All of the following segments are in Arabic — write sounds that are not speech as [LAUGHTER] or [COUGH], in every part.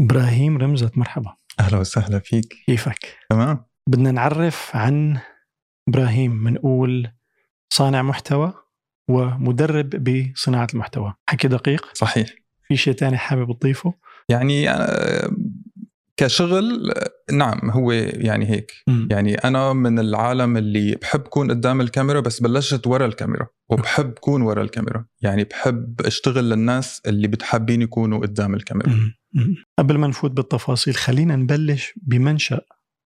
إبراهيم رمزت مرحبا أهلا وسهلا فيك كيفك؟ تمام بدنا نعرف عن إبراهيم بنقول صانع محتوى ومدرب بصناعة المحتوى، حكي دقيق؟ صحيح في شيء تاني حابب تضيفه؟ يعني آه، كشغل نعم هو يعني هيك مم. يعني أنا من العالم اللي بحب كون قدام الكاميرا بس بلشت ورا الكاميرا وبحب كون ورا الكاميرا يعني بحب أشتغل للناس اللي بتحبين يكونوا قدام الكاميرا مم. قبل ما نفوت بالتفاصيل خلينا نبلش بمنشأ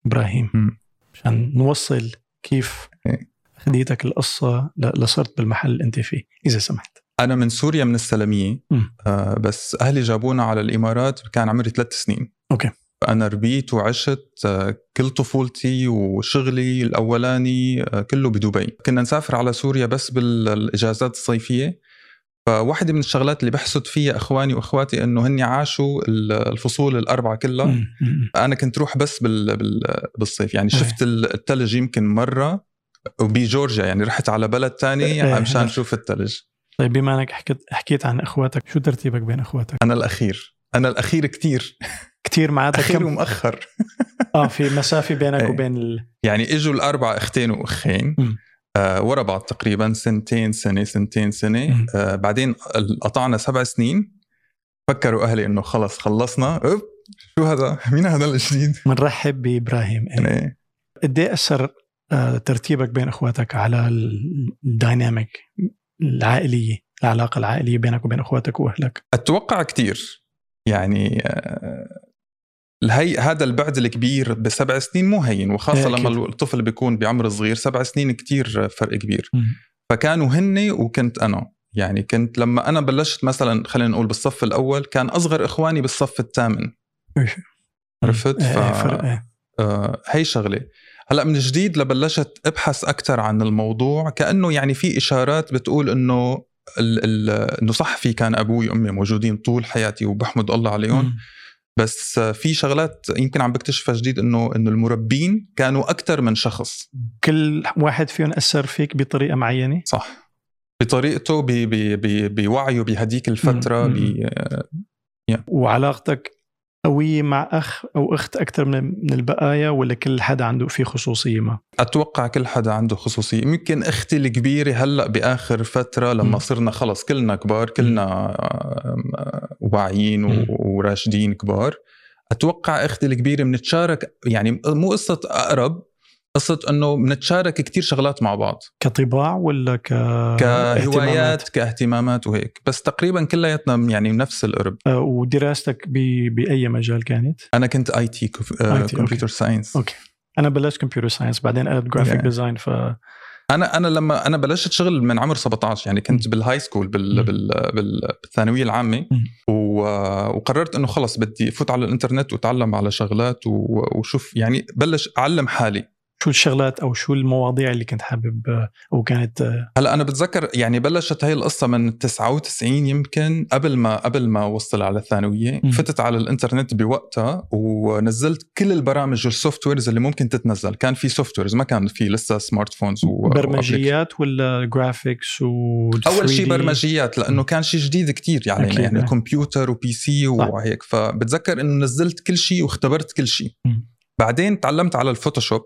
إبراهيم مم. عشان نوصل كيف إيه. خديتك القصة ل- لصرت بالمحل اللي أنت فيه إذا سمحت. أنا من سوريا من السلمية مم. آه بس أهلي جابونا على الإمارات كان عمري ثلاث سنين أوكي. فانا ربيت وعشت آه كل طفولتي وشغلي الأولاني آه كله بدبي كنا نسافر على سوريا بس بالإجازات الصيفية فواحدة من الشغلات اللي بحسد فيها إخواني وإخواتي إنه هن عاشوا الفصول الأربعة كلها. أنا كنت روح بس بال... بال... بالصيف يعني إيه. شفت الثلج يمكن مرة وبجورجيا يعني رحت على بلد تاني إيه. مشان أشوف الثلج طيب بما إنك حكيت حكيت عن إخواتك شو ترتيبك بين إخواتك؟ أنا الأخير أنا الأخير كتير كثير معناتها أخير كم ومؤخر آه في مسافة بينك إيه. وبين ال... يعني إجوا الاربع أختين وأخين ورا بعض تقريبا سنتين سنة سنتين سنة. آه بعدين قطعنا سبع سنين. فكروا أهلي إنه خلص خلصنا. أوب شو هذا؟ [LAUGHS] مين هذا الجديد؟ بنرحب بإبراهيم. إيه. يعني قد إيه أثر آه، ترتيبك بين أخواتك على ال- الدايناميك العائلية العلاقة العائلية بينك وبين أخواتك وأهلك؟ أتوقع كتير. يعني آه، هي هذا البعد الكبير بسبع سنين مو هين وخاصة لما. الطفل بيكون بعمر صغير سبع سنين كتير فرق كبير فكانوا هن وكنت أنا يعني كنت لما أنا بلشت مثلا خلينا نقول بالصف الأول كان أصغر إخواني بالصف الثامن. عرفت؟ إيه، ف... إيه، فرق إيه. آه هي شغلة هلأ من جديد لبلشت أبحث أكثر عن الموضوع كأنه يعني في إشارات بتقول إنه ال ال إنه صح في كان أبوي وأمي موجودين طول حياتي وبحمد الله عليهم. بس في شغلات يمكن عم بكتشفها جديد إنه إنه المربين كانوا أكثر من شخص. كل واحد فيهم أثر فيك بطريقة معينة؟ صح. بطريقته بوعيه بهديك الفترة مم. ب- آه، وعلاقتك قويه مع أخ أو أخت أكثر من من البقايا ولا كل حدا عنده في خصوصية ما أتوقع كل حدا عنده خصوصية يمكن أختي الكبيرة هلأ بآخر فترة لما مم. صرنا خلص كلنا كبار كلنا واعيين مم. وراشدين كبار أتوقع أختي الكبيرة بنتشارك يعني مو قصة أقرب قصة إنه بنتشارك كتير شغلات مع بعض كطباع ولا ك كهوايات كاهتمامات وهيك بس تقريبا كلياتنا يعني نفس القرب آه، ودراستك ب... بأي مجال كانت؟ أنا كنت IT IT computer science okay. أنا بلشت computer science بعدين قلبت graphic. design ف أنا أنا لما أنا بلشت شغل من عمر 17 يعني كنت مم. بال high school بال. بال بال بالثانوية العامة. و- وقررت إنه خلص بدي فوت على الإنترنت وأتعلم على شغلات و- وشوف يعني بلش أعلم حالي شو الشغلات أو شو المواضيع اللي كنت حابب أو كانت هلأ أنا بتذكر يعني بلشت هاي القصة من 99 يمكن قبل ما قبل ما وصل على الثانوية مم. فتت على الإنترنت بوقتها ونزلت كل البرامج وال softwares اللي ممكن تتنزل كان في softwares ما كان في لسه smart phones و برمجيات ولا graphics و أول شيء 3D؟ برمجيات لأنه كان شيء جديد كتير يعني أكيد. يعني كمبيوتر و PC. وهيك فبتذكر إنه نزلت كل شيء واختبرت كل شيء. بعدين تعلمت على ال Photoshop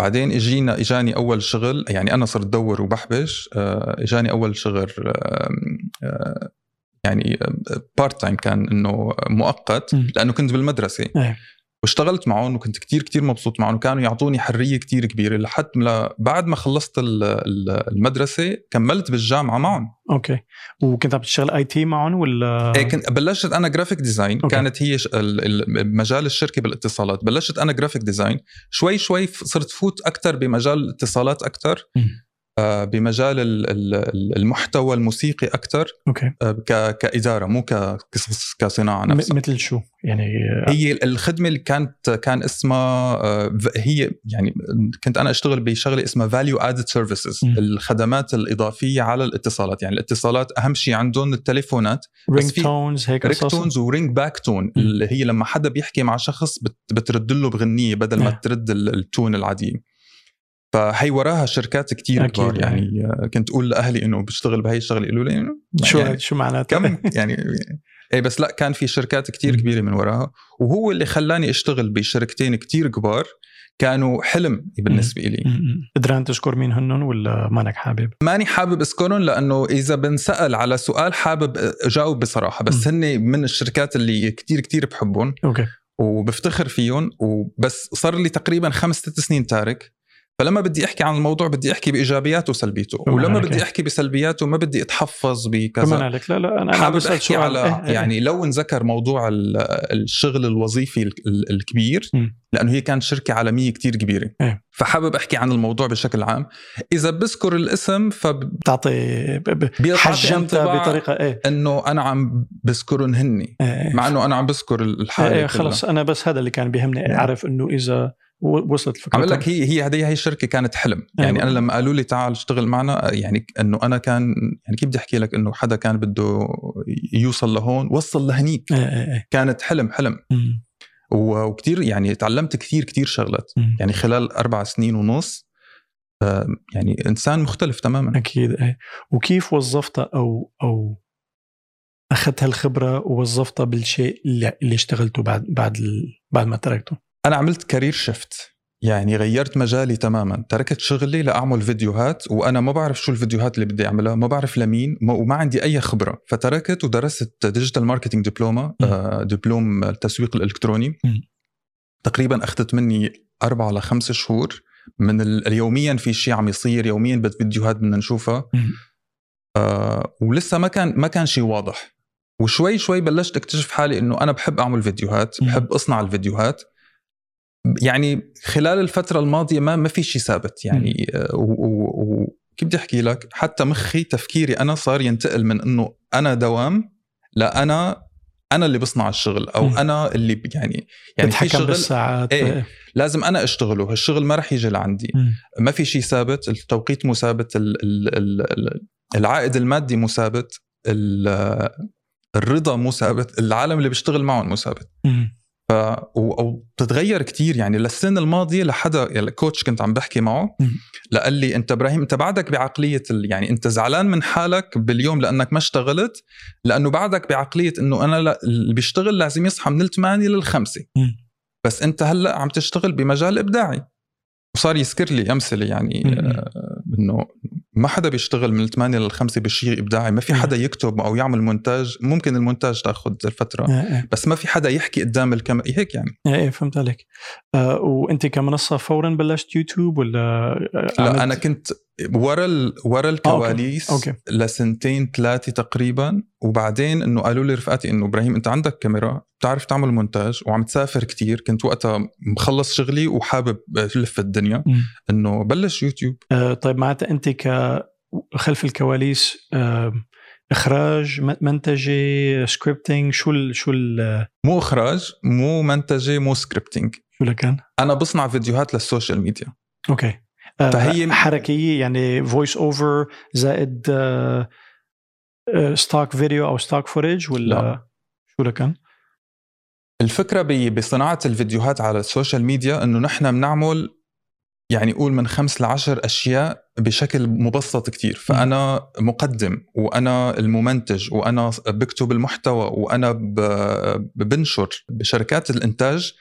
بعدين اجينا إجاني أول شغل يعني أنا صرت دور وبحبش آه، إجاني أول شغل آه، يعني part time كان إنه مؤقت. لأنه كنت بالمدرسة. واشتغلت معهم وكنت كتير كتير مبسوط معهم وكانوا يعطوني حرية كتير كبيرة لحد ما بعد ما خلصت ال- ال- المدرسة كملت بالجامعة معهم. okay. وكنت عم تشتغل IT معهم ولا؟ إيه كنت بلشت أنا graphic design okay. كانت هي مجال الشركة بالاتصالات. بلشت أنا graphic design شوي شوي صرت فوت أكثر بمجال الاتصالات أكثر بمجال ال- ال- المحتوى الموسيقي أكثر okay. كإدارة مو كصناعة نفسها. مثل شو؟ يعني آه، هي الخدمة اللي كانت كان اسمها آه، هي يعني كنت أنا أشتغل بشغلة اسمها value added services. الخدمات الإضافية على الاتصالات. يعني الاتصالات أهم شيء عندهم التليفونات ring tones هيك قصص. tones و ring back tone اللي هي لما حدا بيحكي مع شخص بت بترد له بغنية بدل ما نعم. ترد ال- ال tone العاديه فهي وراها شركات كتير أكيد، كبار. يعني آه، كنت أقول لأهلي إنه بشتغل بهي الشغلة يقولوا لي إنه شو يعني شو معناتها؟ كم؟ يعني اي بس لأ كان في شركات كتير. كبيرة من وراها وهو اللي خلاني أشتغل بشركتين كتير كبار كانوا حلم بالنسبة لي. قدران تذكر مين هنن ولا مانك حابب؟ ماني حابب أذكرهم لأنه إذا بنسأل على سؤال حابب أجاوب بصراحة بس هن من الشركات اللي كتير كتير بحبهم okay. وبفتخر فيهم وبس صار لي تقريبا خمس ست سنين تارك. فلما بدي أحكي عن الموضوع بدي أحكي بإيجابياته وسلبيته ولما عليك بدي إيه. أحكي بسلبياته ما بدي أتحفظ كمان بكذا عليك لا لا أنا حابب أحكي سؤال. على إيه، إيه. يعني لو انذكر موضوع ال- الشغل الوظيفي ال- ال- الكبير. لأنه هي كانت شركة عالمية كتير كبيرة إيه. فحابب أحكي عن الموضوع بشكل عام إذا بذكر الاسم فبيعطي بتعطي ب- حجمتها بطريقه إيه إنه أنا عم بذكرهم هني إيه. مع إنه أنا عم بذكر الحالة إيه كلها. خلص أنا بس هذا اللي كان بيهمني. أعرف إنه إذا وصلت الفكرة عم لك هي هي هذه هي الشركة كانت حلم. يعني أيوة. أنا لما قالوا لي تعال اشتغل معنا يعني إنه أنا كان يعني كيف بدي أحكي لك إنه حدا كان بده يوصل لهون وصل لهنيك. إيه كانت حلم حلم. و- وكتير يعني تعلمت كتير كتير شغلات. مم. يعني خلال أربع سنين ونص آه، يعني إنسان مختلف تماما. أكيد إيه. وكيف وظفتها أو أو أخذت هالخبرة ووظفتها بالشيء اللي, اللي اشتغلته بعد بعد بعد ما تركته؟ أنا عملت career shift يعني غيرت مجالي تماما تركت شغلي لأعمل فيديوهات وأنا ما بعرف شو الفيديوهات اللي بدي أعملها ما بعرف لمين ما- وما عندي أي خبرة فتركت ودرست digital marketing. آه، دبلوم التسويق الإلكتروني م. تقريبا أخذت مني أربعة لخمس شهور من ال- يوميا في شيء عم يصير يوميا بالفيديوهات بدنا نشوفها. آه ولسه ما كان ما كان شيء واضح وشوي شوي بلشت اكتشف حالي إنه أنا بحب أعمل فيديوهات. بحب أصنع الفيديوهات يعني خلال الفترة الماضية ما ما في شيء ثابت يعني آه، و- و- و- كيف بدي أحكي لك حتى مخي تفكيري أنا صار ينتقل من إنه أنا دوام لا أنا اللي بصنع الشغل أو. أنا اللي يعني يعني في بتحكم شغل بالساعات إيه. لازم أنا أشتغله هالشغل ما رح يجي لعندي. ما في شيء ثابت التوقيت مو ثابت ال- ال- ال- ال- العائد المادي مو ثابت ال- الرضا مو ثابت العالم اللي بيشتغل معهم مو ثابت. ف و- أو بتتغير كتير يعني للسنه الماضيه لحدا يعني كوتش كنت عم بحكي معه. لقال لي أنت إبراهيم أنت بعدك بعقلية ال... يعني أنت زعلان من حالك باليوم لأنك ما اشتغلت لأنه بعدك بعقلية إنه أنا لا اللي بيشتغل لازم يصحى من الثمانية للخمسة. بس أنت هلأ عم تشتغل بمجال إبداعي وصار يذكر لي أمثلة يعني. آه، إنه ما حدا بيشتغل من الثمانية للخمسة بشيء إبداعي ما في حدا يكتب أو يعمل مونتاج ممكن المونتاج تأخذ فتره إيه إيه. بس ما في حدا يحكي قدام الكاميرا هيك يعني. إيه إيه، فهمت عليك. وأنت كمنصة فورا بلشت يوتيوب ولا آه، لا أنا كنت ورا ال... ورا الكواليس أوكي. لسنتين ثلاثة تقريبا وبعدين إنه قالوا لي رفقاتي إنه إبراهيم أنت عندك كاميرا بتعرف تعمل مونتاج وعم تسافر كتير كنت وقتها مخلص شغلي وحابب الف الدنيا. إنه بلش يوتيوب آه طيب معناتها أنت ك خلف الكواليس آه إخراج منتجه scripting شو ال شو ال مو إخراج مو منتجه مو scripting شو لكان؟ أنا بصنع فيديوهات للسوشيال ميديا أوكي آه فهي- حركية يعني voice over زائد آه stock video أو stock footage ولا لا. شو لكان؟ الفكرة بصناعة الفيديوهات على السوشيال ميديا إنه نحن بنعمل يعني قول من خمس لعشر أشياء بشكل مبسط كتير فأنا مقدم وأنا الممنتج وأنا بكتب المحتوى وأنا بنشر بشركات الإنتاج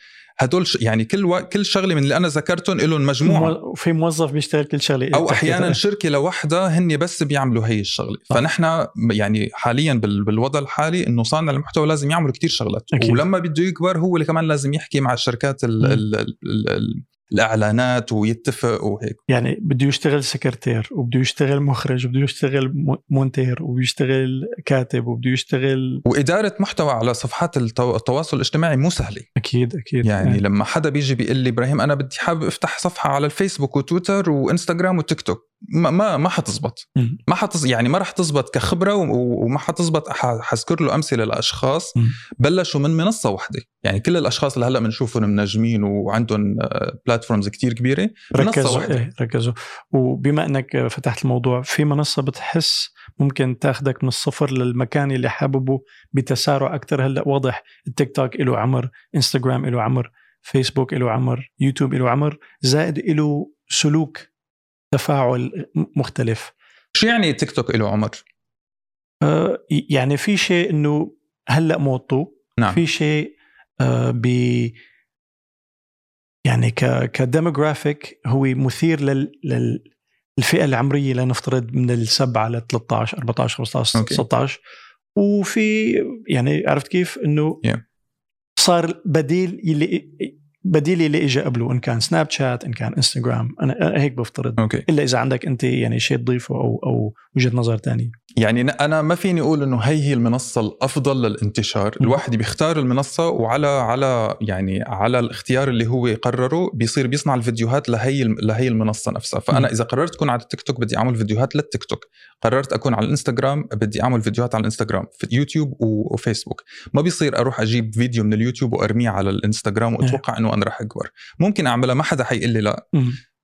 هدول ش- يعني كل و... كل شغلة من اللي أنا ذكرتهم لهم مجموعة مو- في موظف بيشتغل كل شغلة أو أحيانا شركة لوحدها هن بس بيعملوا هي الشغلة صح. فنحن يعني حاليا بال- بالوضع الحالي إنه صانع المحتوى لازم يعمل كتير شغلات أكيد. ولما بده يكبر هو اللي كمان لازم يحكي مع الشركات ال. ال ال ال الإعلانات ويتفق وهيك. يعني بده يشتغل سكرتير وبده يشتغل مخرج وبده يشتغل مو- مونتير وبيشتغل كاتب وبده يشتغل وإدارة محتوى على صفحات التو- التواصل الاجتماعي مو سهلة. أكيد أكيد. يعني إيه. لما حدا بيجي بيقول لي إبراهيم أنا بدي حابب أفتح صفحة على الفيسبوك وتويتر وإنستغرام وتيك توك. ما ما ما حتزبط. ما حتز يعني ما رح تزبط كخبرة وما حتزبط حذكر له أمثلة لأشخاص. بلشوا من منصة واحدة. يعني كل الأشخاص اللي هلأ بنشوفهم منجّمين وعندهم platforms كتير كبيرة منصة ركزوا واحدة. إيه ركزوا. وبما إنك فتحت الموضوع في منصة بتحس ممكن تاخذك من الصفر للمكان اللي حاببه بتسارع أكثر هلأ واضح التيك توك له عمر إنستغرام له عمر فيسبوك له عمر يوتيوب له عمر زائد له سلوك تفاعل مختلف. شو يعني تيك توك له عمر؟ آه، يعني في شيء إنه هلأ موضته نعم. في شيء آه ب يعني ك ك demographic هو مثير لل, لل الفئه العمرية لنفترض من السبعة ل 13 14 15 أوكي. 16 وفي يعني عرفت كيف؟ إنه Yeah. صار بديل يلي بديل اللي اجى قبله إن كان سناب شات إن كان انستغرام أنا هيك بفترض. أوكي. إلا إذا عندك أنت يعني شيء تضيفه أو أو وجهة نظر ثانية يعني أنا ما فيني أقول إنه هي هي المنصة الأفضل للانتشار. الواحد بيختار المنصة وعلى على يعني على الاختيار اللي هو قرره بيصير بيصنع الفيديوهات لهي لهي المنصة نفسها. فأنا. إذا قررت اكون على التيك توك بدي أعمل فيديوهات للتيك توك. قررت أكون على الإنستغرام بدي أعمل فيديوهات على الإنستغرام في يوتيوب وفيسبوك. ما بيصير أروح أجيب فيديو من اليوتيوب وأرميه على الإنستغرام وأتوقع إنه أنا رح أكبر. ممكن أعملها ما حدا حيقول لي لا.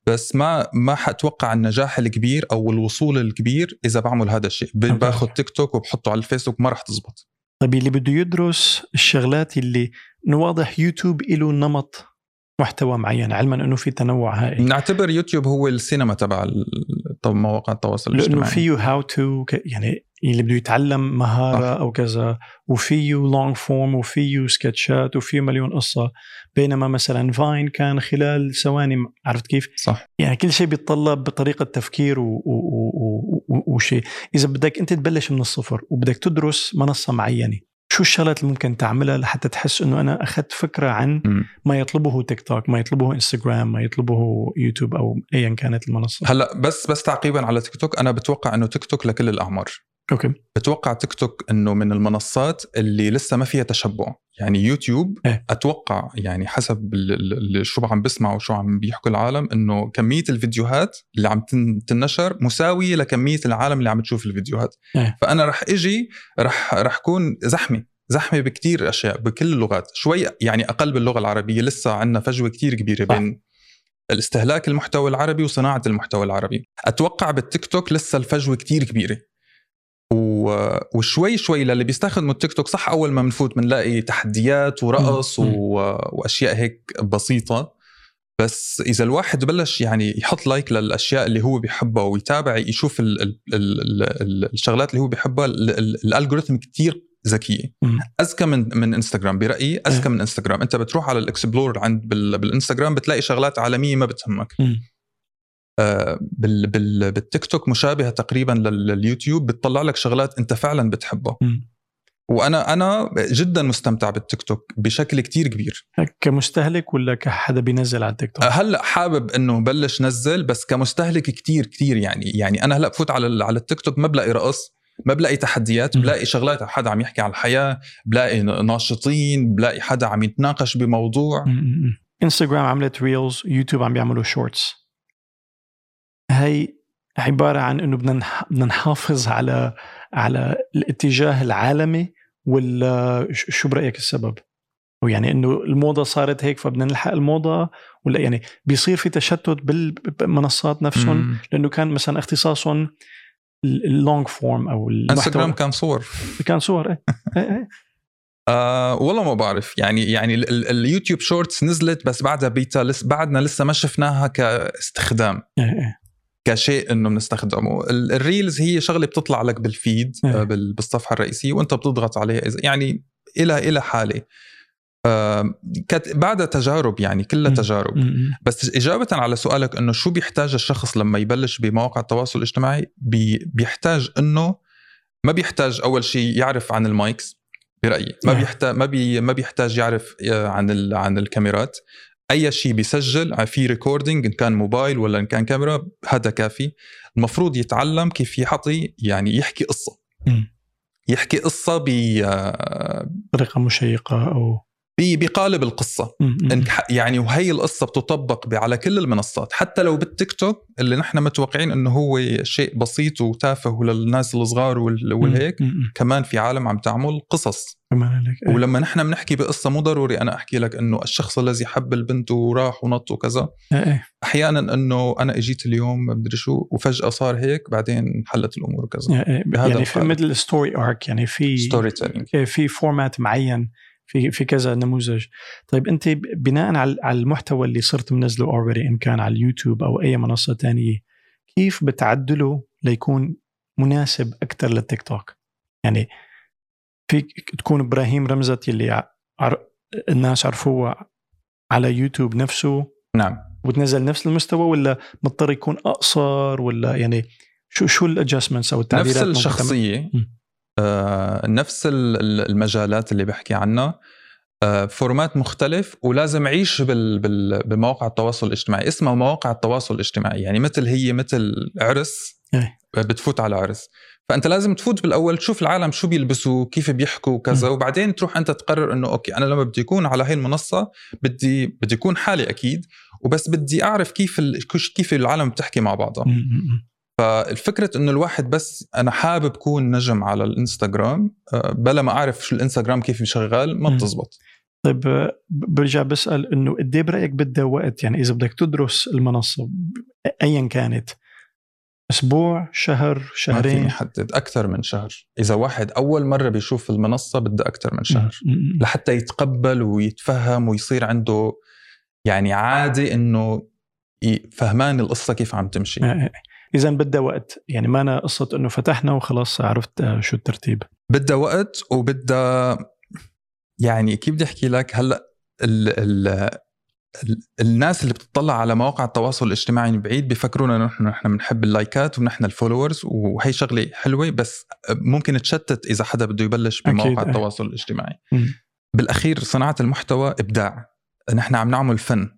بس ما ما حأتوقع النجاح الكبير أو الوصول الكبير إذا بعمل هذا الشيء. باخذ تيك توك وبحطه على الفيسبوك ما راح تزبط. طيب اللي بده يدرس الشغلات اللي واضح يوتيوب له نمط. محتوى معين علما أنه في تنوع هائل. نعتبر يوتيوب هو السينما تبع مواقع التواصل لأنه الاجتماعي. فيه how to يعني اللي بده يتعلم مهارة صح. أو كذا وفيه long form وفيه سكتشات وفيه مليون قصة. بينما مثلا Vine كان خلال ثواني عرفت كيف؟ صح. يعني كل شيء بيتطلب بطريقة تفكير و- و- و- و- وشيء. إذا بدك أنت تبلش من الصفر وبدك تدرس منصة معينة شو الشغلات اللي ممكن تعملها لحتى تحس إنه أنا أخذت فكرة عن. ما يطلبه تيك توك ما يطلبه إنستغرام ما يطلبه يوتيوب أو ايا كانت المنصة هلأ بس بس تعقيبا على تيك توك أنا بتوقع إنه تيك توك لكل الأعمار أوكي. بتوقع تيك توك إنه من المنصات اللي لسه ما فيها تشبع. يعني يوتيوب إيه. أتوقع يعني حسب شو عم بسمع وشو عم بيحكوا العالم إنه كمية الفيديوهات اللي عم تن- تنشر مساوية لكمية العالم اللي عم تشوف الفيديوهات. إيه. فأنا رح إجي رح رح كون زحمة. زحمة بكتير أشياء بكل اللغات. شوي يعني أقل باللغة العربية. لسه عندنا فجوة كتير كبيرة صح. بين الاستهلاك المحتوى العربي وصناعة المحتوى العربي. أتوقع بالتيك توك لسه الفجوة كتير كبيرة. و- وشوي شوي للي بيستخدموا التيك توك صح أول ما بنفوت بنلاقي تحديات ورقص. و... وأشياء هيك بسيطة بس إذا الواحد بلش يعني يحط like للأشياء اللي هو بيحبها ويتابع يشوف ال... ال... ال... ال... الشغلات اللي هو بيحبها ال... ال... ال algorithm كتير ذكية. أذكى من من إنستغرام برأيي أذكى إيه. من إنستغرام أنت بتروح على ال explore عند بال... بالإنستغرام بتلاقي شغلات عالمية ما بتهمك مم. آه، بال بال بالتيك توك مشابهة تقريبا لل- لليوتيوب بتطلع لك شغلات أنت فعلا بتحبها. وأنا أنا جدا مستمتع بالتيك توك بشكل كتير كبير كمستهلك ولا كحدا بينزل على التيك توك؟ هلأ حابب إنه بلش نزل بس كمستهلك كتير كتير يعني يعني أنا هلأ بفوت على على التيك توك ما بلاقي رقص ما بلاقي تحديات. بلاقي شغلات حدا عم يحكي عن الحياة بلاقي ناشطين بلاقي حدا عم يتناقش بموضوع. انستغرام عملت reels يوتيوب عم بيعملوا shorts هي عبارة عن إنه بدنا بدنا نحافظ على على الاتجاه العالمي ولا شو برأيك السبب؟ ويعني إنه الموضة صارت هيك فبدنا نلحق الموضة ولا يعني بيصير في تشتت بالمنصات نفسهم مم. لأنه كان مثلا اختصاصهم ال long form أو انستغرام كان صور كان صور إيه إيه إيه. [LAUGHS] آه والله ما بعرف يعني يعني ال- ال- اليوتيوب shorts نزلت بس بعدها بيتا لسه بعدنا لسه ما شفناها كاستخدام إيه إيه. كشيء إنه بنستخدمه ال- ال reels هي شغلة بتطلع لك بال feed إيه. آه، بال- بالصفحة الرئيسية وأنت بتضغط عليها إذا يعني إلى إلى حالة كانت بعدها تجارب يعني كلها. تجارب. بس إجابة على سؤالك إنه شو بيحتاج الشخص لما يبلش بمواقع التواصل الاجتماعي بي بيحتاج إنه ما بيحتاج أول شيء يعرف عن ال mics برأيي ما نعم. بيحتاج ما بي ما بيحتاج يعرف آه، عن عن الكاميرات أي شيء بيسجل في recording إن كان موبايل ولا إن كان كاميرا هذا كافي المفروض يتعلم كيف يحطي يعني يحكي مم. يحكي قصة ب آه، طريقة مشيقة أو بقالب. إن ح- يعني وهي القصة بتطبق على كل المنصات حتى لو بالتيك توك اللي نحن متوقعين إنه هو شيء بسيط وتافه للناس الصغار وال- والهيك. كمان في عالم عم تعمل قصص كمان هيك إيه. ولما نحن بنحكي بقصة مو ضروري أنا أحكي لك إنه الشخص الذي حب البنت وراح ونط وكذا إيه إيه. أحيانا إنه أنا إجيت اليوم مدري شو وفجأة صار هيك بعدين حلت الأمور وكذا إيه إيه. بهذا يعني في. مثل story arc يعني في storytelling إيه، في format معين في في كذا نموذج طيب أنت بناء على على المحتوى اللي صرت منزله already إن كان على اليوتيوب أو أي منصة تانية كيف بتعدله ليكون مناسب أكثر للتيك توك يعني فيك تكون إبراهيم رمزت اللي عر... الناس عرفوه على يوتيوب نفسه؟ نعم. وتنزل نفس المستوى ولا مضطر يكون أقصر ولا يعني شو شو ال adjustments أو التعديلات نفس الشخصية. آه نفس المجالات اللي بحكي عنها. آه format مختلف ولازم يعيش بال بال بمواقع التواصل الاجتماعي. اسمها مواقع التواصل الاجتماعي. يعني مثل هي مثل عرس أي. بتفوت على عرس. فأنت لازم تفوت بالأول تشوف العالم شو بيلبسوا كيف بيحكوا وكذا وبعدين تروح أنت تقرر إنه okay أنا لما بدي اكون على هاي المنصة بدي بدي اكون حالي أكيد وبس بدي أعرف كيف كيف العالم بتحكي مع بعضها. فالفكرة إنه الواحد بس أنا حابب كون نجم على الإنستغرام آه، بلا ما أعرف شو الإنستغرام كيف شغال ما بتزبط. طيب برجع بسأل إنه قد إيه برأيك بدها وقت؟ يعني إذا بدك تدرس المنصة ايا كانت. أسبوع شهر شهرين ما فيني أحدد أكثر من شهر. إذا واحد أول مرة بيشوف المنصة بدها أكثر من شهر. لحتى يتقبل ويتفهم ويصير عنده يعني عادي إنه فهمان القصة كيف عم تمشي. اذا بدها وقت. يعني ما أنا قصة إنه فتحنا وخلاص عرفت آه، شو الترتيب. بدها وقت وبدها يعني كيف بدي أحكي لك؟ هلأ ال ال الناس اللي بتطلع على مواقع التواصل الاجتماعي من بعيد بيفكرونا إنه نحن نحن بنحب اللايكات ونحن ال followers وهي شغلة حلوة بس ممكن تشتت إذا حدا بده يبلش بمواقع أكيد. التواصل الاجتماعي م. بالأخير صناعة المحتوى إبداع نحن عم نعمل فن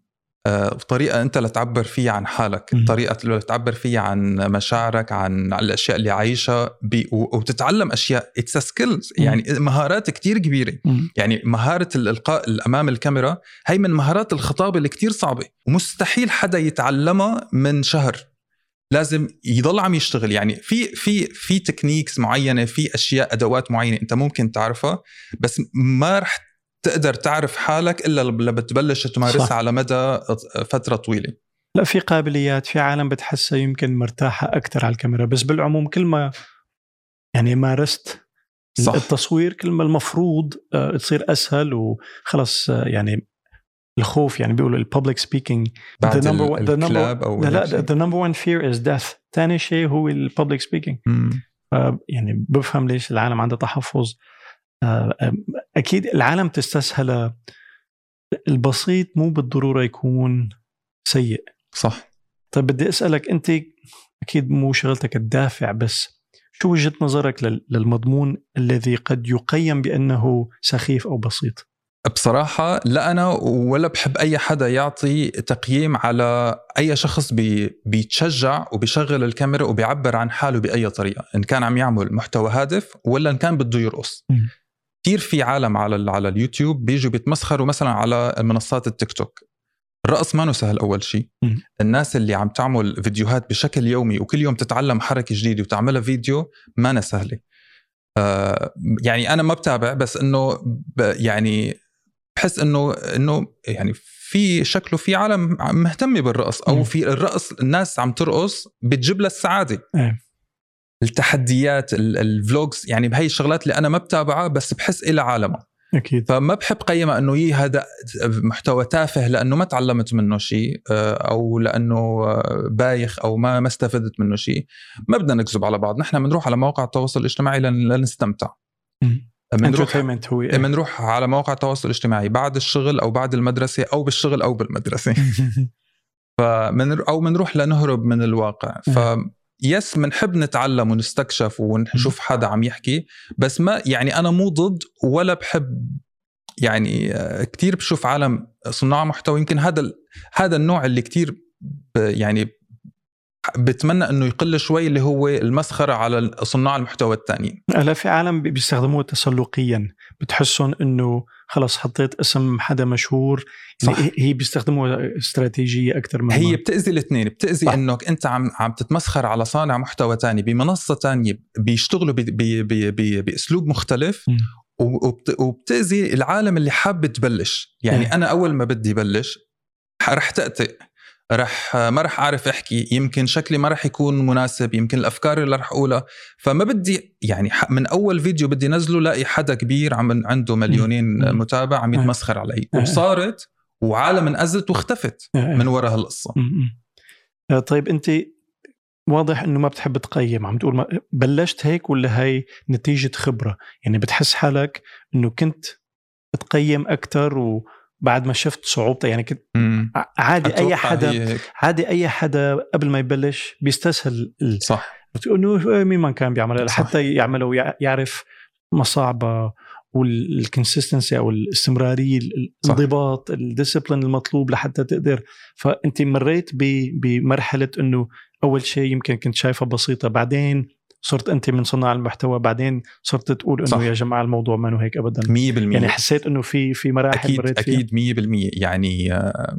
طريقة أنت لتعبر فيها عن حالك م. طريقة لتعبر فيها عن مشاعرك عن الأشياء اللي عايشها وتتعلم أشياء. it's skills يعني مهارات كتير كبيرة. م. يعني مهارة الإلقاء أمام الكاميرا هي من مهارات الخطابة اللي كتير صعبة. ومستحيل حدا يتعلمها من شهر. لازم يضل عم يشتغل. يعني في في في تكنيكس معينة في أشياء أدوات معينة أنت ممكن تعرفها بس ما رح تقدر تعرف حالك إلا لما بتبلش تمارسها على مدى فترة طويلة. لا في قابليات في عالم بتحسها يمكن مرتاحة أكثر على الكاميرا بس بالعموم كل ما يعني مارست صح. التصوير كل ما المفروض آه، تصير أسهل وخلص آه، يعني الخوف يعني بيقولوا ال public speaking بعد the number one, the number, أو لا لا the number one fear is death. ثاني شيء هو ال public speaking يعني بفهم ليش العالم عندها تحفظ آه، أكيد العالم تستسهل. البسيط مو بالضرورة يكون سيء. صح. طيب بدي أسألك أنت أكيد مو شغلتك الدافع بس شو وجهة نظرك للمضمون الذي قد يقيم بأنه سخيف أو بسيط؟ بصراحة لا أنا ولا بحب أي حدا يعطي تقييم على أي شخص بي بيتشجع وبيشغل الكاميرا وبيعبر عن حاله بأي طريقة إن كان عم يعمل محتوى هادف ولا إن كان بده يرقص. كثير في عالم على على اليوتيوب بيجوا بيتمسخروا مثلا على منصات التيك توك. الرقص ما سهل أول شيء. الناس اللي عم تعمل فيديوهات بشكل يومي وكل يوم تتعلم حركة جديدة وتعملها فيديو ما سهله آه يعني أنا ما بتابع بس إنه يعني بحس انه إنه يعني في شكله في عالم مهتمه بالرقص أو في الرقص الناس عم ترقص بتجيب لها السعادة. إيه. التحديات الفلوجز يعني بهي الشغلات اللي أنا ما بتابعها بس بحس إلى عالمها. أكيد. فما بحب قيمها إنه يي هذا محتوى تافه لأنه ما تعلمت منه شيء آه، أو لأنه آه، بايخ أو ما ما استفدت منه شيء. ما بدنا نكذب على بعض نحن بنروح على مواقع التواصل الاجتماعي لنستمتع. بنروح هو إيه؟ بنروح على مواقع التواصل الاجتماعي بعد الشغل أو بعد المدرسة أو بالشغل أو بالمدرسة. [LAUGHS] فمن أو بنروح لنهرب من الواقع. ف يس بنحب نتعلم ونستكشف ونشوف حدا عم يحكي بس ما يعني أنا مو ضد ولا بحب يعني آه، كثير بشوف عالم صناع محتوى. يمكن هذا هذا النوع اللي كثير يعني بتمنى إنه يقل شوي اللي هو المسخرة على صناع المحتوى الثانيين هلا في عالم بيستخدموه تسلقيا. بتحسهم إنه خلص حطيت اسم حدا مشهور صح. هي بيستخدموها استراتيجية أكثر من هي بتأذي الاثنين بتأذي انك أنت عم عم تتمسخر على صانع محتوى ثاني بمنصة ثانية بيشتغلوا بي بي بي بي بأسلوب مختلف م. وبتأذي العالم اللي حاب تبلش يعني م. أنا أول ما بدي بلش رح تأتئ رح ما رح أعرف أحكي. يمكن شكلي ما رح يكون مناسب يمكن الأفكار اللي رح أقولها. فما بدي يعني من أول فيديو بدي نزله لاقي حدا كبير عم عنده مليونين متابع عم يتمسخر علي. وصارت وعالم انأذت واختفت من وراء هالقصة. طيب أنت واضح إنه ما بتحب تقيم. عم تقول ما بلشت هيك ولا هاي نتيجة خبرة؟ يعني بتحس حالك إنه كنت تقيم أكثر وبعد ما شفت صعوبته يعني كنت عادي أي حدا هيك. عادي أي حدا قبل ما يبلش بيستسهل ال- صح إنه مين ما كان بيعملها. لحتى يعمله ويعرف مصاعبة وال consistency أو الاستمرارية. الانضباط ال discipline المطلوب لحتى تقدر فأنت مريت بمرحلة إنه أول شيء يمكن كنت شايفها بسيطة بعدين صرت أنت من صناع المحتوى بعدين صرت تقول. إنه يا جماعة الموضوع ما هيك ابدا. 100% يعني حسيت إنه في في مراحل أكيد مريت أكيد 100% يعني آه،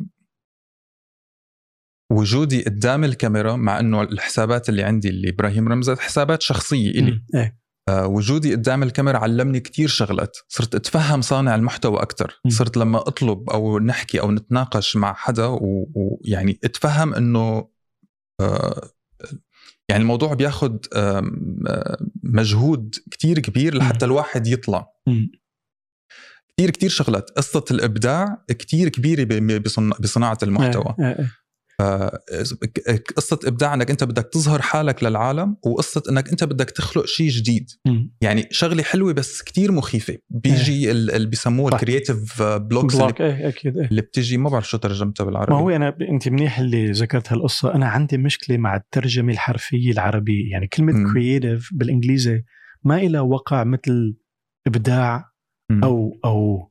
وجودي قدام الكاميرا مع إنه الحسابات اللي عندي اللي إبراهيم رمزت حسابات شخصية إلي. إيه. آه، وجودي قدام الكاميرا علمني كتير شغلات. صرت أتفهم صانع المحتوى أكثر. صرت لما أطلب أو نحكي أو نتناقش مع حدا ويعني أتفهم إنه آه، يعني الموضوع بياخد مجهود كتير كبير لحتى الواحد يطلع. كتير كتير شغلات. قصة الإبداع كتير كبيرة بصناعة المحتوى. إيه، إيه، إيه. قصة إبداع أنك أنت بدك تظهر حالك للعالم وقصة أنك أنت بدك تخلق شيء جديد مم. يعني شغلة حلوة بس كتير مخيفة بيجي ال- اللي بيسموه صح. ال creative blocks اللي, block إيه أكيد إيه اللي بتيجي ما بعرف شو ترجمتها بالعربي ما هو أنا ب- أنت منيح اللي ذكرت هالقصة أنا عندي مشكلة مع الترجمة الحرفية العربية يعني كلمة مم. creative بالإنجليزي ما إلها وقع مثل إبداع مم. أو أو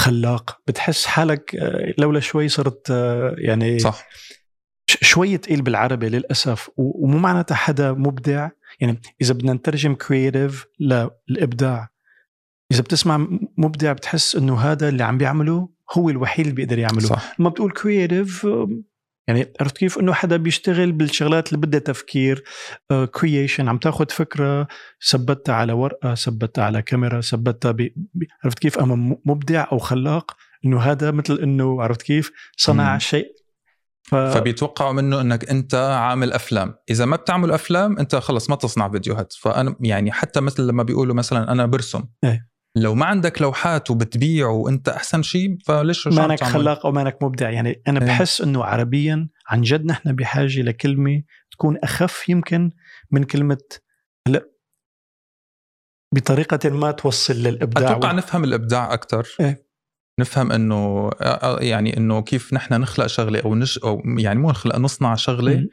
خلاق بتحس حالك آه، لولا شوي صرت آه، يعني صح. ش- شوي تقيل بالعربي للأسف و- ومو معناتها حدا مبدع. يعني إذا بدنا نترجم creative للإبداع إذا بتسمع مبدع بتحس إنه هذا اللي عم بيعمله هو الوحيد اللي بيقدر يعمله. صح. لما بتقول creative يعني عرفت كيف؟ إنه حدا بيشتغل بالشغلات اللي بدها تفكير creation عم تاخذ فكرة ثبتها على ورقة ثبتها على كاميرا ثبتها ب... ب- عرفت كيف؟ أما م- مبدع أو خلاق إنه هذا مثل إنه عرفت كيف؟ صنع مم. شيء. ف... فبيتوقعوا منه إنك أنت عامل أفلام. إذا ما بتعمل أفلام أنت خلص ما تصنع فيديوهات. فأنا يعني حتى مثل لما بيقولوا مثلا أنا برسم. إيه. لو ما عندك لوحات وبتبيع وانت احسن شيء فليش مانك؟ خلاق أو مانك مبدع يعني أنا إيه. بحس إنه عربيا عن جد نحن بحاجة لكلمة تكون أخف يمكن من كلمة هلا بطريقة ما توصل للإبداع أتوقع وال- نفهم الإبداع أكثر إيه. نفهم إنه آه، يعني إنه كيف نحن نخلق شغلة أو نش أو يعني مو نخلق نصنع شغلة.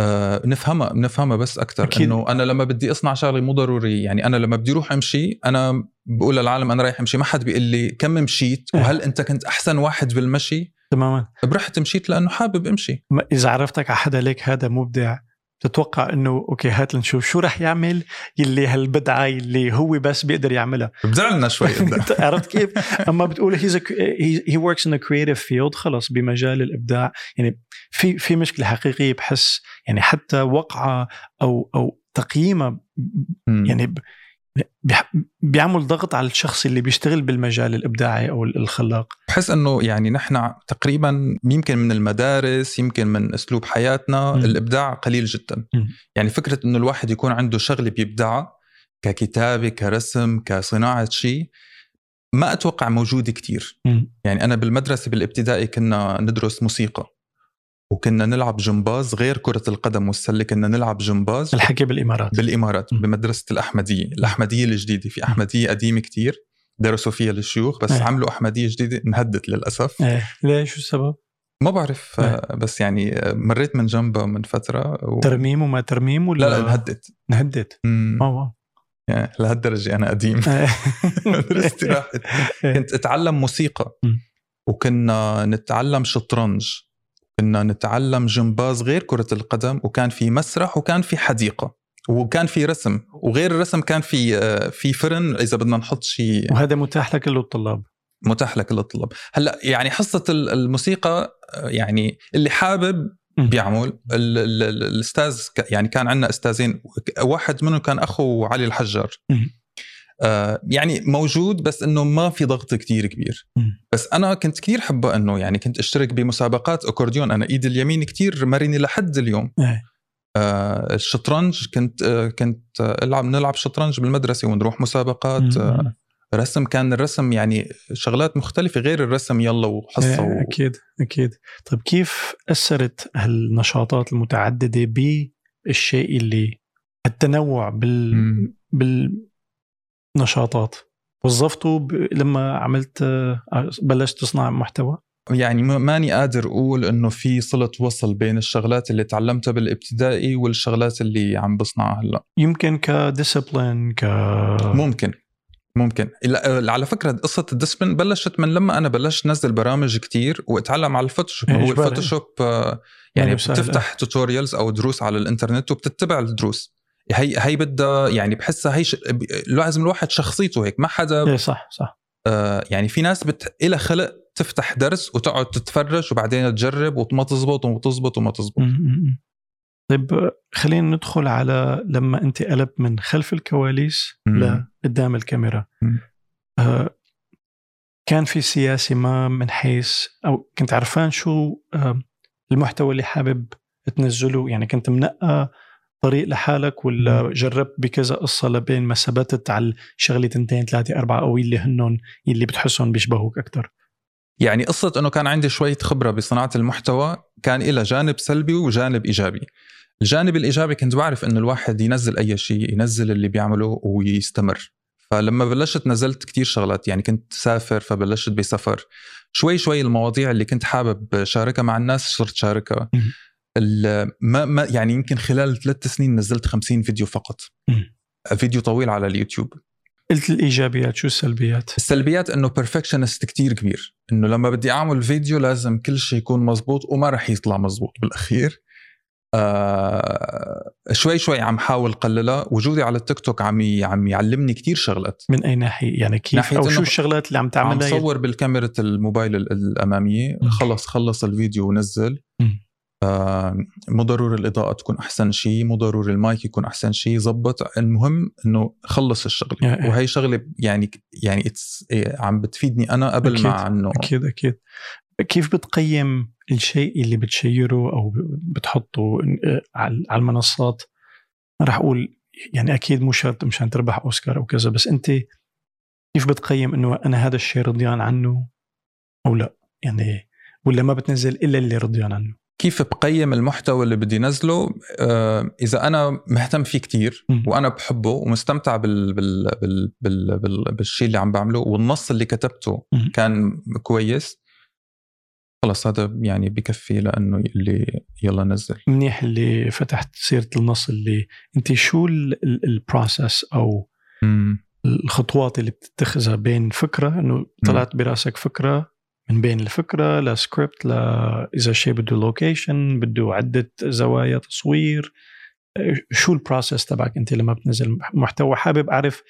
آه نفهمها نفهمها بس أكثر. إنه أنا لما بدي أصنع شغلة مو ضروري يعني أنا لما بدي أروح أمشي أنا بقول للعالم أنا رايح أمشي. ما حد بيقول لي كم مشيت إيه. وهل أنت كنت أحسن واحد بالمشي؟ تماما. برحت مشيت لأنه حابب أمشي. إذا عرفتك على حدا ليك هذا مبدع تتوقع إنه okay هات لنشوف شو رح يعمل يلي هالبدعة اللي هو بس بيقدر يعملها ابدع لنا شوي [LAUGHS] عرفت كيف؟ أما بتقول he's he works in creative field خلص بمجال الإبداع يعني في في مشكلة حقيقية بحس يعني حتى وقعة أو أو تقييمها. يعني بيعمل ضغط على الشخص اللي بيشتغل بالمجال الإبداعي أو الخلاق بحس إنه يعني نحن تقريبا يمكن من المدارس يمكن من أسلوب حياتنا مم. الإبداع قليل جدا مم. يعني فكرة إنه الواحد يكون عنده شغله بيبدعها ككتابة كرسم كصناعة شيء ما أتوقع موجوده كتير مم. يعني أنا بالمدرسة بالإبتدائي كنا ندرس موسيقى وكنا نلعب جمباز غير كرة القدم والسلة كنا نلعب جمباز الحكي بالإمارات. بالإمارات م. بمدرسة الأحمدية. الأحمدية الجديدة في أحمدية قديمة كتير درسوا فيها الشيوخ بس إيه. عملوا أحمدية جديدة انهدت للأسف. إيه. ليش؟ شو السبب؟ ما بعرف. إيه. آه، بس يعني آه، مريت من جنبها من فترة و... ترميم وما ترميم ولا لا لا انهدت. انهدت. آه يعني لهالدرجة أنا قديم. [LAUGHS] مدرستي راحت. كنت أتعلم موسيقى. وكنا نتعلم شطرنج. كنا نتعلم جمباز غير كرة القدم وكان في مسرح وكان في حديقة وكان في رسم وغير الرسم كان في آه، في فرن إذا بدنا نحط شيء وهذا متاح لكل الطلاب متاح لكل الطلاب هلأ يعني حصة ال- الموسيقى آه، يعني اللي حابب. بيعمل ال- ال- ال- الأستاذ يعني كان عندنا أستاذين واحد منهم كان أخو علي الحجار. آه يعني موجود بس إنه ما في ضغط كتير كبير. بس أنا كنت كتير حبه إنه يعني كنت أشترك بمسابقات أكورديون أنا ايدي اليمين كتير مرني لحد اليوم إيه. آه الشطرنج كنت آه كنت آه ألعب نلعب شطرنج بالمدرسة ونروح مسابقات. آه رسم كان الرسم يعني شغلات مختلفة غير الرسم يلا وحصة و... أكيد أكيد طيب كيف أثرت هالنشاطات المتعددة بالشيء اللي التنوع بال مم. بالنشاطات وظفته ب... لما عملت آه، بلشت تصنع محتوى. يعني ما- ماني قادر أقول إنه في صله وصل بين الشغلات اللي تعلمتها بالابتدائي والشغلات اللي عم بصنعها هلأ. يمكن ك discipline ك ممكن. ممكن. لا، على فكرة قصة ال discipline بلشت من لما أنا بلشت نزل برامج كتير واتعلم على ال Photoshop هو. ال Photoshop آه، يعني يعني. بتفتح tutorials أو دروس على الإنترنت وبتتبع الدروس. هي هي بدها يعني بحسها هي ش... لازم الواحد شخصيته هيك ما حدا إيه صح صح آه يعني في ناس بت... إلها خلق تفتح درس وتقعد تتفرج وبعدين تجرب وما تزبط وما تزبط وما تزبط. طيب خلينا ندخل على لما أنت قلبت من خلف الكواليس. لقدام الكاميرا. آه كان في سياسة ما من حيث أو كنت عرفان شو آه المحتوى اللي حابب تنزله يعني كنت منقى طريق لحالك ولا جربت بكذا قصة لبين ما ثبتت على شغلة تنتين ثلاثة أربعة أو اللي هنن اللي بتحسهم بيشبهوك أكثر يعني قصة إنه كان عندي شوية خبرة بصناعة المحتوى كان إلها جانب سلبي وجانب إيجابي. الجانب الإيجابي كنت بعرف إنه الواحد ينزل أي شيء، ينزل اللي بيعمله ويستمر. فلما بلشت نزلت كتير شغلات يعني كنت سافر فبلشت بسفر. شوي شوي المواضيع اللي كنت حابب شاركها مع الناس صرت شاركها. ما ما يعني يمكن خلال ثلاث سنين نزلت 50 فيديو فقط. فيديو طويل على اليوتيوب. قلت الإيجابيات شو السلبيات؟ السلبيات إنه perfectionist كتير كبير. إنه لما بدي أعمل فيديو لازم كل شيء يكون مزبوط وما رح يطلع مزبوط بالأخير. آه شوي شوي عم حاول قللها. وجودي على التيك توك عم عم يعلمني كتير شغلات. من أي ناحية؟ يعني كيف؟ ناحية أو شو الشغلات اللي عم عم تعملها؟ صور بالكاميرا الموبايل ال- الأمامية. خلص خلص الفيديو ونزل. مو ضروري الإضاءة تكون أحسن شيء مو ضروري المايك يكون أحسن شيء. زبط المهم إنه خلص الشغلة. وهي شغلة يعني يعني إيه، عم بتفيدني أنا قبل أكيد. مع انه أكيد أكيد. كيف بتقيم الشيء اللي بتشيره أو بتحطه على على المنصات؟ ما راح أقول يعني أكيد مو شرط مشان تربح أوسكار أو كذا بس أنت كيف بتقيم إنه أنا هذا الشيء رضيان عنه أو لا؟ يعني ولا ما بتنزل إلا اللي رضيان عنه. كيف بقيم المحتوى اللي بدي نزله آه إذا أنا مهتم فيه كتير. وأنا بحبه ومستمتع بال بال بال بال بال بالشيء اللي عم بعمله والنص اللي كتبته. كان كويس خلص هذا يعني بكفي لأنه اللي يلا نزل منيح اللي فتحت سيرة النص اللي أنت شو ال process أو الخطوات اللي بتتخذها بين فكرة إنه طلعت براسك فكرة من بين الفكرة لسكريبت ل إذا شيء بده location بده عدة زوايا تصوير. أه، شو ال process تبعك أنت لما بتنزل محتوى؟ حابب أعرف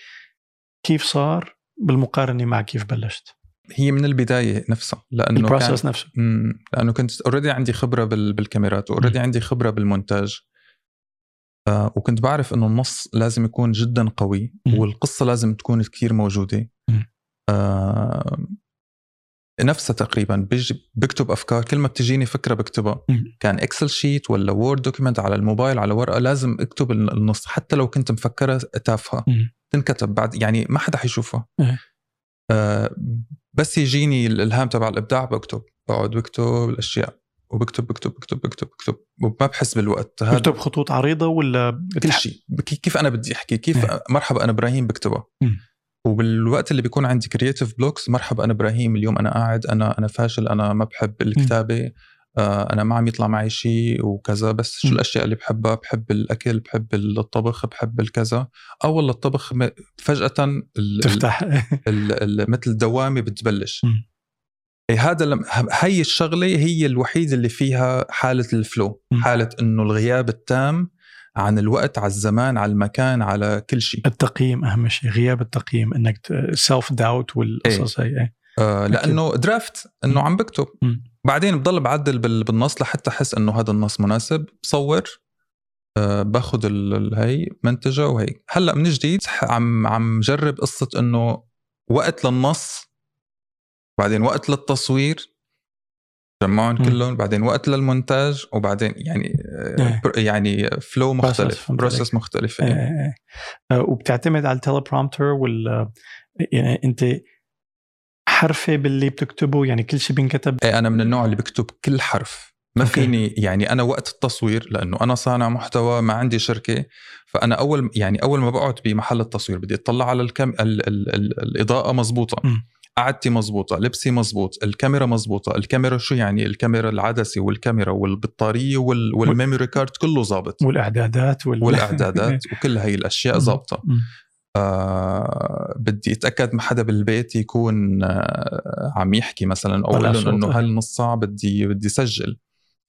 كيف صار؟ بالمقارنة مع كيف بلشت؟ هي من البداية نفسها لأنه كان ال process نفسه. لأنه كنت already عندي خبرة بال- بالكاميرات و already عندي خبرة بالمونتاج. آه وكنت بعرف إنه النص لازم يكون جدا قوي. والقصة لازم تكون كثير موجودة. آه نفسها تقريبا بيجي بكتب أفكار كل ما بتجيني فكرة بكتبها. كان Excel sheet ولا Word document على الموبايل على ورقة لازم أكتب النص حتى لو كنت مفكرها تافهة. تنكتب بعد يعني ما حدا حيشوفها إيه. آه بس يجيني الالهام تبع الإبداع بكتب بقعد بكتب الأشياء وبكتب بكتب بكتب بكتب بكتب وما بحس بالوقت هذا بكتب خطوط عريضة ولا كل. شيء كي- كيف أنا بدي أحكي كيف إيه. مرحبا أنا إبراهيم بكتبها. وبالوقت اللي بيكون عندي creative blocks مرحبا أنا إبراهيم اليوم أنا قاعد أنا أنا فاشل أنا ما بحب الكتابة آه أنا ما عم يطلع معي شيء وكذا بس شو. الأشياء اللي بحبها بحب الأكل بحب الطبخ بحب الكذا أو والله الطبخ فجأة ال- تفتح [LAUGHS] ال- ال- مثل دوامة بتبلش. إيه هذا هي الشغلة هي الوحيدة اللي فيها حالة ال flow. حالة إنه الغياب التام عن الوقت على الزمان على المكان على كل شيء. التقييم أهم شيء غياب التقييم إنك self doubt والقصص هي إيه. آه لأنه draft إنه. عم بكتب. بعدين بضل بعدل بال- بالنص لحتى أحس إنه هذا النص مناسب. بصور آه باخذ هي منتجة وهي هلأ من جديد عم عم جرب قصة إنه وقت للنص بعدين وقت للتصوير. جمعهم. كلهم بعدين وقت للمونتاج وبعدين يعني آه، إيه. بر- يعني flow مختلف process مختلف إيه، يعني. إيه، إيه. آه، وبتعتمد على ال teleprompter ولا يعني أنت حرفيا اللي بتكتبه يعني كل شيء بينكتب إيه أنا من النوع اللي بكتب كل حرف ما okay. فيني يعني أنا وقت التصوير لأنه أنا صانع محتوى ما عندي شركة فأنا أول يعني أول ما بقعد بمحل التصوير بدي أطلع على الكم ال ال ال الإضاءة مزبوطة مم. قعدتي مزبوطه لبسي مزبوط الكاميرا مزبوطه الكاميرا شو يعني الكاميرا العدسه والكاميرا والبطارية وال وال memory card كله ظابط والأعدادات وال... والأعدادات [LAUGHS] وكل مم. ظابطة مم. آه بدي أتأكد ما حدا بالبيت يكون آه عم يحكي مثلا أو أقول لهم. إنه هالنص ساعة بدي بدي سجل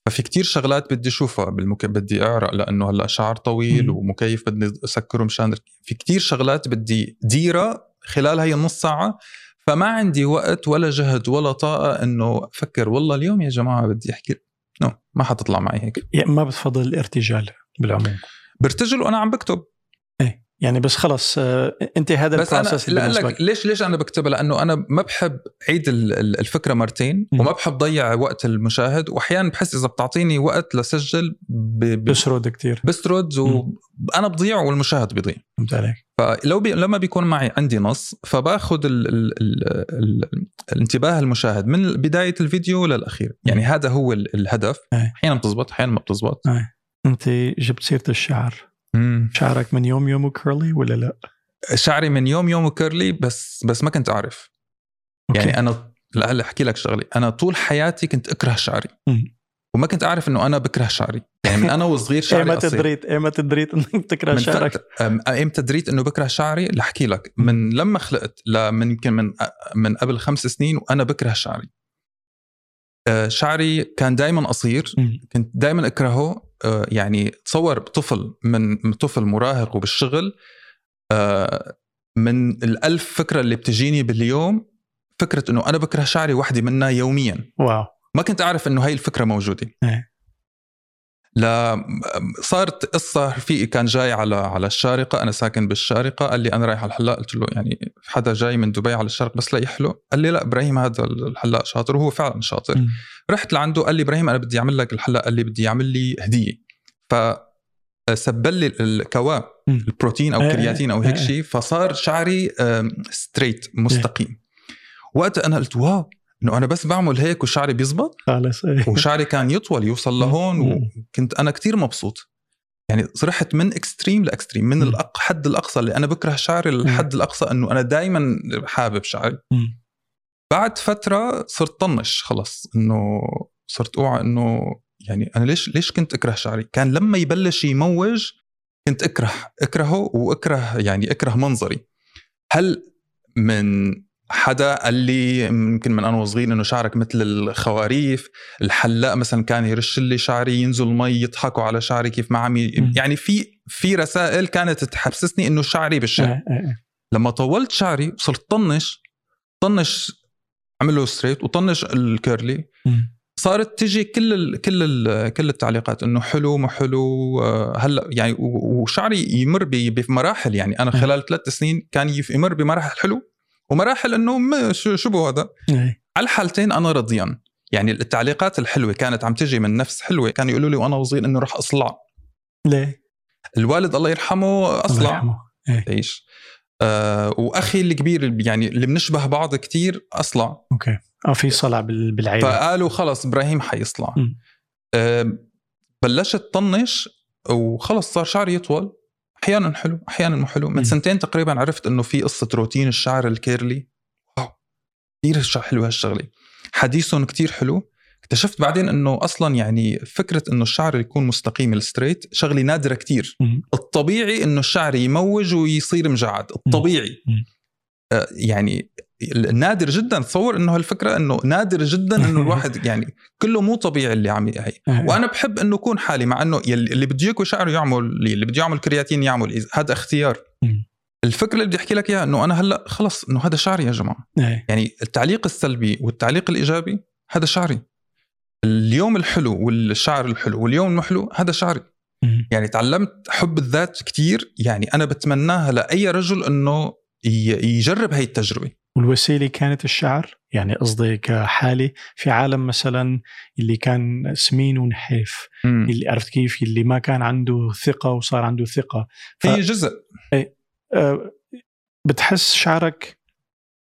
ففي كتير شغلات بدي أشوفها بالمك... بدي أعرق لأنه هلأ شعر طويل مم. ومكيف بدي أسكره مشان في كتير شغلات بدي ديره خلال هي النص ساعة فما عندي وقت ولا جهد ولا طاقة إنه أفكر والله اليوم يا جماعة بدي أحكي. no ما حتطلع معي هيك. يعني ما بتفضل الارتجال بالعموم. برتجل وأنا عم بكتب. يعني بس خلص آه، انت هذا بس ال process لا بالنسبة لك. ليش ليش أنا بكتبها لأنه أنا ما بحب أعيد ال- ال- الفكرة مرتين. وما بحب ضيع وقت المشاهد واحيانا بحس إذا بتعطيني وقت لسجل ب- بسرد كتير. بستطرد وأنا بضيع والمشاهد بيضيع. فهمت عليك. فلو بي لما بيكون معي عندي نص فباخذ ال ال ال ال الانتباه المشاهد من بداية الفيديو للاخير يعني هذا هو ال- الهدف. أحيانا بتزبط أحيانا ما بتزبط. أنت جبت سيرة الشعر. شعرك من يوم يومه curly ولا لا؟ شعري من يوم يوم curly بس بس ما كنت أعرف. okay. يعني أنا لا أحكي لك شغلة. أنا طول حياتي كنت أكره شعري. مم. وما كنت أعرف إنه أنا بكره شعري. يعني من أنا وصغير [LAUGHS] شعري ايمتى دريت ايمتى دريت إنك بتكره شعرك؟ ايمتى دريت إنه بكره شعري؟ لحكي لك. من لما خلقت لمن يمكن من من قبل خمس سنين وأنا بكره شعري. آه، شعري كان دائما قصير. كنت دائما أكرهه. يعني تصور طفل من طفل مراهق وبالشغل آه، من الألف فكرة اللي بتجيني باليوم فكرة إنه أنا بكره شعري وحدة منها يوميا. واو. ما كنت أعرف إنه هاي الفكرة موجودة. إيه. لا صارت قصة رفيقي كان جاي على على الشارقة أنا ساكن بالشارقة قال لي أنا رايح على الحلاق قلت له يعني حدا جاي من دبي على الشرق بس لا يحلق قال لي لا إبراهيم هذا الحلاق شاطر وهو فعلا شاطر مم. رحت لعنده قال لي إبراهيم أنا بدي أعمل لك الحلاق قال لي بدي يعمل لي هدية ف سبل لي الكوا. البروتين أو إيه، الكرياتين أو إيه، هيك إيه. شيء فصار شعري straight مستقيم وقتها أنا قلت wow إنه أنا بس بعمل هيك وشعري بيزبط خلص [LAUGHS] وشعري كان يطول يوصل لهون. وكنت أنا كتير مبسوط يعني رحت من extreme ل extreme من مم. الحد الأقصى اللي أنا بكره شعري للحد الأقصى إنه أنا دائما حابب شعري. بعد فترة صرت طنش خلص إنه صرت أوعى إنه يعني أنا ليش ليش كنت أكره شعري؟ كان لما يبلش يموج كنت أكره أكرهه وأكره يعني أكره منظري. هل من حدا قال لي يمكن من أنا وصغير إنه شعرك مثل الخواريف، الحلاق مثلا كان يرش لي شعري ينزل مي يضحكوا على شعري كيف ما عم. يعني في في رسائل كانت تحسسني إنه شعري بالشعر. إيه، إيه، إيه. لما طولت شعري وصرت طنش طنش عمله straight وطنش ال curly. صارت تجي كل ال كل ال كل التعليقات إنه حلو ما حلو آه، هلأ يعني وشعري يمر بمراحل يعني أنا خلال ثلاث سنين كان يمر بمراحل حلو ومراحل انه شو شو بو هذا. إيه. على الحالتين أنا رضيان. يعني التعليقات الحلوة كانت عم تجي من نفس حلوة كانوا يقولوا لي وأنا صغير إنه رح أصلع. ليه؟ الوالد الله يرحمه الله اصلع يرحمه. تعيش آه وأخي الكبير يعني اللي بنشبه بعض كتير أصلع. okay. آه في صلع بال- بالعيلة. فقالوا خلص إبراهيم حيصلع. آه بلشت طنش وخلص صار شعري يطول. أحيانا حلو أحيانا مو حلو. من. سنتين تقريبا عرفت إنه في قصة روتين الشعر ال curly. wow كثير حلو هالشغلة. حديثهم كتير حلو. اكتشفت بعدين إنه أصلا يعني فكرة إنه الشعر يكون مستقيم الستريت شغلة نادرة كتير. مم. الطبيعي إنه الشعر يموج ويصير مجعد. الطبيعي. مم. آه، يعني نادر جدا تصور إنه هالفكرة إنه نادر جدا إنه [LAUGHS] الواحد يعني كله مو طبيعي اللي عم هي. وأنا بحب إنه يكون حالي مع إنه اللي بده يكوي شعره يعمل اللي بده يعمل كرياتين يعمل هذا اختيار. الفكرة اللي بدي أحكي لك إياها إنه أنا هلأ خلص إنه هذا شعري يا جماعة إيه. يعني التعليق السلبي والتعليق الإيجابي هذا شعري اليوم الحلو والشعر الحلو واليوم المو حلو هذا شعري. يعني تعلمت حب الذات كتير يعني أنا بتمناها لأي رجل إنه يجرب هاي التجربة والوسيلة كانت الشعر يعني قصدي كحالي في عالم مثلا اللي كان سمين ونحيف اللي عرفت كيف؟ اللي ما كان عنده ثقة وصار عنده ثقة. ف- هي جزء. آه، بتحس شعرك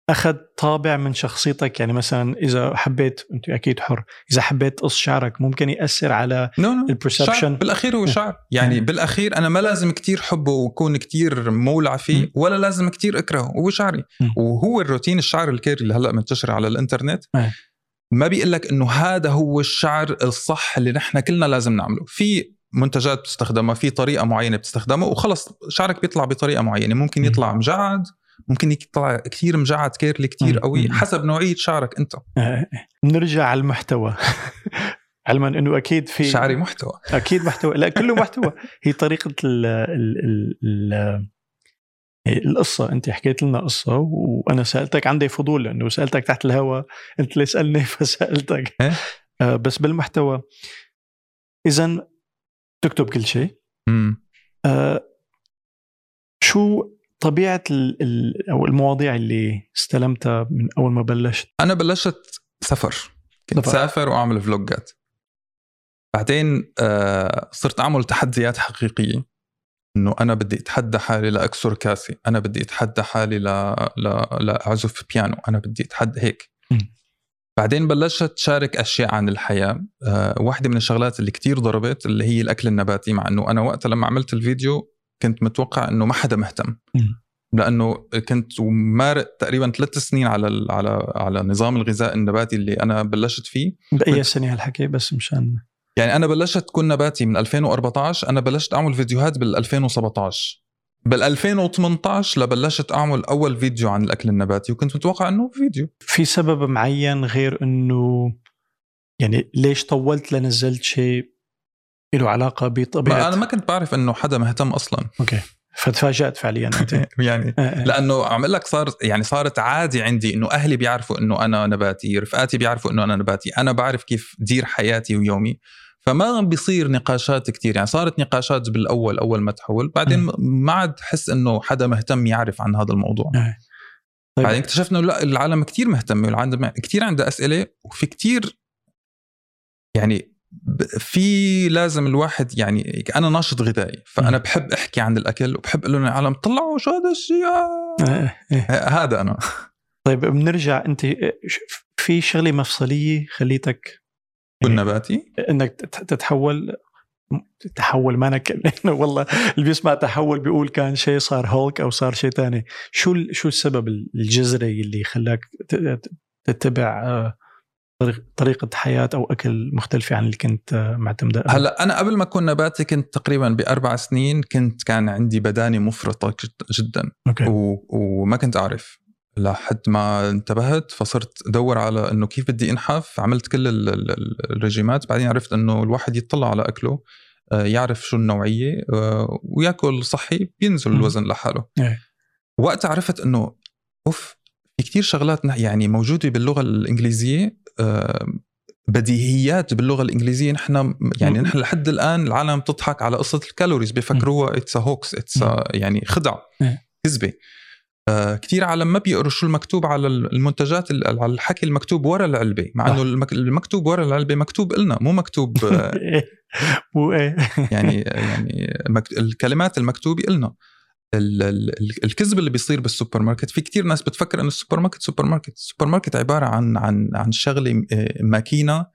أخذ طابع من شخصيتك يعني مثلا إذا حبيت أنت أكيد حر إذا حبيت تقص شعرك ممكن يأثر على no no ال perception بالأخير هو شعر [LAUGHS] يعني. بالأخير أنا ما لازم كتير حبه وكون كتير مولع فيه. ولا لازم كتير اكرهه هو شعري. وهو الروتين الشعر ال curly اللي هلأ منتشر على الإنترنت. ما بيقول لك إنه هذا هو الشعر الصح اللي نحن كلنا لازم نعمله في منتجات بتستخدمها في طريقة معينة بتستخدمها وخلص شعرك بيطلع بطريقة معينة ممكن مم. يطلع مجعد ممكن يطلع كثير مجعد كيرلي كثير. قوي. حسب نوعية شعرك أنت. آه، نرجع على المحتوى. [LAUGHS] علما إنه أكيد في شعري محتوى. أكيد محتوى. لا كله محتوى. هي طريقة ال ال ال ال القصة. أنت حكيت لنا قصة وأنا سألتك عندي فضول لأنه سألتك تحت الهواء أنت اللي سألني [LAUGHS] فسألتك. إيه؟ آه، بس بالمحتوى. اذا تكتب كل شيء. آه، شو طبيعة ال ال أو المواضيع اللي استلمتها من أول ما بلشت؟ أنا بلشت سفر. كنت سفر. سافر وأعمل فلوجات بعدين آه، صرت أعمل تحديات حقيقية. إنه أنا بدي أتحدى حالي لاكسر كاسي. أنا بدي أتحدى حالي ل... ل... لاعزف بيانو أنا بدي أتحدى هيك. بعدين بلشت شارك أشياء عن الحياة. أه واحدة من الشغلات اللي كتير ضربت اللي هي الأكل النباتي. مع إنه أنا وقتها لما عملت الفيديو كنت متوقع إنه ما حدا مهتم. لأنه كنت مارق تقريبا ثلاث سنين على على على نظام الغذاء النباتي اللي أنا بلشت فيه. بأي سنة هالحكي؟ بس مشان. يعني أنا بلشت تكون نباتي من 2014 أنا بلشت أعمل فيديوهات بال 2017 بال 2018 لبلشت أعمل أول فيديو عن الأكل النباتي وكنت متوقع إنه فيديو. في سبب معين غير إنه يعني ليش طولت لنزلت شيء؟ له علاقة بطبيعه ما أنا ما كنت بعرف إنه حدا مهتم أصلا. أوكي. فتفاجأت فعليا أنت. [LAUGHS] يعني آه، آه. لأنه عم لك صار يعني صارت عادي عندي إنه أهلي بيعرفوا إنه أنا نباتي رفقاتي بيعرفوا إنه أنا نباتي. أنا بعرف كيف دير حياتي ويومي. فما بيصير نقاشات كتير. يعني صارت نقاشات بالأول أول ما تحول. بعدين. ما عاد حس إنه حدا مهتم يعرف عن هذا الموضوع. آه. طيب. بعدين اكتشفنا إنه لا العالم كتير مهتمه والعالم كتير عنده أسئلة وفي كتير يعني في لازم الواحد يعني أنا ناشط غذائي فأنا. بحب أحكي عن الأكل وبحب أقول لهم العالم طلعوا شو هذا الشيء آه. آه، آه. ه- هذا أنا طيب بنرجع أنت في شغلة مفصلية خليتك والنباتي إنك تت- تتحول تحول ما نك والله اللي بيسمع تحول بيقول كان شيء صار هولك أو صار شيء تاني شو شو السبب الجذري اللي خلاك تتبع آه، طريقة حياة أو أكل مختلفة عن اللي كنت آه، معتمدة؟ هلأ أنا قبل ما أكون نباتي كنت تقريبا بأربع سنين كنت كان عندي بدانه مفرطة جد- جدا أوكي و... وما كنت أعرف لحد ما انتبهت فصرت أدور على إنه كيف بدي أنحف عملت كل ال- ال- ال- الرجيمات بعدين عرفت إنه الواحد يطلع على أكله آه، يعرف شو النوعية آه، ويأكل صحي بينزل. الوزن لحاله إيه. وقتها عرفت إنه أوف في كتير شغلات يعني موجودة باللغة الإنجليزية بديهيات باللغة الإنجليزية نحن يعني. نحن لحد الآن العالم بتضحك على قصة ال calories بيفكروها it's hoax it's يعني خدع إيه. كذبة آه كثير عالم ما بيقروا شو المكتوب على المنتجات ال- على الحكي المكتوب ورا العلبة مع. إنه المك- المكتوب ورا العلبة مكتوب إلنا مو مكتوب آه،. [LAUGHS] مو إيه يعني [LAUGHS] يعني. الكلمات المكتوبة ال- الكذب اللي بيصير بالسوبر ماركت في كتير ناس بتفكر إنه السوبر ماركت سوبر ماركت السوبر ماركت عبارة عن عن عن شغلة آه، ماكينة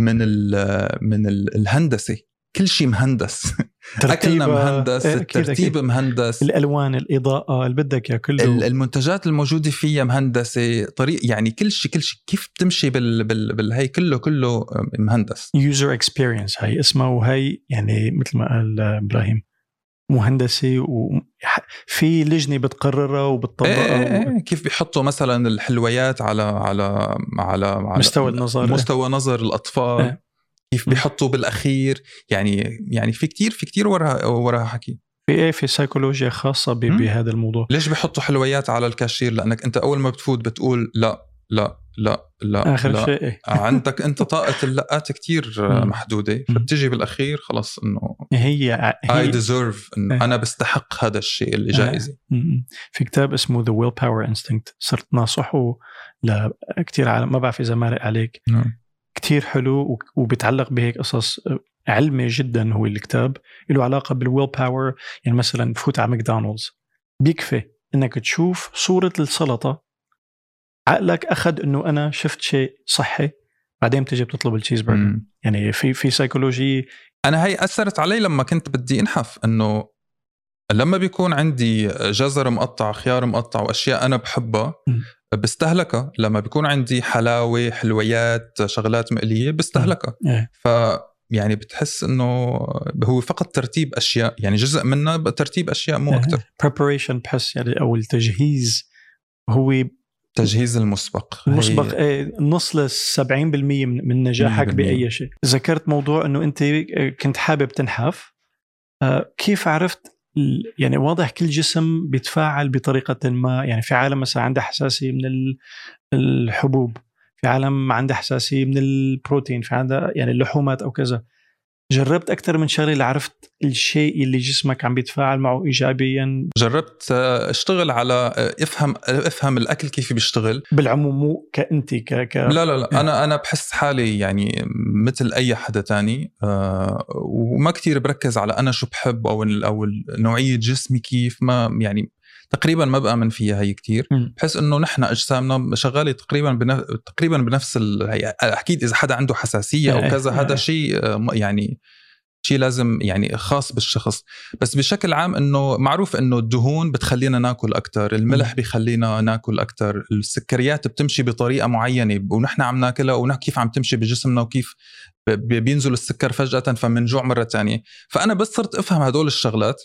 من ال من ال الهندسة. كل شيء مهندس. [LAUGHS] أكلنا مهندس إيه، الترتيب. مهندس. الألوان الإضاءة اللي بدك اياه كله. المنتجات الموجودة فيها مهندسة طريق يعني كل شيء كل شيء كيف بتمشي بال بال بالهي كله كله مهندس. user experience هاي اسمها وهي يعني مثل ما قال إبراهيم مهندسة وفي لجنة بتقررها وبتطبقها إيه إيه كيف بيحطوا مثلا الحلويات على على على, على مستوى النظر مستوى نظر الأطفال إيه. كيف. بيحطوا بالأخير يعني يعني في كتير في كتير وراها وراها حكي في إيه في سيكولوجيا خاصة. بهذا الموضوع ليش بيحطوا حلويات على الكاشير لأنك أنت أول ما بتفوت بتقول لا لا لا لا آخر لا شيء إيه. عندك أنت طاقة اللقات كتير [LAUGHS] مم. محدودة. فبتجي بالأخير خلص إنه هي I deserve انه إيه. أنا بستحق هذا الشيء اللي جائزة م- في كتاب اسمه the willpower instinct صرت ناصحه لكثير عالم ما بعرف إذا مارق عليك نعم. كتير حلو و- وبيتعلق بهيك قصص علمي جدا هو الكتاب له علاقة بال willpower يعني مثلا بفوت على ماكدونالدز بيكفي إنك تشوف صورة السلطة عقلك أخذ إنه أنا شفت شيء صحي بعدين بتجي بتطلب التشيز برجر. يعني في في سيكولوجي أنا هي أثرت علي لما كنت بدي أنحف إنه لما بيكون عندي جزر مقطع خيار مقطع وأشياء أنا بحبها. بستهلكها لما بيكون عندي حلاوة حلويات شغلات مقلية بستهلكها إيه. ف يعني بتحس إنه هو فقط ترتيب أشياء يعني جزء منها ترتيب أشياء مو أكثر preparation بحس يعني أو التجهيز هو تجهيز المسبق. مسبق هي- إيه، نص ل 70% من نجاحك 100%. بأي شيء. ذكرت موضوع إنه أنت كنت حابب تنحف آه، كيف عرفت يعني واضح كل جسم بيتفاعل بطريقة ما. يعني في عالم مثلا عنده حساسية من ال- الحبوب في عالم عنده حساسية من البروتين في عنده يعني اللحومات أو كذا. جربت أكثر من شغلة لعرفت الشيء اللي جسمك عم بيتفاعل معه إيجابيا جربت آه، أشتغل على آه، أفهم أفهم الأكل كيف بيشتغل بالعموم مو كأنت ك ك لا لا لا إيه. أنا أنا بحس حالي يعني مثل أي حدا تاني آه، وما كتير بركز على أنا شو بحب أو أو نوعية جسمي كيف ما يعني تقريبا ما بآمن فيها هي كتير مم. بحس إنه نحن أجسامنا شغالة تقريبا بنف... تقريبا بنفس ال... أكيد إذا حدا عنده حساسية إيه، أو كذا إيه. هذا شيء آه، يعني شيء لازم يعني خاص بالشخص بس بشكل عام إنه معروف إنه الدهون بتخلينا ناكل أكثر الملح بيخلينا ناكل أكثر السكريات بتمشي بطريقة معينة ونحن عم ناكلها ونحن كيف عم تمشي بجسمنا وكيف بينزل السكر فجأة فمنجوع مرة تانية فأنا بس صرت أفهم هدول الشغلات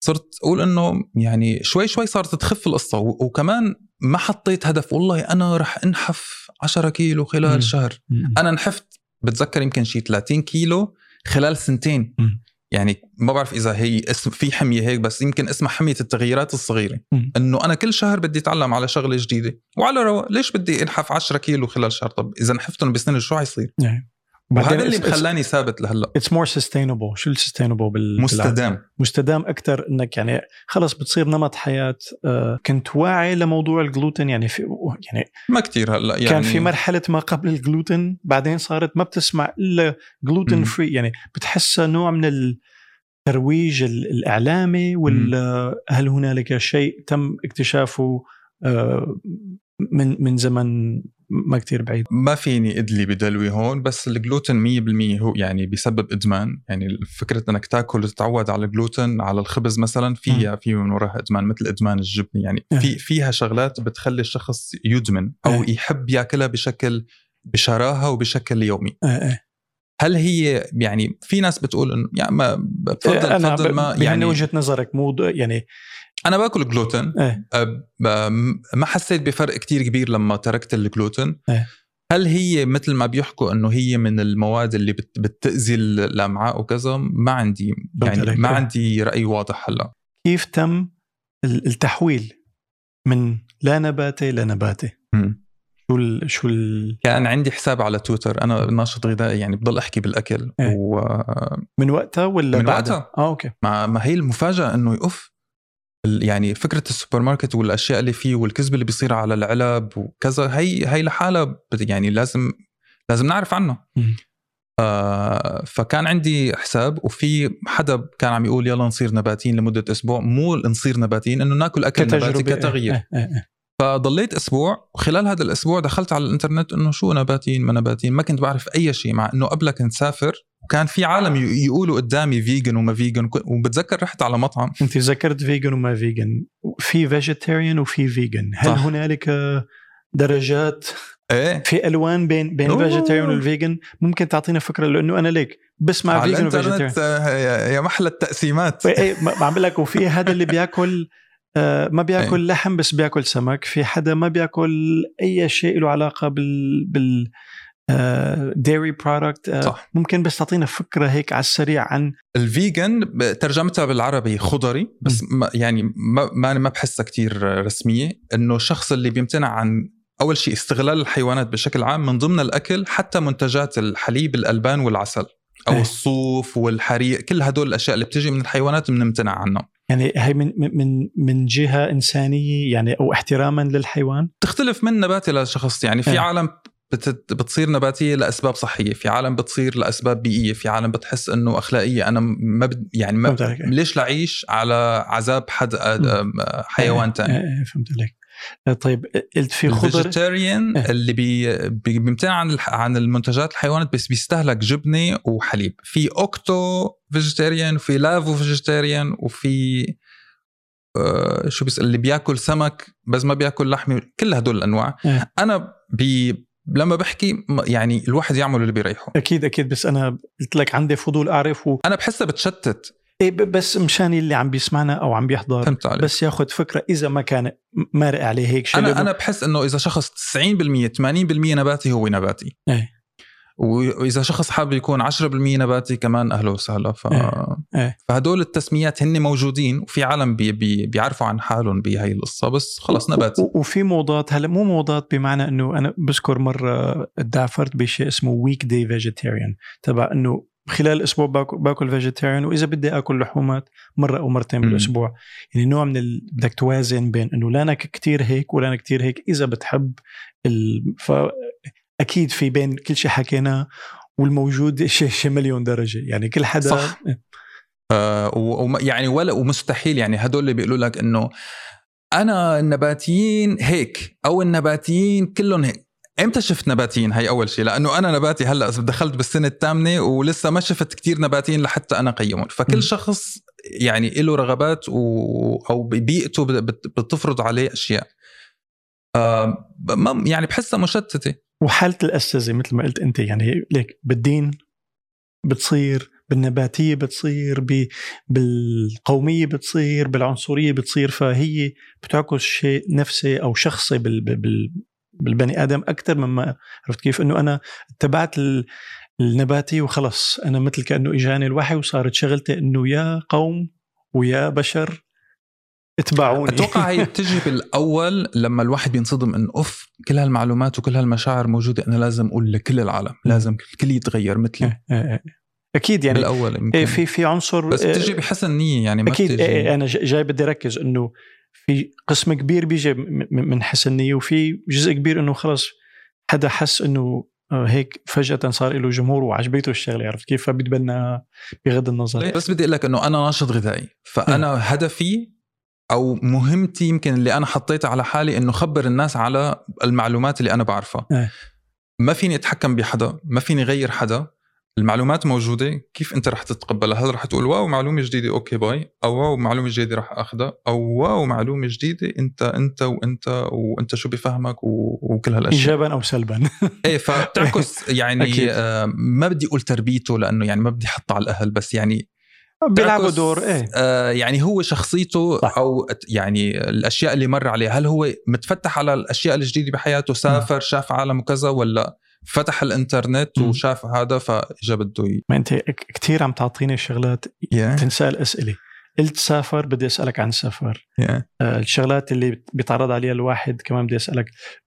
صرت أقول إنه يعني شوي شوي صارت تخف القصة وكمان ما حطيت هدف والله أنا رح انحف 10 كيلو مم. خلال شهر مم. أنا نحفت بتذكر يمكن شي 30 كيلو خلال سنتين مم. يعني ما بعرف إذا هي اسم في حمية هيك بس يمكن اسمها حمية التغييرات الصغيرة مم. إنه أنا كل شهر بدي أتعلم على شغلة جديدة وعلى رواق ليش بدي انحف 10 كيلو خلال شهر طب إذا نحفتهم بسنة شو حيصير يعني. وهذا اللي مخلاني ثابت لهلا. it's more sustainable شو ال sustainable بال مستدام. مستدام أكثر إنك يعني خلص بتصير نمط حياة آه، كنت واعي لموضوع الجلوتين. يعني في يعني, ما كتير هلا يعني كان في مرحلة ما قبل الجلوتين بعدين صارت ما بتسمع إلا gluten. free يعني بتحسها نوع من الترويج ال- الإعلامي ولا هل هنالك شيء تم اكتشافه آه، من من زمن ما كتير بعيد ما فيني إدلي بدلوي هون بس الجلوتين 100% هو يعني بيسبب إدمان يعني فكرة إنك تأكل وتتعود على الجلوتين على الخبز مثلا فيها في من وراها إدمان مثل إدمان الجبن يعني إيه. في فيها شغلات بتخلي الشخص يدمن أو إيه. يحب يأكلها بشكل بشراهة وبشكل يومي آه. هل هي يعني في ناس بتقول إنه يعني ما بفضل أنا بفضل ما يعني يعني وجهة نظرك مو يعني أنا باكل جلوتين إيه ب- ما حسيت بفرق كتير كبير لما تركت الجلوتين إيه. هل هي مثل ما بيحكوا إنه هي من المواد اللي بت- بتأذي الأمعاء وكذا ما عندي يعني. ما. عندي رأي واضح هلا كيف تم ال- التحويل من لا نباتي لنباتي. شو ال شو ال كان عندي حساب على تويتر أنا ناشط غذائي يعني بضل أحكي بالأكل إيه. وما من وقتها ولا من بعدها؟ وقتها. آه أوكي ما هي المفاجأة إنه يقف ال- يعني فكرة السوبر ماركت والأشياء اللي فيه والكذب اللي بيصير على العلب وكذا هي هي لحالها يعني لازم لازم نعرف عنها. آه فكان عندي حساب وفي حدا كان عم يقول يلا نصير نباتيين لمدة أسبوع مو نصير نباتيين إنه ناكل أكل نباتي كتجربه كتغيير إيه، إيه، إيه. فضليت أسبوع وخلال هذا الأسبوع دخلت على الإنترنت إنه شو نباتيين ما نباتيين ما كنت بعرف أي شيء مع إنه قبلها كنت سافر وكان في عالم يقولوا قدامي vegan وما vegan وبتذكر رحت على مطعم. انت ذكرت vegan وما vegan في vegetarian وفي vegan هل صح. هنالك درجات إيه. في ألوان بين بين. ال vegetarian وال vegan ممكن تعطينا فكرة لأنه أنا ليك. بسمع vegan و vegetarian يا محلى التقسيمات. إيه عم بقول لك وفي هذا اللي بياكل آه، ما بياكل إيه. لحم بس بياكل سمك. في حدا ما بياكل أي شيء له علاقة بال بال dairy product صح ممكن بس تعطينا فكرة هيك على السريع عن ال vegan ترجمتها بالعربي خضري بس ما يعني ما ما ما بحسها كتير رسمية إنه الشخص اللي بيمتنع عن أول شيء استغلال الحيوانات بشكل عام من ضمن الأكل حتى منتجات الحليب الألبان والعسل أو إيه. الصوف والحرير كل هدول الأشياء اللي بتجي من الحيوانات بنمتنع عنها يعني هي من من من جهة إنسانية يعني أو احتراما للحيوان تختلف من نباتي لشخص يعني في إيه. عالم بتت- بتصير نباتية لأسباب صحية، في عالم بتصير لأسباب بيئية، في عالم بتحس إنه أخلاقية أنا ما بد يعني ما فهمت. ليش لعيش على عذاب حد مم. حيوان إيه، ثاني إيه، إيه، فهمت عليك طيب قلت في خضر ال vegetarian إيه. اللي بي بي- بيمتنع عن عن المنتجات الحيوانات بس بيستهلك جبنة وحليب في ovo vegetarian وفي lacto vegetarian وفي آه شو بس اللي بياكل سمك بس ما بياكل لحمة كل هدول الأنواع. أنا بي لما بحكي يعني الواحد يعمل اللي بيريحه. أكيد أكيد بس أنا قلت لك عندي فضول اعرف و... أنا بحسها بتشتت. إيه بس مشان اللي عم بيسمعنا أو عم بيحضر. فهمت عليك. بس ياخذ فكرة إذا ما كان مارق عليه هيك شيء أنا أنا بحس إنه إذا شخص 90% 80% نباتي هو نباتي. إيه. وإذا شخص حابب يكون 10% نباتي كمان أهلا وسهلا ف... إيه. إيه. فهدول التسميات هن موجودين وفي عالم بي... بي... بيعرفوا عن حالهم بهي القصة بس خلص نباتي و- وفي موضات هلا مو موضات بمعنى إنه أنا بذكر مرة تدافرت بشيء اسمه weekday vegetarian تبع إنه خلال الأسبوع باكل, باكل vegetarian وإذا بدي آكل لحومات مرة أو مرتين. بالأسبوع يعني نوع من ال... بدك توازن بين إنه لا أنا كثير هيك ولا أنا كثير هيك إذا بتحب ال... ف أكيد في بين كل شيء حكيناه والموجود شيء مليون درجة. يعني كل حدا صح. آه و... وم- يعني ولا ومستحيل. يعني هدول اللي بيقولوا لك إنه أنا النباتيين هيك أو النباتيين كلهم هيك. إمتى شفت نباتيين؟ هي أول شيء. لأنه أنا نباتي هلأ دخلت بالسنة الثامنه ولسه ما شفت كتير نباتيين لحتى أنا قيمهم م. فكل شخص يعني له رغبات و... أو بيئته بت- بت- بتفرض عليه أشياء. آه ما- يعني بحسها مشتتة. وحالة الاساتذه مثل ما قلت أنت يعني ليك بالدين بتصير بالنباتية بتصير ب... بالقومية بتصير بالعنصرية بتصير فهي بتعكس شيء نفسي أو شخصي بال... بال... بالبني آدم أكثر مما عرفت كيف؟ إنه أنا اتبعت ال... النباتي وخلص أنا مثل كأنه إجاني الوحي وصارت شغلتي إنه يا قوم ويا بشر اتبعوني. أتوقع هي بتجي بالأول لما الواحد بينصدم إنه أوف كل هالمعلومات وكل هالمشاعر موجودة أنا لازم أقول لكل العالم لازم الكل يتغير مثلي. إيه، إيه، إيه. أكيد يعني بالأول يمكن. في في عنصر بس بتجي بحسن نيه يعني ما أكيد بتجي. أنا جاي بدي اركز إنه في قسم كبير بيجي من حسن نيه وفي جزء كبير إنه خلص حدا حس إنه آه، هيك فجأة صار له جمهور وعجبته الشغلة عرفت كيف؟ فبيتبنى بغض النظر. بس بدي أقول لك إنه أنا ناشط غذائي فأنا هدفي أو مهمتي يمكن اللي أنا حطيتها على حالي إنه خبر الناس على المعلومات اللي أنا بعرفها. إيه. ما فيني أتحكم بحدا ما فيني غير حدا. المعلومات موجودة كيف أنت رح تتقبلها؟ هل رح تقول wow معلومة جديدة okay bye. أو wow معلومة جديدة رح اخذها أو واو معلومة جديدة أنت أنت وأنت وأنت شو بفهمك و... وكل هالأشياء. ايجابا أو سلبا. [LAUGHS] إيه فبتعكس [LAUGHS] يعني. آه ما بدي أقول تربيته لأنه يعني ما بدي أحطه على الأهل بس يعني بيلعبوا دور إيه. آه يعني هو شخصيته صح. أو يعني الأشياء اللي مر عليه هل هو متفتح على الأشياء الجديدة بحياته؟ سافر شاف عالم وكذا ولا فتح الإنترنت. وشاف هذا فاجى بده ي- ما أنت كثير عم تعطيني شغلات تنسأل أسئلة. قلت سافر بدي أسألك عن السفر Yeah. آه، الشغلات اللي بيتعرض عليها الواحد كمان بدي أسألك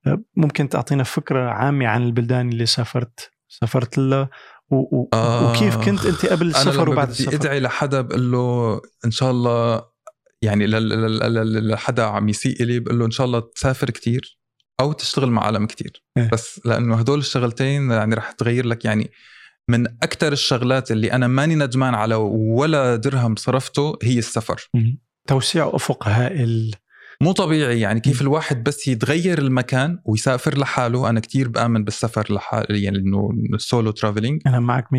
آه، ممكن تعطينا فكرة عامة عن البلدان اللي سافرت؟ سافرت لها و... و... آه. وكيف كنت أنت قبل السفر وبعد بدي السفر أدعي لحدا بقول له إن شاء الله يعني لل- لل- لل- لحدا عم يسيء لي بقول له إن شاء الله تسافر كتير أو تشتغل مع عالم كتير إيه. بس لأنه هدول الشغلتين يعني رح تغير لك يعني من أكثر الشغلات اللي أنا ماني ندمان على ولا درهم صرفته هي السفر. توسيع أفق هائل مو طبيعي يعني كيف. الواحد بس يتغير المكان ويسافر لحاله. أنا كتير بآمن بالسفر لحاله يعني إنه ال solo traveling أنا معك 100%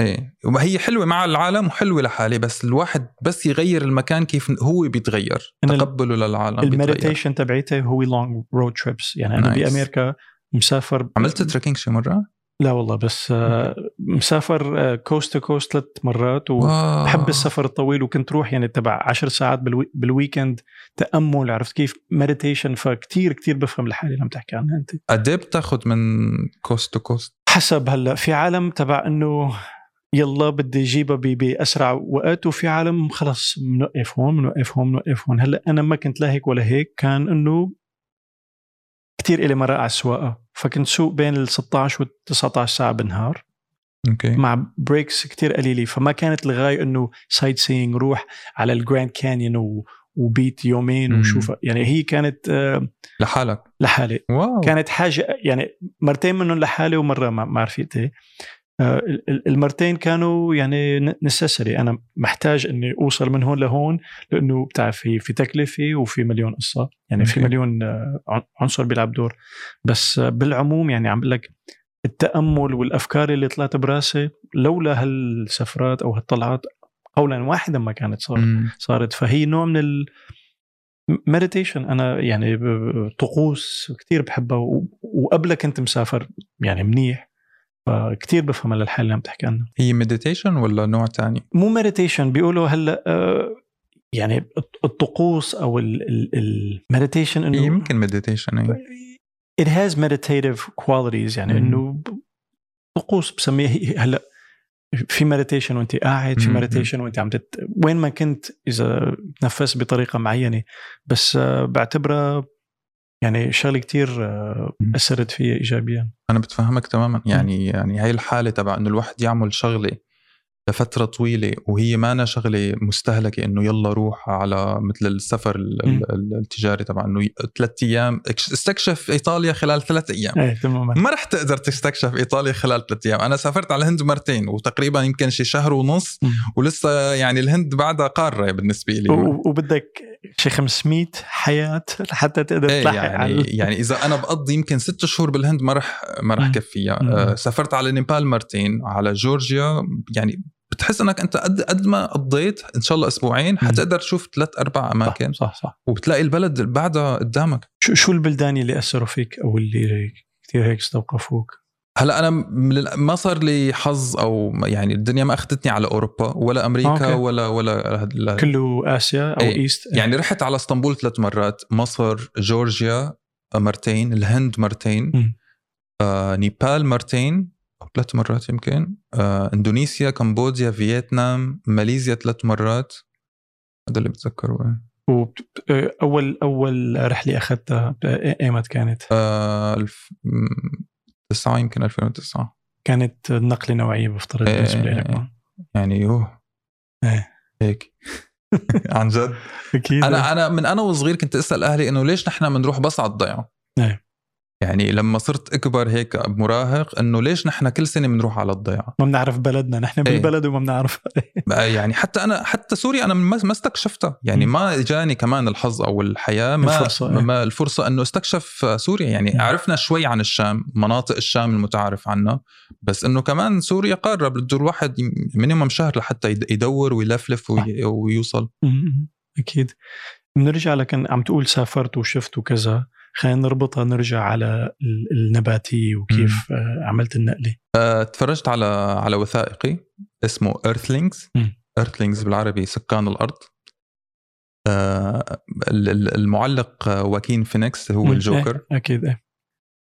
إيه. وهي حلوة مع العالم وحلوة لحالي بس الواحد بس يغير المكان كيف هو بيتغير. تقبله للعالم ال meditation تبعيته هو long road trips يعني أنا. بأمريكا مسافر عملت trekking شي مرة؟ لا والله بس آه، مسافر coast to coast ثلاث مرات وبحب. السفر الطويل وكنت روح يعني تبع عشر ساعات بالوي... بال weekend تأمل عرفت كيف meditation فكتير كتير بفهم الحالة اللي عم تحكي عنها أنت قد إيه بتاخذ من coast to coast؟ حسب هلأ في عالم تبع إنه يلا بدي أجيبها بأسرع وقت وفي عالم خلص بنوقف هون بنوقف هون بنوقف هون هلأ أنا ما كنت لا هيك ولا هيك كان إنه كتير إلي مرة على السواقة فكنت سوق بين ال 16 وال 19 ساعة بالنهار. okay. مع breaks كتير قليلة. فما كانت الغاية إنه sightseeing روح على ال Grand Canyon و... وبيت يومين مم. وشوف. يعني هي كانت آه، لحالك؟ لحالي. wow. كانت حاجة يعني مرتين منهم لحالي ومرة مع رفيقتي آه، المرتين كانوا يعني necessary أنا محتاج إني أوصل من هون لهون لأنه بتعرف في في تكلفة وفي مليون قصة. يعني في مليون آه، عنصر بيلعب دور. بس بالعموم يعني عم بقول لك التأمل والأفكار اللي طلعت براسي لولا هالسفرات أو هالطلعات قولا واحدا ما كانت صارت صارت. فهي نوع من ال meditation أنا يعني طقوس كثير بحبها وقبلها كنت مسافر يعني منيح. فكتير بفهم الحالة اللي عم تحكي عنه. هي meditation ولا نوع تاني؟ مو meditation بيقولوا هلا آه، يعني الطقوس أو ال meditation إنه يمكن meditation it has meditative qualities يعني إنه طقوس بسميها هلا في meditation وانت قاعد في meditation وانت عم تت... وين ما كنت إذا تنفس بطريقة معينة بس آه، بعتبرها يعني شغلة كتير آه، أثرت فيها ايجابيا. أنا بتفهمك تماما. يعني يعني هاي الحالة تبع إنه الواحد يعمل شغلة لفترة طويلة وهي ما شغلة مستهلكة إنه يلا روح على مثل السفر التجاري تبع إنه ثلاث أيام استكشف إيطاليا خلال ثلاث أيام. إيه تماما. ما رح تقدر تستكشف إيطاليا خلال ثلاث أيام. أنا سافرت على الهند مرتين وتقريبا يمكن شي شهر ونص ولسه يعني الهند بعدها قارة بالنسبة لي. وبدك شي 500 حياة لحتى تقدر إيه تلحق يعني على يعني إذا أنا بقضي يمكن ست شهور بالهند ما رح ما رح كفيها. آه سافرت على نيبال مرتين على جورجيا يعني بتحس إنك أنت قد قد ما قضيت إن شاء الله أسبوعين حتقدر تشوف ثلاث أربع أماكن صح صح, صح. وبتلاقي البلد بعدها قدامك شو شو البلدان اللي أثروا فيك أو اللي كثير هيك استوقفوك؟ هلأ أنا ما صار لي حظ أو يعني الدنيا ما أخذتني على أوروبا ولا أمريكا okay. ولا ولا كله آسيا أو إيه. East يعني رحت على إسطنبول ثلاث مرات مصر جورجيا مرتين الهند مرتين آه، نيبال مرتين ثلاث مرات يمكن. آه، إندونيسيا كمبوديا فيتنام ماليزيا ثلاث مرات. هذا اللي بتذكره اول أول رحلة أخذتها إيمت كانت؟ آه الف... تسعة يمكن 2009 كانت نقلة نوعية بفترض إيه، بالنسبة لك إيه، إيه. يعني يوه إيه. هيك. [LAUGHS] عن جد؟ أكيد أنا أنا من أنا وصغير كنت أسأل أهلي إنه ليش نحن بنروح بس على الضيعة؟ إيه. يعني لما صرت أكبر هيك مراهق إنه ليش نحن كل سنة بنروح على الضيعه ما بنعرف بلدنا نحن إيه. بالبلد وما بنعرف. [LAUGHS] يعني حتى أنا حتى سوريا أنا ما استكشفتها. يعني ما اجاني كمان الحظ أو الحياة ما الفرصة, إيه. ما الفرصة إنه استكشف سوريا. يعني عرفنا شوي عن الشام مناطق الشام المتعارف عنها بس إنه كمان سوريا قارة بده الواحد مينيمم شهر لحتى يدور ويلفلف ويوصل. أكيد. بنرجع لكن عم تقول سافرت وشفت وكذا. خلينا نربطها نرجع على النباتيه وكيف مم. عملت النقلة. أه، تفرجت على على وثائقي اسمه Earthlings Earthlings بالعربي سكان الأرض. أه المعلق واكين فينيكس هو الجوكر. إيه أكيد إيه.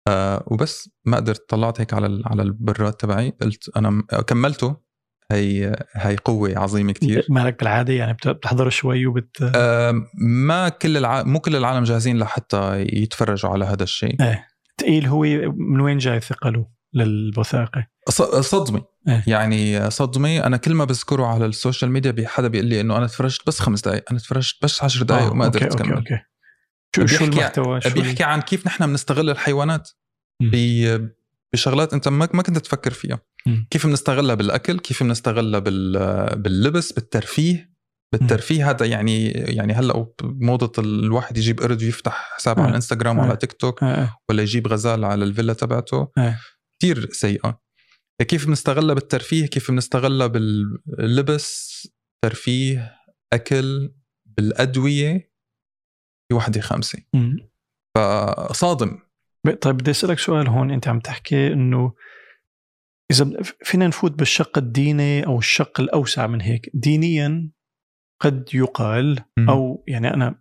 أه وبس ما قدرت طلعت هيك على على البراد تبعي. قلت أنا كملته. هي هي قوة عظيمة كتير. مالك بالعادة يعني بتحضر شوي وبت ما كل الع... مو كل العالم جاهزين لحتى يتفرجوا على هذا الشيء. إيه. تقيل هو من وين جاي ثقله للوثائقي؟ صدمة. إيه؟ يعني صدمة. أنا كل ما بذكره على ال social media حدا بيقول لي إنه أنا تفرجت بس خمس دقائق أنا تفرجت بس عشر دقائق آه، وما قدرت okay okay. شو شو المحتوى؟ شو بيحكي عن كيف نحن بنستغل الحيوانات. بشغلات أنت ما كنت تفكر فيها. كيف بنستغلها بالأكل كيف بنستغلها باللبس بالترفيه. بالترفيه هذا يعني يعني هلأ موضة الواحد يجيب قرد ويفتح حساب على الإنستغرام وعلى تيك توك ولا يجيب غزال على الفيلا تبعته. كثير سيئة. كيف بنستغلها بالترفيه؟ كيف بنستغلها باللبس ترفيه أكل بالأدوية؟ في وحدة خامسة. فصادم. طيب بدي أسألك سؤال هون أنت عم تحكي إنه إذا فينا نفوت بالشق الديني أو الشق الأوسع من هيك. دينيا قد يقال أو يعني أنا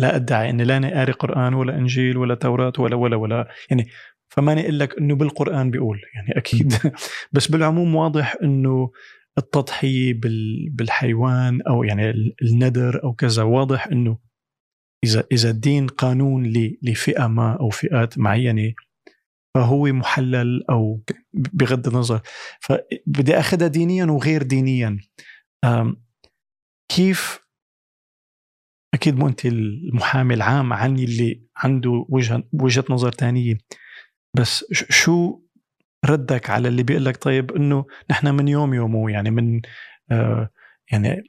لا أدعي أني لا قاري قرآن ولا إنجيل ولا توراة ولا ولا ولا. يعني فماني أقول لك إنه بالقرآن بيقول يعني أكيد. [LAUGHS] بس بالعموم واضح إنه التضحية بالحيوان أو يعني الندر أو كذا واضح إنه إذا إذا الدين قانون لفئة ما أو فئات معينة فهو محلل أو بغض النظر. فبدي أخذها دينيا وغير دينيا. كيف أكيد مو أنت المحامي العام عني اللي عنده وجهة وجهة نظر ثانية بس شو ردك على اللي بيقول لك طيب إنه نحن من يوم يومه يعني من آه يعني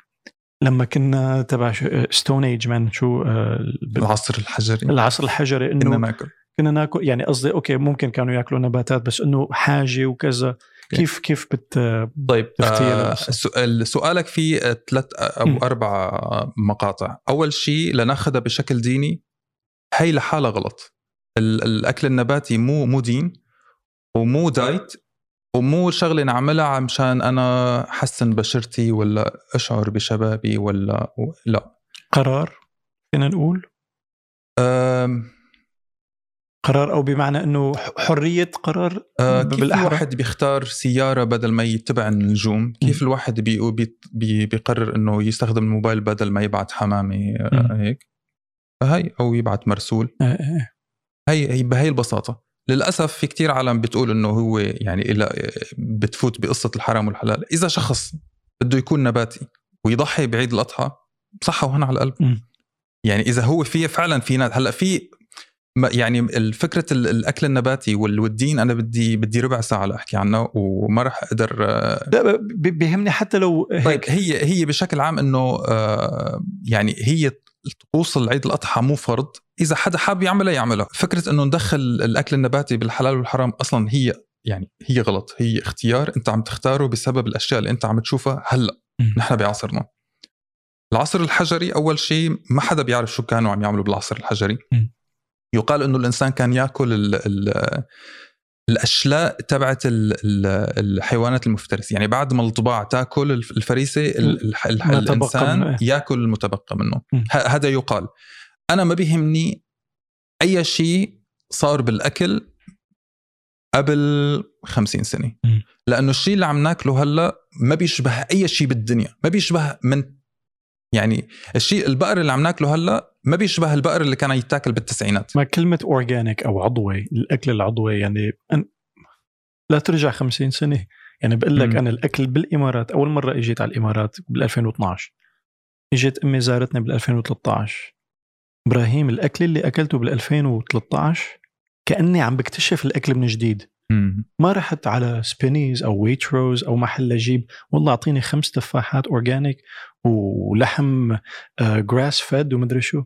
لما كنا تبع stone age man شو آه العصر الحجري. العصر الحجري إنه كنا ناكل يعني قصدي okay ممكن كانوا يأكلوا نباتات بس إنه حاجة وكذا. كيف كيف بت طيب آه سؤالك فيه ثلاث أو مم. أربع مقاطع. أول شيء لنأخذها بشكل ديني هي لحالها غلط. ال- الأكل النباتي مو مو دين ومو دايت ومو شغلة نعملها مشان أنا احسن بشرتي ولا أشعر بشبابي ولا لا. قرار فينا نقول؟ أم قرار أو بمعنى إنه حرية قرار آه، كيف بالأحرى؟ الواحد بيختار سيارة بدل ما يتبع النجوم كيف الواحد بي بي بي بيقرر إنه يستخدم الموبايل بدل ما يبعت حمامة آه،. هيك فهي أو يبعت مرسول آه، آه. هي هي بهي البساطة للأسف في كتير عالم بتقول إنه هو يعني إلى بتفوت بقصة الحرام والحلال إذا شخص بده يكون نباتي ويضحي بعيد الأضحى صحة وهنا على القلب. يعني إذا هو في فعلا في ناس هلأ في يعني الفكرة ال- الأكل النباتي وال- والدين أنا بدي بدي ربع ساعة لأحكي عنه وما راح أقدر آه، لا بيهمني حتى لو طيب هيك هي هي بشكل عام إنه آه، يعني هي طقوس العيد الأضحى مو فرض. إذا حدا حاب يعملها يعملها. فكرة إنه ندخل الأكل النباتي بالحلال والحرام أصلا هي يعني هي غلط. هي اختيار أنت عم تختاره بسبب الأشياء اللي أنت عم تشوفها هلأ. نحن بعصرنا. العصر الحجري أول شيء ما حدا بيعرف شو كانوا عم يعملوا بالعصر الحجري. مم. يقال إنه الإنسان كان يأكل ال ال الأشلاء تبعت ال- ال- الحيوانات المفترسة. يعني بعد ما الطباع تأكل الف- الفريسة الإنسان إيه. يأكل المتبقى منه. هذا يقال. أنا ما بيهمني أي شيء صار بالأكل قبل خمسين سنة. لأنه الشيء اللي عم ناكله هلأ ما بيشبه أي شيء بالدنيا. ما بيشبه من يعني الشيء البقر اللي عم ناكله هلأ ما بيشبه البقر اللي كان يتاكل بالتسعينات. ما كلمة اورجانيك أو عضوي الأكل العضوي يعني أن لا ترجع 50 سنة. يعني بقول لك. أنا الأكل بالإمارات أول مرة إجيت على الإمارات بال 2012 إجت أمي زارتني بال 2013 إبراهيم الأكل اللي أكلته بال 2013 كأني عم بكتشف الأكل من جديد. مم. ما رحت على سبينيز أو ويتروز أو محل أجيب. والله أعطيني خمس تفاحات organic ولحم grass-fed ومدري شو.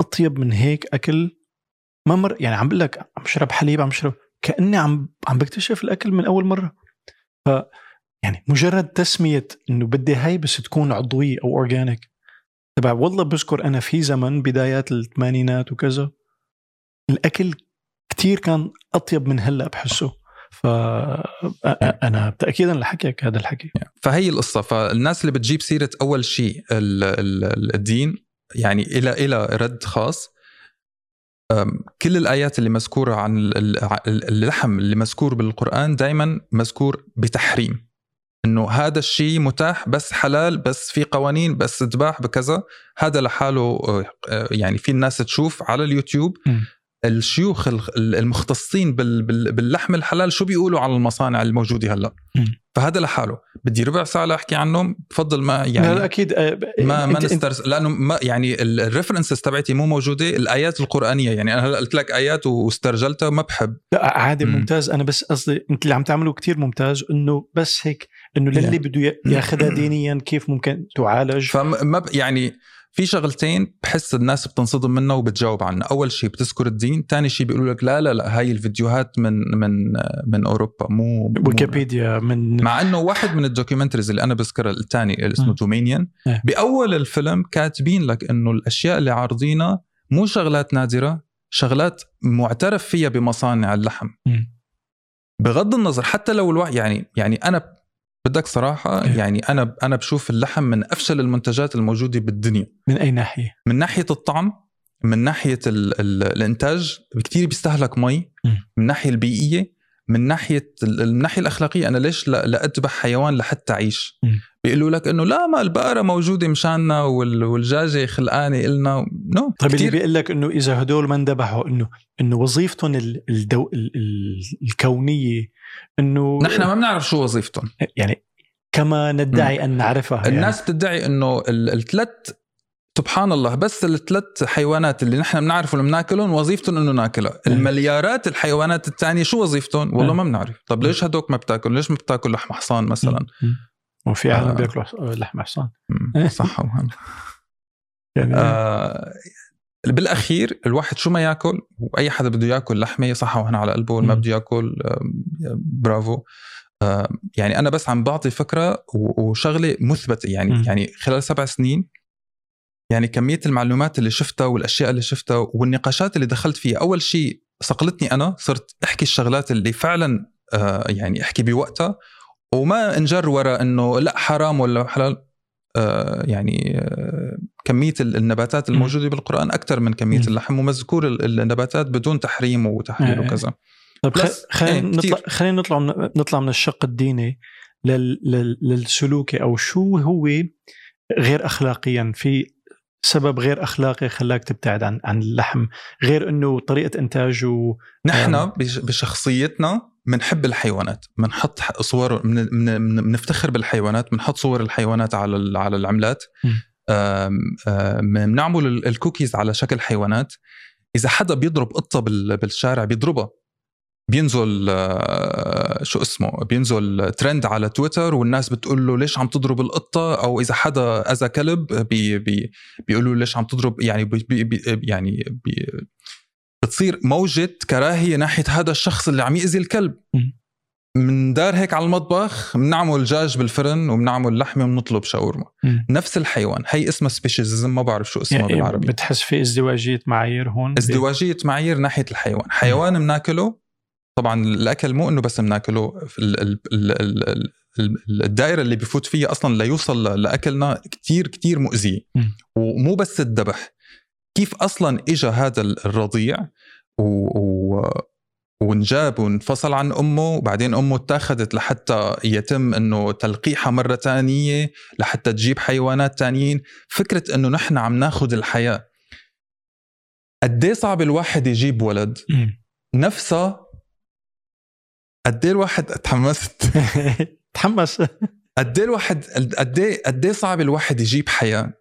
أطيب من هيك أكل؟ ما مر يعني عم بقول لك عم بشرب حليب عم بشرب كأني عم عم بكتشف الأكل من أول مرة. ف يعني مجرد تسمية إنه بدي هاي بس تكون عضوية أو اورجانيك تبع والله بذكر أنا في زمن بدايات الثمانينات وكذا الأكل كتير كان أطيب من هلأ بحسه. ف أنا تاكيدا لحكيك هذا الحكي. فهي القصة. فالناس اللي بتجيب سيرة أول شيء ال- ال- الدين يعني إلى إلى رد خاص. كل الآيات اللي مذكورة عن ال- ال- اللحم اللي مذكور بالقرآن دائما مذكور بتحريم. إنه هذا الشيء متاح بس حلال بس في قوانين بس تذبح بكذا. هذا لحاله آه، يعني في الناس تشوف على اليوتيوب. م. الشيوخ المختصين بال- بال- باللحم الحلال شو بيقولوا على المصانع الموجودة هلأ. فهذا لحاله بدي ربع ساعة لاحكي عنهم بفضل ما يعني يعني لا أكيد آه، ما ما نسترس لأنه ما يعني ال references تبعتي مو موجودة الآيات القرآنية يعني أنا هلا قلت لك آيات واسترجلتها ما بحب لا عادي مم. ممتاز أنا بس قصدي أنت اللي عم تعمله كتير ممتاز إنه بس هيك إنه للي. بده ياخذها [COUGHS] دينيا كيف ممكن تعالج فما يعني في شغلتين بحس الناس بتنصدم منها وبتجاوب عنها أول شيء بتذكر الدين ثاني شيء بيقولوا لك لا لا لا هاي الفيديوهات من من من أوروبا مو ويكيبيديا من مع إنه واحد من ال documentaries اللي أنا بذكرها الثاني اللي اسمه مم. Dominion إيه. بأول الفيلم كاتبين لك إنه الأشياء اللي عارضينها مو شغلات نادرة شغلات معترف فيها بمصانع اللحم مم. بغض النظر حتى لو الواحد يعني يعني أنا بدك صراحة إيه. يعني أنا أنا بشوف اللحم من أفشل المنتجات الموجودة بالدنيا من أي ناحية من ناحية الطعم من ناحية ال ال الإنتاج كثير بيستهلك مي مم. من الناحيه البيئية من ناحية ال- الناحيه الأخلاقية أنا ليش اذبح حيوان لحتى أعيش مم. بيقولوا لك إنه لا ما البقرة موجودة مشاننا وال- والدجاجه خلقانة إلنا. نو طيب اللي بيقول لك إنه إذا هدول ما انذبحوا إنه إنه وظيفتهم ال- الدو ال- ال- الكونية إنه نحن ما بنعرف شو وظيفتهم. يعني كما ندعي أن نعرفها يعني. الناس بتدعي إنه ال- الثلاث سبحان الله بس الثلاث حيوانات اللي نحن بنعرفهم بناكلهم وظيفتهم إنه ناكلها. المليارات الحيوانات الثانية شو وظيفتهم؟ والله ما بنعرف. طب ليش هدوك ما بتاكل؟ ليش ما بتاكل لحم حصان مثلا؟ وفي عالم آه. بياكلوا لحم حصان صح وهنا [LAUGHS] يعني آه بالأخير الواحد شو ما ياكل وأي حدا بده ياكل لحمة صح وهنا على قلبه واللي ما بده ياكل برافو. آه يعني أنا بس عم بعطي فكرة وشغلة مثبتة يعني م. يعني خلال سبع سنين يعني كمية المعلومات اللي شفتها والأشياء اللي شفتها والنقاشات اللي دخلت فيها أول شيء صقلتني أنا صرت أحكي الشغلات اللي فعلا آه يعني أحكي بوقتها وما انجر ورا إنه لا حرام ولا حلال. آه يعني آه كمية النباتات الموجودة بالقرآن أكثر من كمية اللحم ومذكور النباتات بدون تحريم وتحليل إيه. وكذا. طيب خلينا إيه، نطلع خلينا نطلع من نطلع من الشق الديني لل... لل... للسلوكي أو شو هو غير اخلاقيا؟ في سبب غير أخلاقي خلاك تبتعد عن عن اللحم غير إنه طريقة إنتاجه نحن بشخصيتنا بنحب الحيوانات بنحط صور بنفتخر بالحيوانات بنحط صور الحيوانات على على العملات. بنعمل الكوكيز على شكل حيوانات. إذا حدا بيضرب قطة بالشارع بيضربها. بينزل شو اسمه بينزل ترند على تويتر والناس بتقول له ليش عم تضرب القطة؟ أو إذا حدا أذى كلب بي بي بيقولوا ليش عم تضرب يعني بي بي يعني بي بتصير موجة كراهية ناحية هذا الشخص اللي عم يأذي الكلب. من دار هيك على المطبخ بنعمل دجاج بالفرن وبنعمل لحمة وبنطلب شاورما. نفس الحيوان هي اسمها speciesism ما بعرف شو اسمها يعني بالعربي. بتحس في ازدواجية معايير هون؟ ازدواجية معايير ناحية الحيوان. حيوان بناكله طبعا الأكل مو إنه بس بناكله الدائرة اللي بفوت فيها أصلا ليوصل لأكلنا كتير كتير مؤذية. ومو بس الذبح كيف أصلا اجى هذا الرضيع؟ و... و... ونجاب وانفصل عن أمه وبعدين أمه اتاخذت لحتى يتم إنه تلقيحها مرة ثانية لحتى تجيب حيوانات ثانيين فكرة إنه نحن عم ناخذ الحياة. قد إيه صعب الواحد يجيب ولد؟ نفسها قد إيه الواحد تحمست [LAUGHS] تحمس. قد إيه الواحد قد إيه قد إيه صعب الواحد يجيب حياة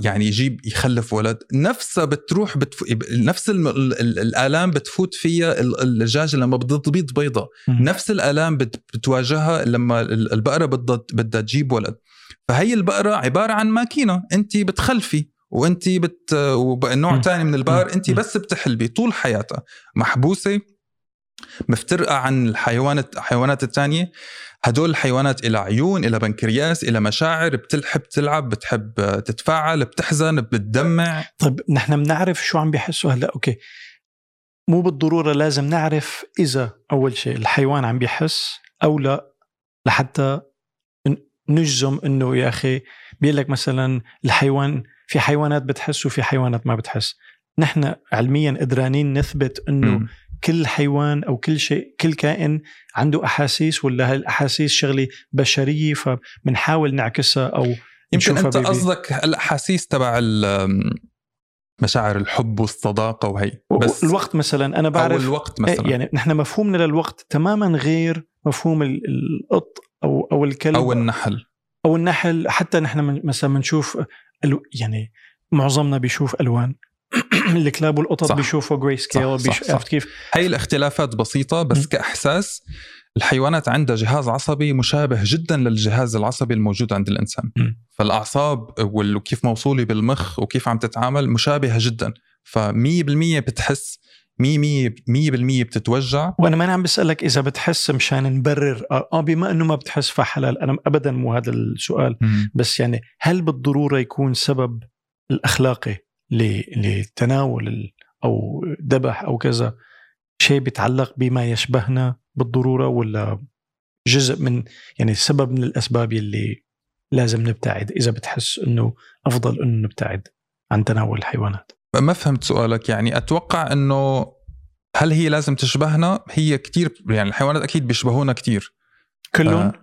يعني يجيب يخلف ولد. نفسها بتروح بتف... نفس ال... ال... الآلام بتفوت فيها الدجاج لما بتبيض بيضة. نفس الآلام بت... بتواجهها لما البقرة بدها بدها تجيب ولد. فهي البقرة عبارة عن ماكينة. انت بتخلفي وانت بت ونوع ثاني من البقر. انت بس بتحلبي طول حياتها. محبوسة مفترقة عن الحيوانات الحيوانات الثانية هدول الحيوانات إلى عيون إلى بنكرياس إلى مشاعر بتحب تلعب بتحب تتفاعل بتحزن بتدمع. طيب نحن بنعرف شو عم بيحسوا هلا. أوكي. مو بالضرورة لازم نعرف إذا أول شيء الحيوان عم بيحس أو لا لحتى نجزم إنه يا أخي بيقول لك مثلا الحيوان في حيوانات بتحس وفي حيوانات ما بتحس. نحن علميا قدرانين نثبت إنه كل حيوان أو كل شيء كل كائن عنده أحاسيس ولا هالاحاسيس شغلة بشرية فبنحاول نعكسها أو يمكن أنت قصدك الأحاسيس تبع مشاعر الحب والصداقة وهي بس الوقت مثلا أنا بعرف أو الوقت مثلا. يعني نحن مفهومنا للوقت تماما غير مفهوم القط أو أو الكلب أو النحل. أو النحل حتى نحن مثلا بنشوف يعني معظمنا بيشوف ألوان. الكلاب والقطط. بيشوفوا gray scale بيش... عرفت كيف؟ هي الاختلافات بسيطة بس م. كإحساس الحيوانات عندها جهاز عصبي مشابه جدا للجهاز العصبي الموجود عند الإنسان م. فالأعصاب وكيف موصولة بالمخ وكيف عم تتعامل مشابهة جدا ف 100% بتحس 100% 100% بتتوجع وأنا ما عم بسألك إذا بتحس مشان نبرر آه, آه، بما إنه ما بتحس فحلال أنا ابدا مو هذا السؤال م. بس يعني هل بالضرورة يكون سبب الأخلاقي لتناول أو ذبح أو كذا شيء بيتعلق بما يشبهنا بالضرورة ولا جزء من يعني سبب من الأسباب يلي لازم نبتعد إذا بتحس إنه أفضل إنه نبتعد عن تناول الحيوانات. ما فهمت سؤالك يعني أتوقع إنه هل هي لازم تشبهنا؟ هي كتير يعني الحيوانات أكيد بيشبهونا كتير. كلهم؟ آه.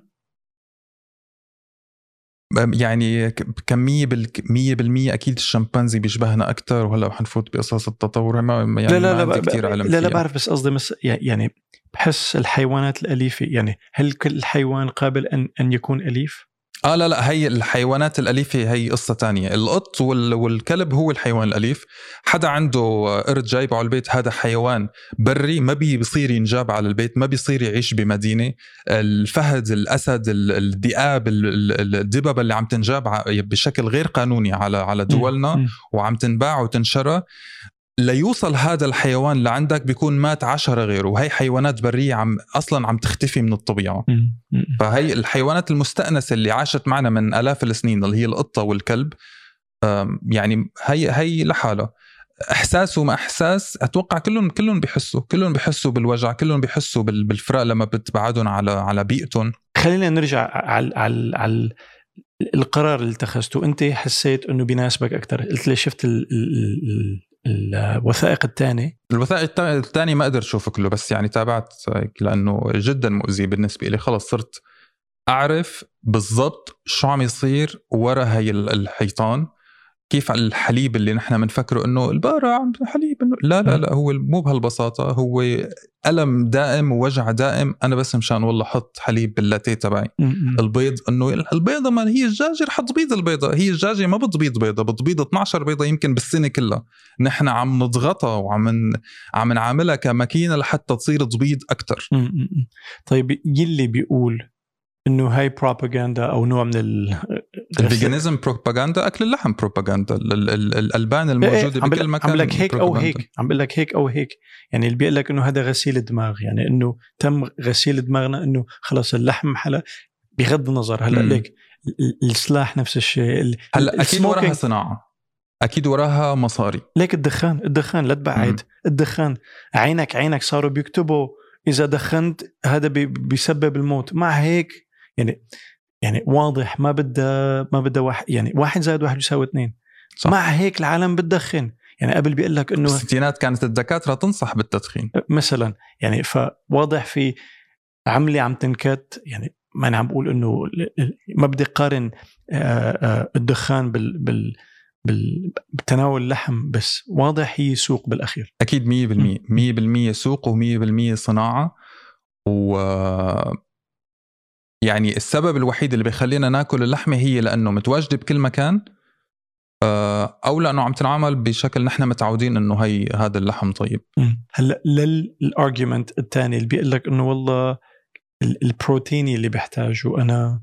يعني كمية بالمية بالمية أكيد الشمبانزي بيشبهنا أكثر وهلا حنفوت بقصص التطور ما يعني لا لا ما لا كثير علم لا لا بعرف بس قصدي مس يعني بحس الحيوانات الأليفة يعني هل كل حيوان قابل أن أن يكون أليف؟ آه لا لا هي الحيوانات الأليفة هي قصة تانية. القط وال... والكلب هو الحيوان الأليف. حدا عنده قرد جايبه على البيت هذا حيوان بري ما بيصير ينجاب على البيت ما بيصير يعيش بمدينة. الفهد الأسد الذئاب الدببه اللي عم تنجاب بشكل غير قانوني على على دولنا وعم تنباع وتنشرى. ليوصل هذا الحيوان لعندك بيكون مات عشرة غيره. وهي حيوانات برية عم أصلا عم تختفي من الطبيعة. فهي الحيوانات المستأنسة اللي عاشت معنا من آلاف السنين اللي هي القطة والكلب يعني هي هي لحالها. إحساس وما إحساس أتوقع كلهم كلهم بيحسوا كلهم بيحسوا بالوجع كلهم بيحسوا بالفراق لما بتبعدهم على على بيئتهم. خلينا نرجع على على على القرار اللي اتخذته. أنت حسيت إنه بيناسبك أكثر قلت لي شفت ال ال الوثائق الثانية. الوثائق الثانية ما قدرت اشوفه كله بس يعني تابعت لأنه جدا مؤذي بالنسبة لي خلص صرت أعرف بالضبط شو عم يصير ورا هي الحيطان. كيف الحليب اللي نحن بنفكره إنه البقره عم حليب انه لا لا لا هو مو بهالبساطة هو ألم دائم ووجع دائم. أنا بس مشان والله حط حليب باللاتيه تبعي. البيض إنه البيضة ما هي الدجاجه رح تبيض البيضة. هي الدجاجه ما بتبيض بيضة بتبيض 12 بيضة يمكن بالسنة كلها. نحن عم نضغطها وعم عم نعاملها كماكينة لحتى تصير تبيض أكثر طيب يلي بيقول إنه هاي بروباغندا أو نوع من الفيجانيزم بروباغندا أكل اللحم بروباغندا الألبان الموجودة بكل مكان عم لك هيك أو هيك عم بقول لك هيك أو هيك. يعني اللي بيقول لك إنه هذا غسيل دماغ يعني إنه تم غسيل دماغنا إنه خلص اللحم حلا بغض النظر. هلأ ليك السلاح نفس الشيء هلأ أكيد وراها صناعة. أكيد وراها مصاري. ليك الدخان الدخان لا تبعد. الدخان عينك عينك صاروا بيكتبوا إذا دخنت هذا بيسبب الموت. مع هيك يعني يعني واضح ما بدها ما بدها واحد يعني واحد زائد واحد يساوي اثنين. صح. مع هيك العالم بتدخن يعني قبل بيقول لك إنه بالستينات كانت الدكاترة تنصح بالتدخين. مثلا يعني فواضح في عملة عم تنكت يعني ما أنا عم بقول إنه ما بدي قارن الدخان بال بال بتناول اللحم بس واضح هي سوق بالأخير. أكيد 100% 100% سوق و100% صناعة. و يعني السبب الوحيد اللي بيخلينا ناكل اللحمة هي لأنه متواجدة بكل مكان آه، أو لأنه عم تنعمل بشكل نحن متعودين إنه هي هذا اللحم طيب. هلأ لل argument الثاني اللي بيقول لك إنه والله البروتيني اللي بحتاجه أنا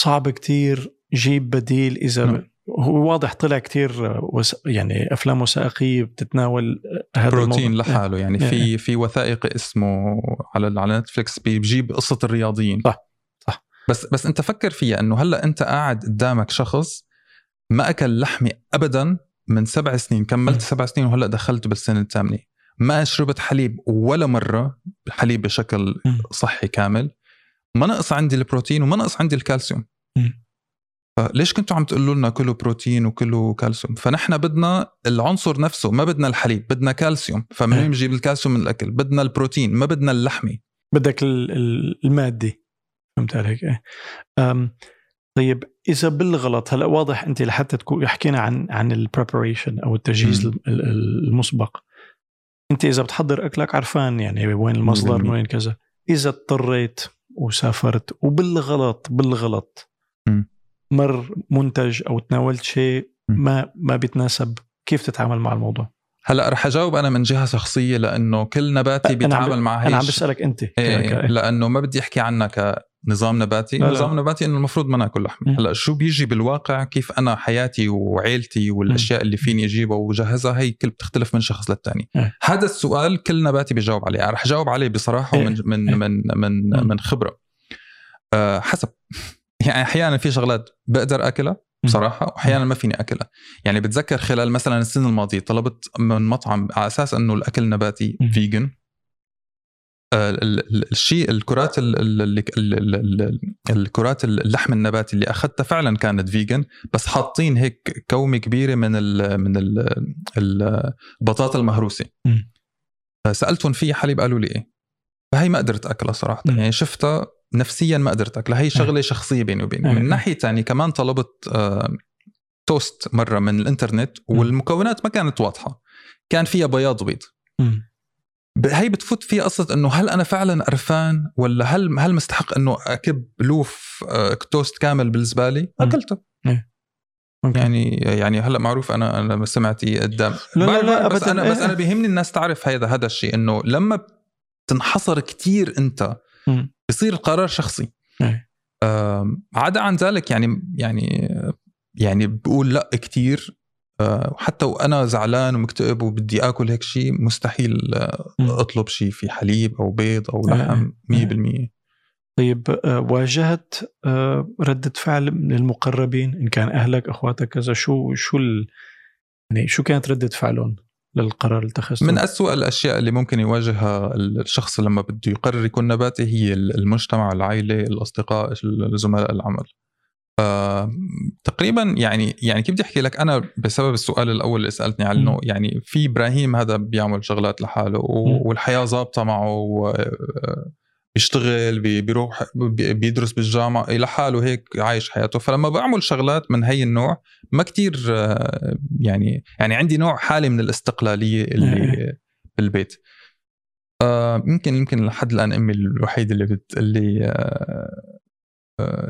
صعب كتير جيب بديل إذا م. هو واضح طلع كتير وس... يعني أفلام وثائقية بتتناول هذا بروتين الموضوع. لحاله يعني في في وثائقي اسمه على على نتفلكس بيجيب قصة الرياضيين. صح. بس بس انت فكر فيها انه هلا انت قاعد قدامك شخص ما اكل لحمة ابدا من سبع سنين كملت سبع سنين وهلا دخلت بالسنة الثامنة. ما شربت حليب ولا مرة حليب بشكل صحي كامل. ما نقص عندي البروتين وما نقص عندي الكالسيوم. فليش كنتوا عم تقولوا لنا كله بروتين وكله كالسيوم؟ فنحن بدنا العنصر نفسه ما بدنا الحليب بدنا كالسيوم. فمنين بنجيب الكالسيوم من الأكل؟ بدنا البروتين ما بدنا اللحمة. بدك المادي فهمت عليك. إيه. طيب إذا بالغلط هلأ واضح أنت لحتى تكون حكينا عن عن البريبريشن أو التجهيز المسبق. أنت إذا بتحضر أكلك عرفان يعني وين المصدر وين كذا. إذا اضطريت وسافرت وبالغلط بالغلط مر منتج أو تناولت شيء ما ما بيتناسب كيف تتعامل مع الموضوع؟ هلأ رح أجاوب أنا من جهة شخصية لأنه كل نباتي بيتعامل مع هيك أنا عم بسألك أنت إيه لأنه ما بدي أحكي عنها كنظام نباتي. لا نظام لا. نباتي إنه المفروض ما نأكل لحمة. هلا شو بيجي بالواقع؟ كيف أنا حياتي وعيلتي والأشياء اللي فيني أجيبها وجهزها هي كل بتختلف من شخص للثاني هذا السؤال كل نباتي بيجاوب عليه. رح أجاوب عليه بصراحة ومن من من من من خبرة. أه حسب. [LAUGHS] يعني أحيانا في شغلات بقدر أكلها بصراحة وأحيانا ما فيني أكلها. يعني بتذكر خلال مثلا السنة الماضية طلبت من مطعم على أساس إنه الأكل نباتي vegan. الشيء الكرات الكرات اللحم النباتي اللي اخذتها فعلا كانت vegan بس حاطين هيك كومة كبيرة من ال من البطاطا المهروسة. سألتهم فيها حليب قالوا لي إيه. فهي ما قدرت أكلها صراحة. يعني شفتها نفسيا ما قدرت أكلها. هي شغلة شخصية بيني وبينك من ناحية ثانية كمان طلبت آه، توست مرة من الإنترنت والمكونات ما كانت واضحة. كان فيها بياض وبيض هي بتفوت في قصة إنه هل أنا فعلا قرفان ولا هل هل مستحق إنه أكب لوف آه، توست كامل بالزباله؟ أكلته إيه. ممكن. يعني يعني هلأ معروف أنا أنا سمعتي قدام لا لا لا بس. أنا بس إيه. أنا بيهمني الناس تعرف هذا هذا الشيء إنه لما تنحصر كتير أنت. بصير القرار شخصي إيه. عدا عن ذلك يعني يعني يعني بقول لأ كتير آه، حتى وأنا زعلان ومكتئب وبدي آكل هيك شيء مستحيل آه،. أطلب شيء في حليب أو بيض أو إيه. لحم 100% طيب آه، واجهت آه، ردة فعل من المقربين إن كان أهلك أخواتك كذا شو شو ال... يعني شو كانت ردة فعلهم للقرار اللي اتخذته؟ من أسوأ الأشياء اللي ممكن يواجهها الشخص لما بده يقرر يكون نباتي هي المجتمع العائلة الأصدقاء زملاء العمل آه، تقريبا يعني يعني كيف بدي أحكي لك أنا بسبب السؤال الأول اللي سألتني عنه. يعني في إبراهيم هذا بيعمل شغلات لحاله. والحياة ظابطة معه آه، بيشتغل بي- بيروح بي- بيدرس بالجامعة لحاله هيك عايش حياته فلما بعمل شغلات من هي النوع ما كتير آه، يعني يعني عندي نوع حالي من الاستقلالية اللي بالبيت آه، يمكن يمكن لحد الآن أمي الوحيدة اللي بتقول لي آه، آه،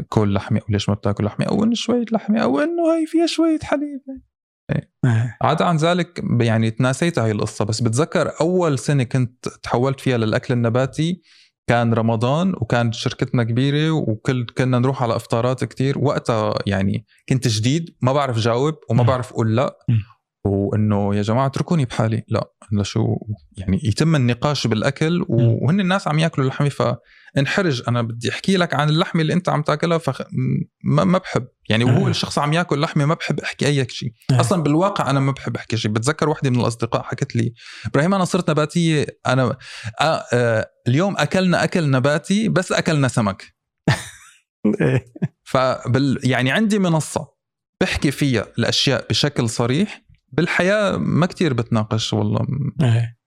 كل لحمة أو ليش ما بتاكل لحمة أو انه شوية لحمة أو إنه هي فيها شوية حليب إيه. عدا عن ذلك يعني تناسيت هاي القصة بس بتذكر أول سنة كنت تحولت فيها للأكل النباتي كان رمضان وكانت شركتنا كبيرة وكل كنا نروح على إفطارات كتير وقتها يعني كنت جديد ما بعرف جاوب وما. بعرف أقول لأ مم. وإنه يا جماعة اتركوني بحالي لأ لشو يعني يتم النقاش بالأكل. وهن الناس عم ياكلوا اللحمة فانحرج أنا بدي أحكي لك عن اللحمة اللي أنت عم تاكلها فخ... ما ما بحب يعني وهو آه. الشخص عم ياكل لحمة ما بحب أحكي أي شيء آه. أصلا بالواقع أنا ما بحب أحكي شيء بتذكر وحدة من الأصدقاء حكت لي إبراهيم أنا صرت نباتية أنا آه آه اليوم أكلنا أكل نباتي بس أكلنا سمك [LAUGHS] إيه. فبال يعني عندي منصة بحكي فيها الأشياء بشكل صريح بالحياة ما كتير بتناقش والله إيه.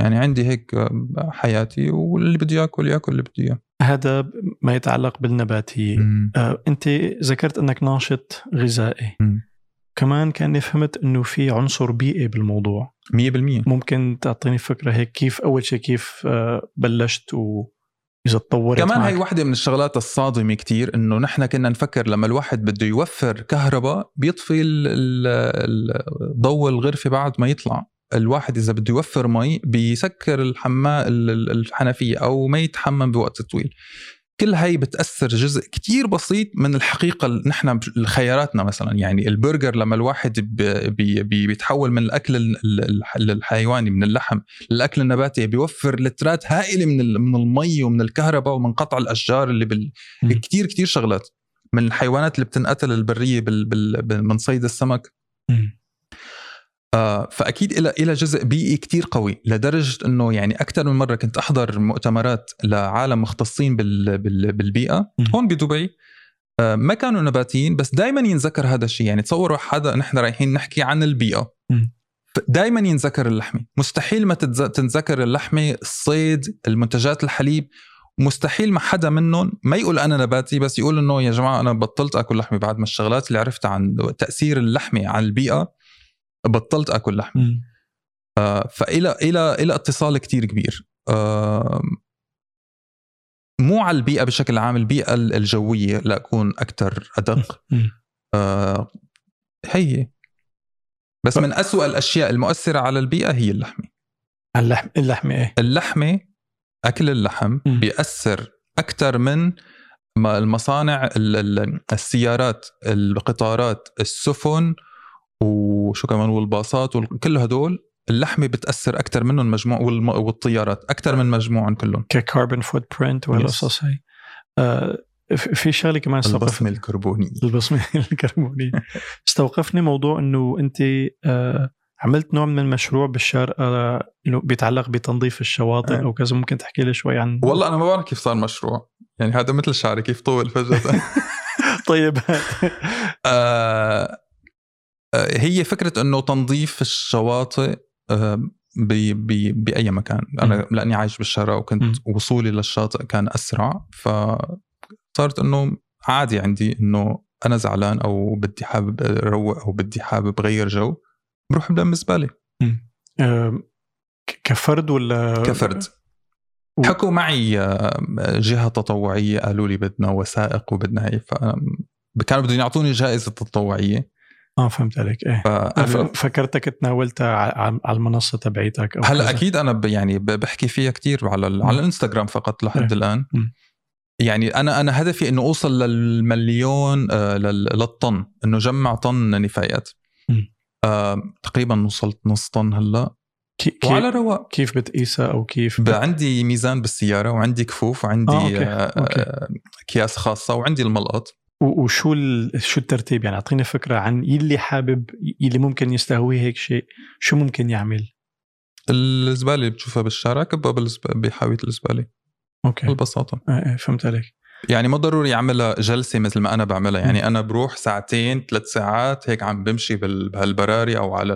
يعني عندي هيك آه، حياتي واللي بده ياكل ياكل اللي بده إياه. هذا ما يتعلق بالنباتية. آه، أنت ذكرت أنك ناشط غذائي. مم. كمان كأني فهمت إنه في عنصر بيئي بالموضوع. 100% ممكن تعطيني فكرة هيك كيف أول شيء كيف آه، بلشت واذا تطورت كمان معك. هي واحدة من الشغلات الصادمة كتير إنه نحن كنا نفكر لما الواحد بده يوفر كهرباء بيطفي ال- ال- ال- ضوء الغرفة بعد ما يطلع. الواحد إذا بده يوفر مي بيسكر الحمام ال- ال- الحنفية أو ما يتحمم بوقت طويل كل هاي بتأثر جزء كتير بسيط من الحقيقة اللي نحن خياراتنا مثلا يعني البرجر لما الواحد بي بي بيتحول من الأكل ال- ال- ال- الحيواني من اللحم للأكل النباتي بيوفر لترات هائلة من من المي ومن الكهرباء ومن قطع الأشجار اللي بال. كتير كتير شغلات من الحيوانات اللي بتنقتل البرية بال بال من صيد السمك مم. آه، فأكيد إلى إلى جزء بيئي كتير قوي لدرجة إنه يعني أكثر من مرة كنت أحضر مؤتمرات لعالم مختصين بال بال بالبيئة. هون بدبي آه، ما كانوا نباتيين بس دائما ينذكر هذا الشيء يعني تصوروا حدا نحن رايحين نحكي عن البيئة. دائما ينذكر اللحمة مستحيل ما تنذكر اللحمة الصيد المنتجات الحليب مستحيل ما حدا منهم ما يقول أنا نباتي بس يقول إنه يا جماعة أنا بطلت آكل لحمة بعد ما الشغلات اللي عرفتها عن تأثير اللحمة على البيئة بطلت آكل لحمه مم. فإلى إلى إلى اتصال كتير كبير. آم، مو على البيئة بشكل عام البيئة الجوية لأكون أكثر أدق. مم. آه، هي. بس من أسوأ الأشياء المؤثرة على البيئة هي اللحمة. اللحم اللحمة إيه؟ اللحمة أكل اللحم مم. بيأثر أكثر من المصانع ال- ال- السيارات القطارات السفن وشو كمان والباصات وكل هدول اللحمة بتأثر أكثر منهم مجموع والطيارات أكثر من مجموعهم كلهم. ك carbon footprint والقصص هي آه، في شغلة كمان البصمة الكربونية. البصمة [LAUGHS] الكربونية. استوقفني موضوع إنه أنت آه، عملت نوع من المشروع بالشارقه إنه بيتعلق بتنظيف الشواطئ آه. أو كذا ممكن تحكي لي شوي عن والله أنا ما بعرف كيف صار مشروع. يعني هذا مثل شعري كيف طول فجأة. [LAUGHS] طيب. [LAUGHS] آه، آه، هي فكرة إنه تنظيف الشواطئ آه، ب- ب- بأي مكان. أنا لأني عايش بالشارع وكنت مم. وصولي للشاطئ كان أسرع فصارت إنه عادي عندي إنه أنا زعلان أو بدي حابب أروق أو بدي حابب غير جو بروح بلم زباله آه، ك- كفرد ولا؟ كفرد. و- حكوا معي آه، جهة تطوعية قالوا لي بدنا وثائق وبدنا هي ف كانوا بدهم يعطوني جائزة تطوعية. آه فهمت عليك إيه. فكرتك تناولتها على المنصة تبعيتك أو هلا. أكيد أنا ب... يعني بحكي فيها كتير على ال... على الإنستغرام فقط لحد إيه. الآن مم. يعني أنا أنا هدفي إنه أوصل للمليون آه، لل... للطن إنه جمع طن نفايات. آه، تقريبا وصلت نص طن هلأ كي- كيف وعلى رواق كيف بتقيسها أو كيف ب- عندي ميزان بالسيارة وعندي كفوف وعندي آه، okay. آه، okay. آه، أكياس خاصة وعندي الملقط وشو. شو الترتيب؟ يعني أعطيني فكرة عن يلي حابب يلي ممكن يستهويه هيك شيء. شو ممكن يعمل؟ الزبالة اللي بتشوفها بالشارع كبها بحاوية الزبالة. okay. ببساطه آه آه فهمت عليك. يعني ما ضروري أعملها جلسة مثل ما أنا بعملها. يعني أنا بروح ساعتين ثلاث ساعات هيك عم بمشي بهالبراري أو على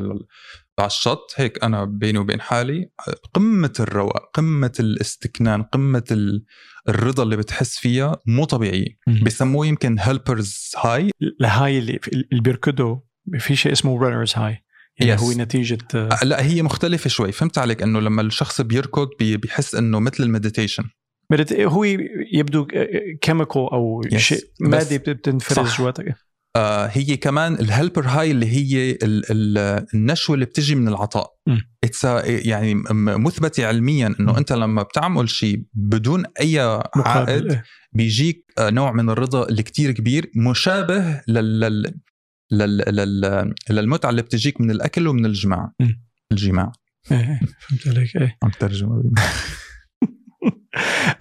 على الشط هيك أنا بيني وبين حالي قمة الرواق قمة الاستكنان قمة ال- الرضا اللي بتحس فيها مو طبيعية. بسموه يمكن helper's high الهاي اللي بيركضوا في شيء اسمه runner's high يعني Yes. هو نتيجة آه، لا هي مختلفة شوي. فهمت عليك؟ إنه لما الشخص بيركض بي- بيحس إنه مثل ال meditation. هو يبدو chemical أو Yes. شيء بت- بتنفرز. جواتك. آه هي كمان ال helper's high اللي هي ال ال النشوة اللي بتجي من العطاء a- يعني مثبتة علميا إنه. أنت لما بتعمل شيء بدون أي عائد إيه. بيجيك آه، نوع من الرضا اللي كتير كبير مشابه لل لل لل لل للمتعة اللي بتجيك من الأكل ومن الجماع. الجماع إيه، إيه، فهمت عليك إيه عم ترجم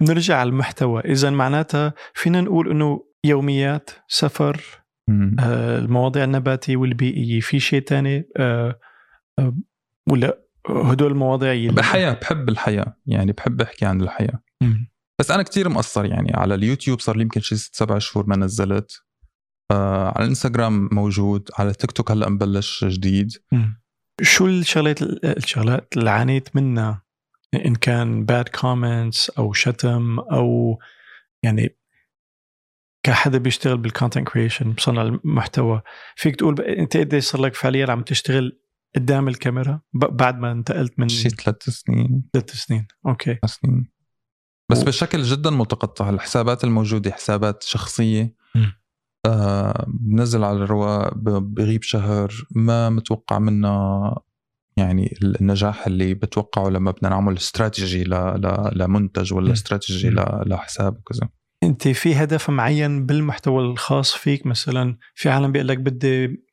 بنرجع [LAUGHS] على المحتوى اذا معناتها فينا نقول إنه يوميات سفر. آه، المواضيع النباتية والبيئية. في شيء تاني؟ آه، آه، ولا هدول المواضيع يلي بالحياة بحب الحياة. يعني بحب أحكي عن الحياة. مم. بس أنا كتير مقصر يعني على اليوتيوب. صار لي يمكن شي ست سبع شهور ما نزلت. آه على الإنستغرام موجود. على التيك توك هلأ مبلش جديد. مم. شو الشغلات الشغلات اللي عانيت منها؟ إن كان bad comments أو شتم أو يعني كحدا بيشتغل بال content creation بصنع المحتوى. فيك تقول انت قد صار لك فعليا عم تشتغل قدام الكاميرا؟ بعد ما انتقلت من شي ثلاث سنين. ثلاث سنين. okay. سنين. بس و- بشكل جدا متقطع. الحسابات الموجودة حسابات شخصية. آه بنزل على الرواق بغيب شهر ما متوقع منها يعني النجاح اللي بتوقعه لما بدنا نعمل استراتيجي ل- ل- لمنتج ولا. استراتيجي. ل- لحساب وكذا. أنت في هدف معين بالمحتوى الخاص فيك؟ مثلا في عالم بيقول لك بدي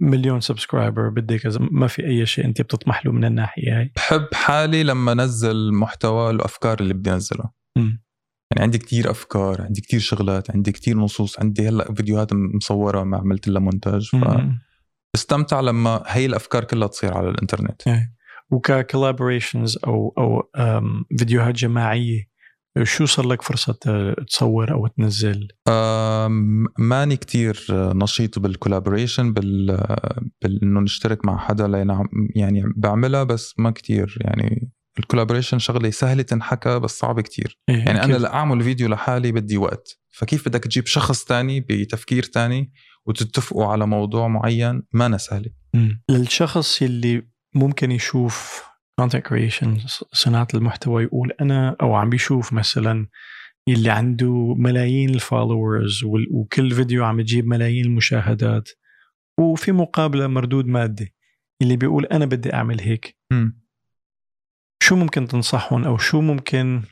مليون سبسكرايبر بدي كذا ما في أي شيء أنت بتطمح له من الناحية هاي؟ بحب حالي لما نزل محتوى الأفكار اللي بدي انزلها. يعني عندي كتير أفكار عندي كتير شغلات عندي كتير نصوص عندي هلأ فيديوهات مصورة ما عملت لها مونتاج مم. فاستمتع لما هي الأفكار كلها تصير على الإنترنت. وك collaborations أو أو فيديوهات جماعية شو صار لك فرصة ت- تصور أو تنزل؟ ماني كتير نشيط بال collaboration بال بانه نشترك مع حدا لأن يعني بعملها بس ما كتير. يعني ال collaboration شغلة سهلة تنحكى بس صعبة كتير. إيه، يعني أنا كيف؟ لاعمل فيديو لحالي بدي وقت. فكيف بدك تجيب شخص تاني بتفكير تاني وتتفقوا على موضوع معين؟ ما سهلة. للشخص اللي ممكن يشوف content creation صناعة المحتوى يقول أنا أو عم بيشوف مثلا اللي عنده ملايين ال followers وكل فيديو عم يجيب ملايين المشاهدات وفي مقابلة مردود مادي اللي بيقول أنا بدي أعمل هيك شو ممكن تنصحهم أو شو ممكن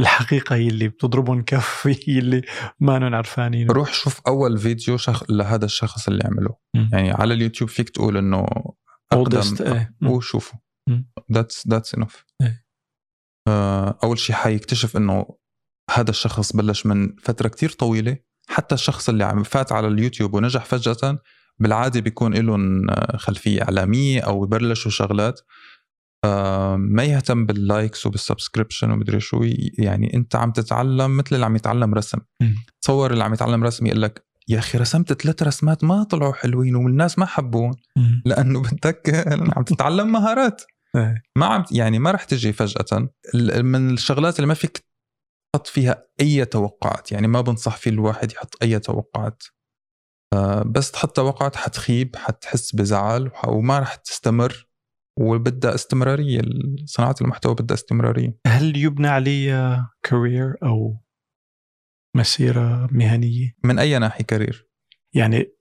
الحقيقة هي اللي بتضربهم كف هي اللي ما عرفانين روح شوف أول فيديو شخ... لهذا الشخص اللي عمله مم. يعني على اليوتيوب فيك تقول إنه Oldest، إيه. وشوفه. That's that's enough. أول شيء حيكتشف إنه هذا الشخص بلش من فترة كتير طويلة حتى الشخص اللي عم فات على اليوتيوب ونجح فجأة بالعادة بيكون لهم خلفية إعلامية أو ببلشوا شغلات آه، ما يهتم بال likes وبال subscription ومدري شو يعني أنت عم تتعلم مثل اللي عم يتعلم رسم. تصور اللي عم يتعلم رسم يقول لك يا أخي رسمت ثلاث رسمات ما طلعوا حلوين والناس ما حبون مم. لأنه بدك عم تتعلم مهارات. ما عم يعني ما رح تجي فجأة. من الشغلات اللي ما فيك تحط فيها أي توقعات. يعني ما بنصح فيه الواحد يحط أي توقعات. آه، بس تحط توقعات حتخيب حتحس بزعل وما رح تستمر. وبدها استمرارية. صناعة المحتوى بدها استمرارية. هل يبنى عليه career أو مسيرة مهنية؟ من أي ناحية career يعني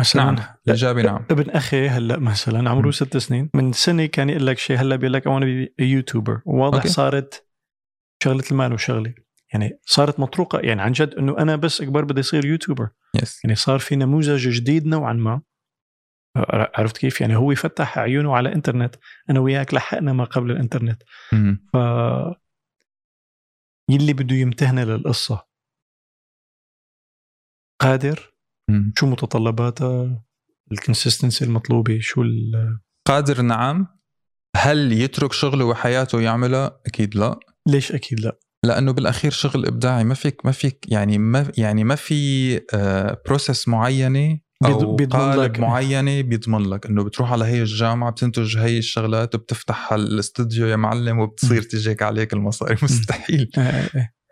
مثلا نعم الاجابه نعم. ابن أخي هلأ مثلا عمره. ست سنين من سنة كان يقول لك شيء هلأ بيقول لك أنا YouTuber واضح okay. صارت شغلة المال وشغله يعني صارت مطروقة يعني عن جد إنه أنا بس أكبر بدي اصير YouTuber yes يعني صار في نموذج جديد نوعا ما. عرفت كيف؟ يعني هو فتح عيونه على انترنت أنا وياك لحقنا ما قبل الإنترنت. مم. ف يلي بده يمتهن للقصة. قادر؟ مم. شو متطلباتها؟ ال consistency المطلوبة شو قادر نعم. هل يترك شغله وحياته يعملها أكيد لا. ليش أكيد لا؟ لأنه بالأخير شغل إبداعي. ما فيك ما فيك يعني ما يعني ما في process معينة أو بيض- بيضمن قالب لك. معينة بيضمن لك. إنه بتروح على هي الجامعة بتنتج هي الشغلات وبتفتح الاستوديو يا معلم وبتصير. تجيك عليك المصاري. [LAUGHS] مستحيل.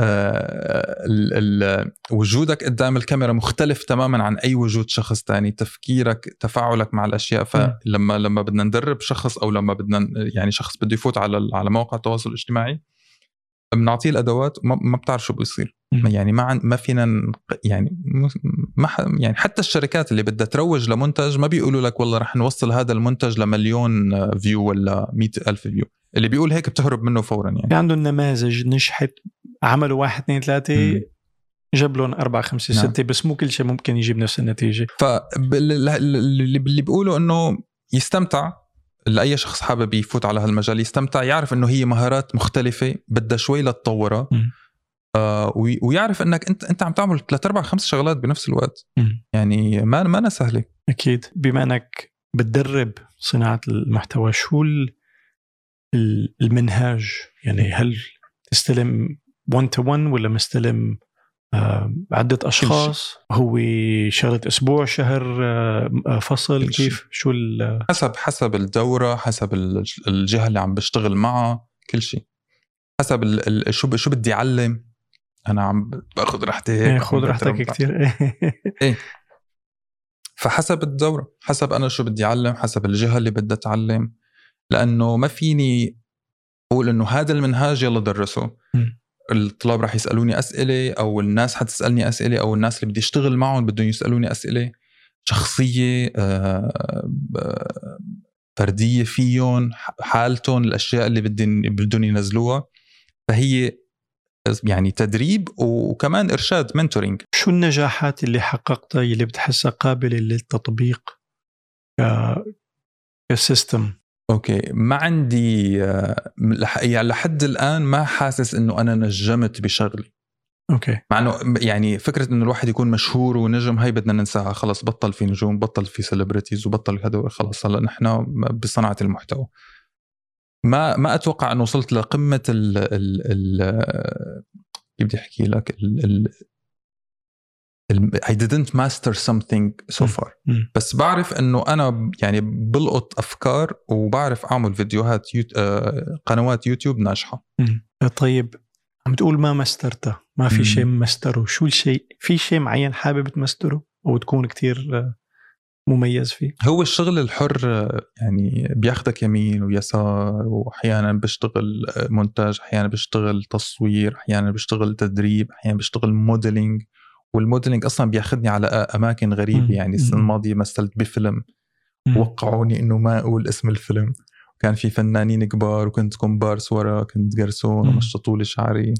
آه، آه، آه. آه، وجودك قدام الكاميرا مختلف تماما عن أي وجود شخص تاني. تفكيرك تفاعلك مع الأشياء. فلما لما بدنا ندرب شخص أو لما بدنا يعني شخص بده يفوت على على مواقع التواصل الاجتماعي بنعطيه الأدوات ما, بتعرف شو بيصير. يعني ما ما فينا يعني ما يعني حتى الشركات اللي بدها تروج لمنتج ما بيقولوا لك والله رح نوصل هذا المنتج لمليون view ولا مئة ألف view اللي بيقول هيك بتهرب منه فورا يعني. في عندهم نماذج نجحت عملوا واحد اثنين ثلاثة مم. جاب لهم أربعة خمسة نعم. ستة بس مو كل شيء ممكن يجيب نفس النتيجة فاللي اللي بيقولوا إنه يستمتع لاي شخص حابب يفوت على هالمجال يستمتع يعرف إنه هي مهارات مختلفة بدها شوي لتطورها. آه وي- ويعرف إنك انت أنت عم تعمل ثلاث أربع خمس شغلات بنفس الوقت مم. يعني ما ما أنا سهلة أكيد بما أنك بتدرب صناعة المحتوى شو ال- ال- المنهاج يعني هل تستلم 1 تو 1 ولا مستلم آه، عدة أشخاص؟ هو شغلة أسبوع شهر آه، آه، فصل. كيف؟ شو ال- حسب حسب الدورة حسب ال- الجهة اللي عم بشتغل معها كل شيء. حسب ال ال شو ب- شو بدي أعلم. أنا عم باخذ راحتي هيك إيه، خذ راحتك. كثير [LAUGHS] فحسب الدورة حسب أنا شو بدي أعلم حسب الجهة اللي بدها تعلم. لأنه ما فيني أقول إنه هذا المنهاج يلا درسه. الطلاب رح يسألوني أسئلة أو الناس حتسألني أسئلة أو الناس اللي بدي أشتغل معهم بدهم يسألوني أسئلة شخصية آه، ب- فردية فيهم حالتهم الأشياء اللي بدهم بدهم ينزلوها. فهي يعني تدريب وكمان إرشاد mentoring شو النجاحات اللي حققتها اللي بتحسها قابلة للتطبيق ك system؟ okay. ما عندي آه، يعني لحد الآن ما حاسس إنه أنا نجمت بشغلي. okay. مع إنه يعني فكرة إنه الواحد يكون مشهور ونجم هي بدنا ننساها. خلص بطل في نجوم بطل في celebrities وبطل هذا خلص هلأ نحن بصناعة المحتوى. ما ما أتوقع إنه وصلت لقمة ال ال ال كيف بدي أحكي لك؟ ال ال- I didn't master something so far مم. بس بعرف إنه أنا يعني بلقط أفكار وبعرف أعمل فيديوهات يوت... آه، قنوات يوتيوب ناجحة مم. طيب عم تقول ما مسترته ما في. شيء مستره شو الشيء في شيء معين حابب تمستره أو تكون كتير آه، مميز فيه هو الشغل الحر آه، يعني بياخدك يمين ويسار وأحيانا بشتغل مونتاج أحيانا بشتغل تصوير أحيانا بشتغل تدريب أحيانا بشتغل modeling وال modeling أصلا بياخدني على آه، أماكن غريبة. يعني السنة. الماضية مثلت بفيلم. وقعوني إنه ما أقول اسم الفيلم كان في فنانين كبار وكنت كومبارس ورا كنت جرسون. ومشطوا لي شعري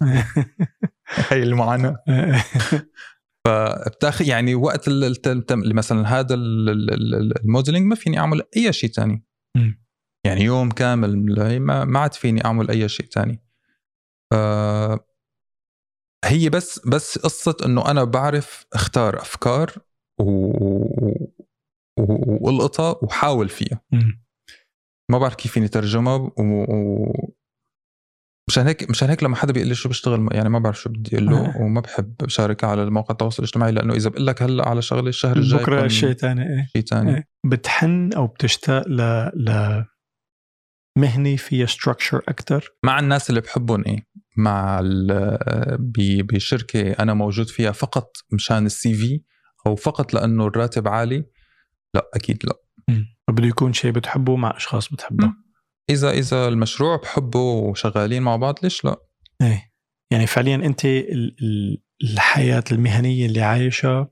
[LAUGHS] هي المعاناة [LAUGHS] فبتاخذ يعني وقت مثلا هذا ال- ال- ال- الموديلينج ما فيني أعمل أي شيء تاني مم. يعني يوم كامل ما ما عاد فيني أعمل أي شيء تاني ف هي بس بس قصة إنه أنا بعرف أختار أفكار و... و- وألقطها وحاول فيها. ما بعرف كيف فيني ترجمها و... مشان هيك مشان هيك لما حدا بيقول لي شو بشتغل يعني ما بعرف شو بدي أقول له آه. وما بحب اشاركها على الموقع التواصل الاجتماعي لأنه إذا بقول لك هلأ على شغله الشهر الجاي بكرة شيء ثاني إيه شيء ثاني إيه. بتحن أو بتشتاق ل ل مهنه فيها structure أكثر مع الناس اللي بحبهم إيه. مع بشركة أنا موجود فيها فقط مشان ال CV أو فقط لأنه الراتب عالي؟ لا أكيد لا. بده يكون شيء بتحبه مع أشخاص بتحبها مم. إذا إذا المشروع بحبه وشغالين مع بعض ليش لا؟ إيه. يعني فعليا أنت ال- ال- الحياة المهنية اللي عايشها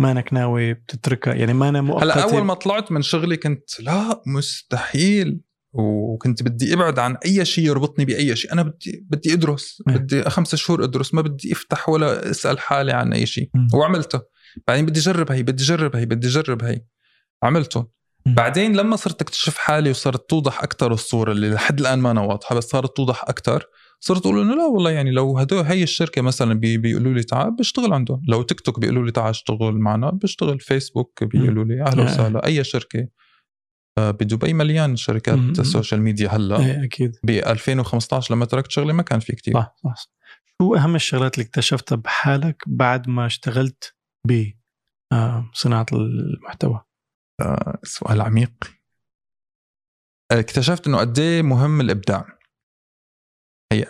مانك ناوي بتتركها. يعني ما أنا مؤقته هلا أول ما طلعت من شغلي كنت لا مستحيل. وكنت بدي ابعد عن أي شيء يربطني بأي شيء. أنا بدي بدي أدرس. بدي خمسة شهور أدرس ما بدي أفتح ولا أسأل حالي عن أي شيء. وعملته. بعدين بدي أجرب هي بدي أجرب هي بدي أجرب هي. عملته. بعدين لما صرت أكتشف حالي وصارت توضح أكثر الصورة اللي لحد الآن ما أنا واضحة بس صارت توضح أكثر صرت أقول إنه لا والله يعني لو هدول هي الشركة مثلا بي بيقولوا لي تعال بشتغل عندهم. لو تيك توك بيقولوا لي تعال اشتغل معنا بشتغل. فيسبوك بيقولوا لي أهلا آه. وسهلا. أي شركة. بدبي مليان شركات مم. السوشيال ميديا هلا إيه أكيد ب 2015 لما تركت شغلي ما كان في كتير صح صح. شو أهم الشغلات اللي اكتشفتها بحالك بعد ما اشتغلت بصناعه المحتوى آه، سؤال عميق اكتشفت إنه قد إيه مهم الإبداع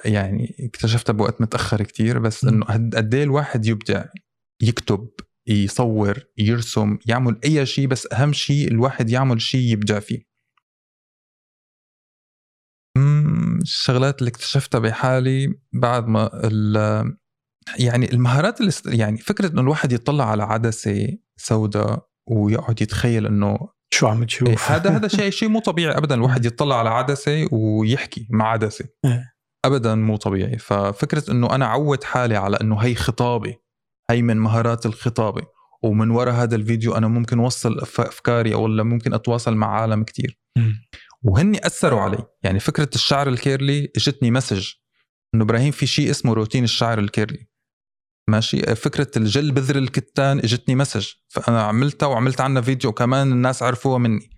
يعني اكتشفتها بوقت متأخر كتير بس. إنه قد إيه الواحد يبدع يكتب يصور يرسم يعمل أي شيء بس أهم شيء الواحد يعمل شيء يبدع فيه. الشغلات اللي اكتشفتها بحالي بعد ما ال- يعني المهارات اللي يعني فكرة إنه الواحد يطلع على عدسة سوداء ويقعد يتخيل إنه شو عم إيه، تشوف هذا هذا شيء شيء مو طبيعي ابدا الواحد يطلع على عدسة ويحكي مع عدسة. إيه. ابدا مو طبيعي. ففكرة إنه أنا عود حالي على إنه هي خطابه هي من مهارات الخطابة. ومن وراء هذا الفيديو أنا ممكن أوصل أفكاري أو ممكن أتواصل مع عالم كتير. مم. وهني أثروا علي. يعني فكرة الشعر ال curly إجتني message إنه إبراهيم في شيء اسمه روتين الشعر ال curly. ماشي؟ فكرة الجل بذر الكتان إجتني message. فأنا عملتها وعملت عنها فيديو كمان الناس عرفوها مني.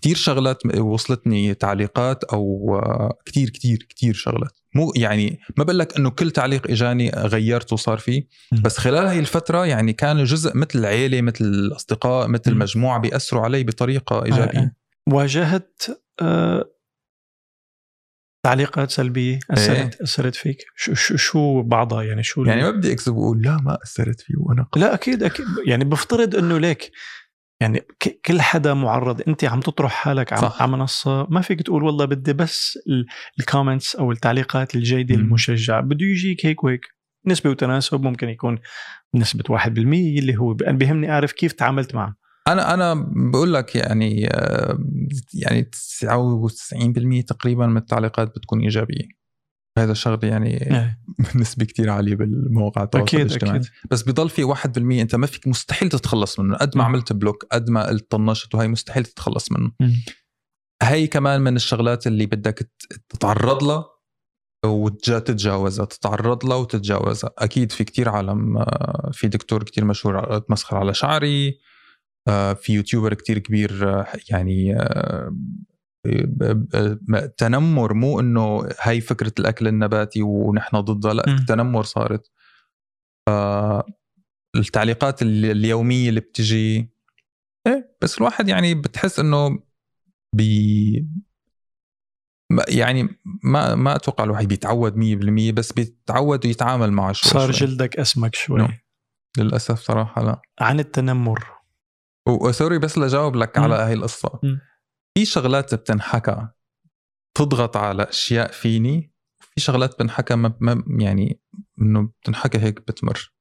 كتير شغلات وصلتني تعليقات أو آه، كتير كتير كتير شغلات. مو يعني ما بقول لك إنه كل تعليق إجاني غيرته وصار فيه. بس خلال هاي الفترة يعني كان جزء مثل العيلة مثل الأصدقاء مثل. مجموعة بيأثروا علي بطريقة إيجابية. آه. واجهت آه تعليقات سلبية أثرت أثرت فيك؟ شو شو شو بعضها؟ يعني شو يعني ما بدي أكذب وأقول لا ما أثرت فيه وأنا ق- لا أكيد أكيد. يعني بفترض إنه ليك يعني كل حدا معرض انت عم تطرح حالك صح. على منصه ما فيك تقول والله بدي بس ال comments أو التعليقات الجيدة. المشجعة. بده يجيك هيك وهيك. نسبة وتناسب ممكن يكون بنسبه 1% اللي هو أنا بيهمني أعرف كيف تعاملت معه. أنا أنا بقول لك يعني آه، يعني 99% تقريبا من التعليقات بتكون إيجابية. هذا شغله يعني إيه. [LAUGHS] نسبة كتير عالية بالمواقع التواصل أكيد الاجتماعي. أكيد بس بضل في 1% أنت ما فيك مستحيل تتخلص منه. قد ما. عملت بلوك قد ما قلت طنشت وهي مستحيل تتخلص منه. هي كمان من الشغلات اللي بدك تتعرض لها وتتجاوزها تتعرض لها وتتجاوزها. أكيد في كتير عالم آه، في دكتور كتير مشهور تمسخر على شعري. آه، في يوتيوبر كتير كبير آه، يعني تنمر مو إنه هاي فكرة الأكل النباتي ونحن ضدها لا مم. تنمر صارت التعليقات ال- اليومية اللي بتجي إيه بس الواحد يعني بتحس إنه بي يعني ما ما أتوقع الواحد بيتعود 100% بس بيتعود ويتعامل معه شوي صار شوي. جلدك أسمك شوي نعم. للأسف صراحة لا عن التنمر وسوري بس لجاوب لك. على هاي القصة. في شغلات بتنحكى تضغط على أشياء فيني وفي شغلات بتنحكى ما ما- يعني إنه بتنحكى هيك بتمر.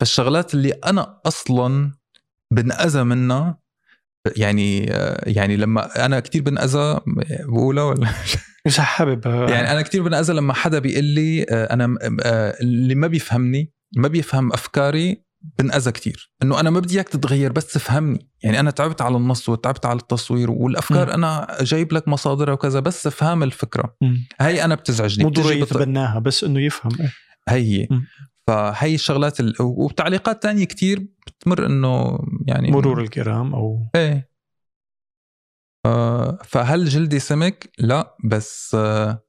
فالشغلات اللي أنا أصلا بنأذى منها يعني يعني لما أنا كثير بنأذى بقولها ولا؟ [LAUGHS] مش حابب. يعني أنا كثير بنأذى لما حدا بيقول لي آه، أنا م- آه، اللي ما بيفهمني ما بيفهم أفكاري بنأذى كثير إنه أنا ما بدي اياك تتغير بس افهمني يعني أنا تعبت على النص وتعبت على التصوير والأفكار مم. أنا جايب لك مصادرها وكذا بس افهم الفكرة مم. هي أنا بتزعجني مو ضروري يتبناها بس إنه يفهم إيه. هي هي. فهي الشغلات ال... وتعليقات تانية كتير بتمر إنه يعني مرور الكرام أو إيه آه، فهل جلدي سمك؟ لا بس آه،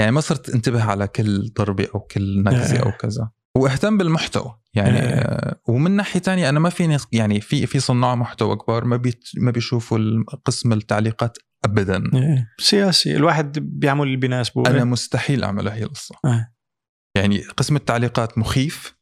يعني ما صرت انتبه على كل ضربة أو كل نكزه إيه. أو كذا واهتم بالمحتوى يعني إيه. آه، ومن ناحية تانية أنا ما فيني يعني في في صناع محتوى كبار ما بيت ما بيشوفوا قسم التعليقات ابدا إيه. أساسي الواحد بيعمل اللي بيناسبه أنا إيه. مستحيل أعمل هي القصة إيه. يعني قسم التعليقات مخيف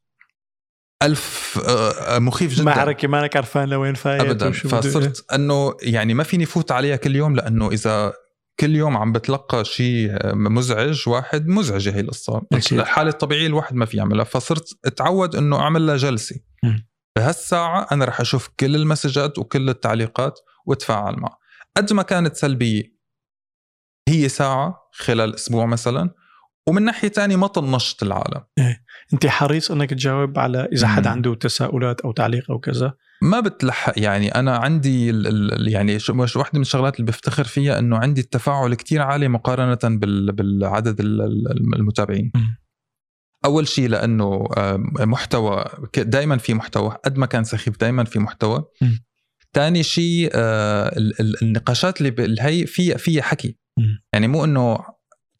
ألف آه، آه، مخيف جدا معركة مانك عرفان لوين فايت وشو بده إيه. فصرت إنه يعني ما فيني فوت عليها كل يوم لأنه إذا كل يوم عم بتلقى شيء مزعج واحد مزعجه هي القصة. أكيد. الحالة الطبيعية الواحد ما في يعملها. فصرت أتعود إنه أعمل لها جلسة. بهالساعة أنا رح أشوف كل المسجات وكل التعليقات وأتفاعل معها. قد ما كانت سلبية هي ساعة خلال أسبوع مثلا ومن ناحية تانية ما طنشت العالم. أنت حريص أنك تجاوب على إذا حد. عنده تساؤلات أو تعليق أو كذا ما بتلحق يعني أنا عندي ال ال يعني واحدة من الشغلات اللي بفتخر فيها إنه عندي التفاعل كتير عالي مقارنة بال بالعدد ال- ال- المتابعين. أول شيء لأنه محتوى دائما في محتوى قد ما كان سخيف دائما في محتوى. ثاني شيء آه، ال- ال- النقاشات اللي هي في فيها حكي. يعني مو إنه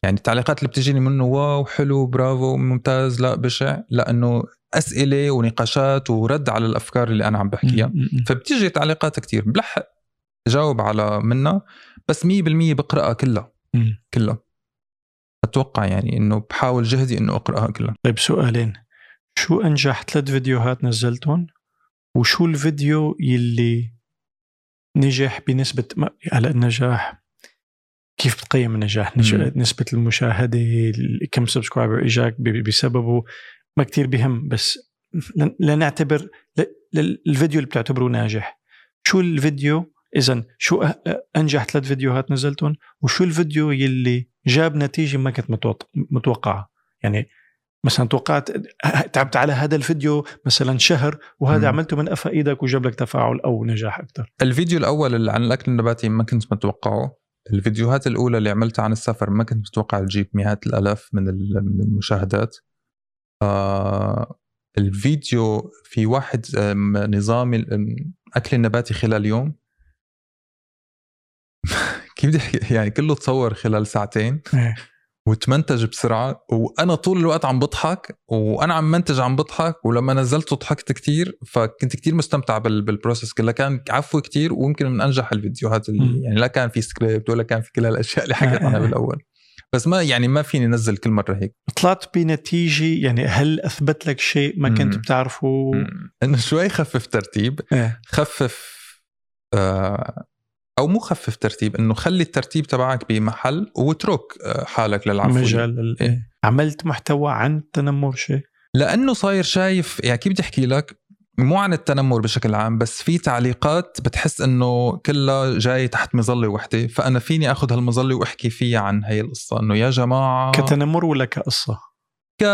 يعني التعليقات اللي بتجيني منه واو حلو برافو ممتاز لا بشع لا انه أسئلة ونقاشات ورد على الأفكار اللي أنا عم بحكيها. فبتيجي تعليقات كتير بلحق جاوب على منها بس 100% بقرأها كلها. كلها. أتوقع يعني إنه بحاول جهدي إنه أقرأها كلها. طيب سؤالين. شو أنجح ثلاث فيديوهات نزلتهم؟ وشو الفيديو يلي نجح بنسبة ما- على النجاح كيف بتقيم النجاح؟ نج- مم. نسبة المشاهدة ال- كم subscriber إجاك بسببه؟ ما كتير بهم بس لن- لنعتبر الفيديو اللي بتعتبره ناجح. شو الفيديو؟ اذا شو أنجح ثلاث فيديوهات نزلتهم؟ وشو الفيديو يلي جاب نتيجة ما كنت متوق- متوقعة؟ يعني مثلا توقعت تعبت على هذا الفيديو مثلا شهر وهذا مم. عملته من قفا إيدك وجاب لك تفاعل أو نجاح أكثر. الفيديو الأول اللي عن الاكل النباتي ما كنت متوقعه الفيديوهات الأولى اللي عملتها عن السفر ما كنت متوقع تجيب مئات الألاف من ال- من المشاهدات. آه الفيديو في واحد آم، نظام الاكل النباتي خلال يوم. [LAUGHS] كيف بدي يعني كله تصور خلال ساعتين. إيه. وتمنتج بسرعة وأنا طول الوقت عم بضحك وأنا عم منتج عم بضحك ولما نزلته ضحكت كتير فكنت كتير مستمتع بال- بال process كلها كان عفوي كتير ويمكن من أنجح الفيديوهات اللي. يعني لا كان في سكريبت ولا كان في كل هالأشياء اللي حكيت عنها بالأول. بس ما يعني ما فيني انزل كل مرة هيك. طلعت بنتيجة يعني هل أثبت لك شيء ما كنت. بتعرفه؟ إنه شوي خفف ترتيب. إيه. خفف آه أو مو خفف ترتيب إنه خلي الترتيب تبعك بمحل واترك آه، حالك للعفو. مجال ال- إيه. عملت محتوى عن التنمر شيء؟ لأنه صاير شايف يعني كيف بدي أحكي لك؟ مو عن التنمر بشكل عام بس في تعليقات بتحس إنه كلها جاي تحت مظلة وحدة فأنا فيني آخذ هالمظلة وأحكي فيها عن هي القصة؟ إنه يا جماعة كتنمر ولا كقصة؟ ك...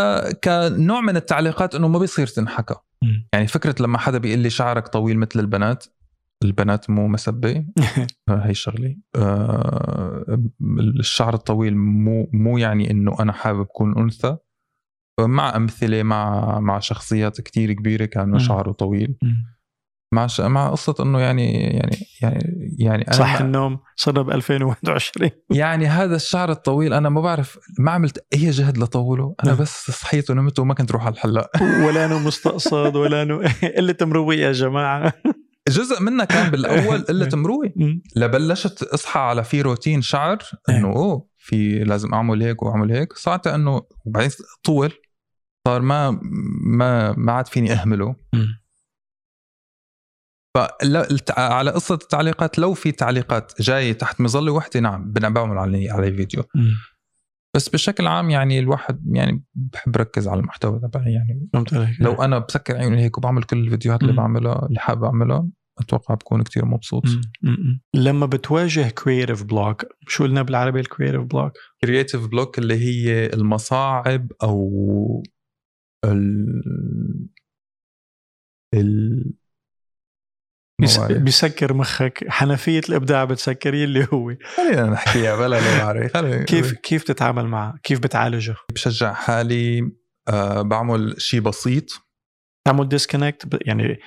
كنوع من التعليقات إنه ما بيصير تنحكى. يعني فكرة لما حدا بيقول لي شعرك طويل مثل البنات البنات مو مسبه [LAUGHS] آه، هي شغلي. آه الشعر الطويل مو مو يعني إنه أنا حابب أكون أنثى. مع أمثلة مع مع شخصيات كتير كبيرة كانوا. شعره طويل. مع ش... مع قصة إنه يعني يعني يعني يعني أنا صح النوم صرنا ب 2021 يعني هذا الشعر الطويل أنا ما بعرف ما عملت أي جهد لطوله. أنا. بس صحيت ونمت وما كنت روح على الحلاق. ولا نوم مستقصد ولا نوم [LAUGHS] قلة مروي يا جماعة. جزء منها كان بالأول [LAUGHS] قلة مروي. لبلشت أصحى على في روتين شعر إنه أوه في لازم أعمل هيك وأعمل هيك صارت إنه وبعدين طول صار ما ما ما عاد فيني أهمله مم. فلا الت- على قصة التعليقات لو في تعليقات جاية تحت مظلة وحدة نعم بعمل عليه عليه فيديو. بس بشكل عام يعني الواحد يعني بحب ركز على المحتوى تبعي يعني. فهمت عليك. لو أنا بسكر عيوني هيك وبعمل كل الفيديوهات اللي. بعملها اللي حابب أعملها أتوقع بكون كتير مبسوط. لما بتواجه creative block شو قلنا بالعربي ال creative block creative block اللي هي المصاعب أو ال ال بيس- ما. بيسكر مخك. حنفية الإبداع بتسكر يلي هو. خلينا نحكيها بلا لا بعرف خلينا [LAUGHS] كيف كيف تتعامل معه؟ كيف بتعالجه؟ بشجع حالي آه بعمل شيء بسيط. تعمل ديسكونكت يعني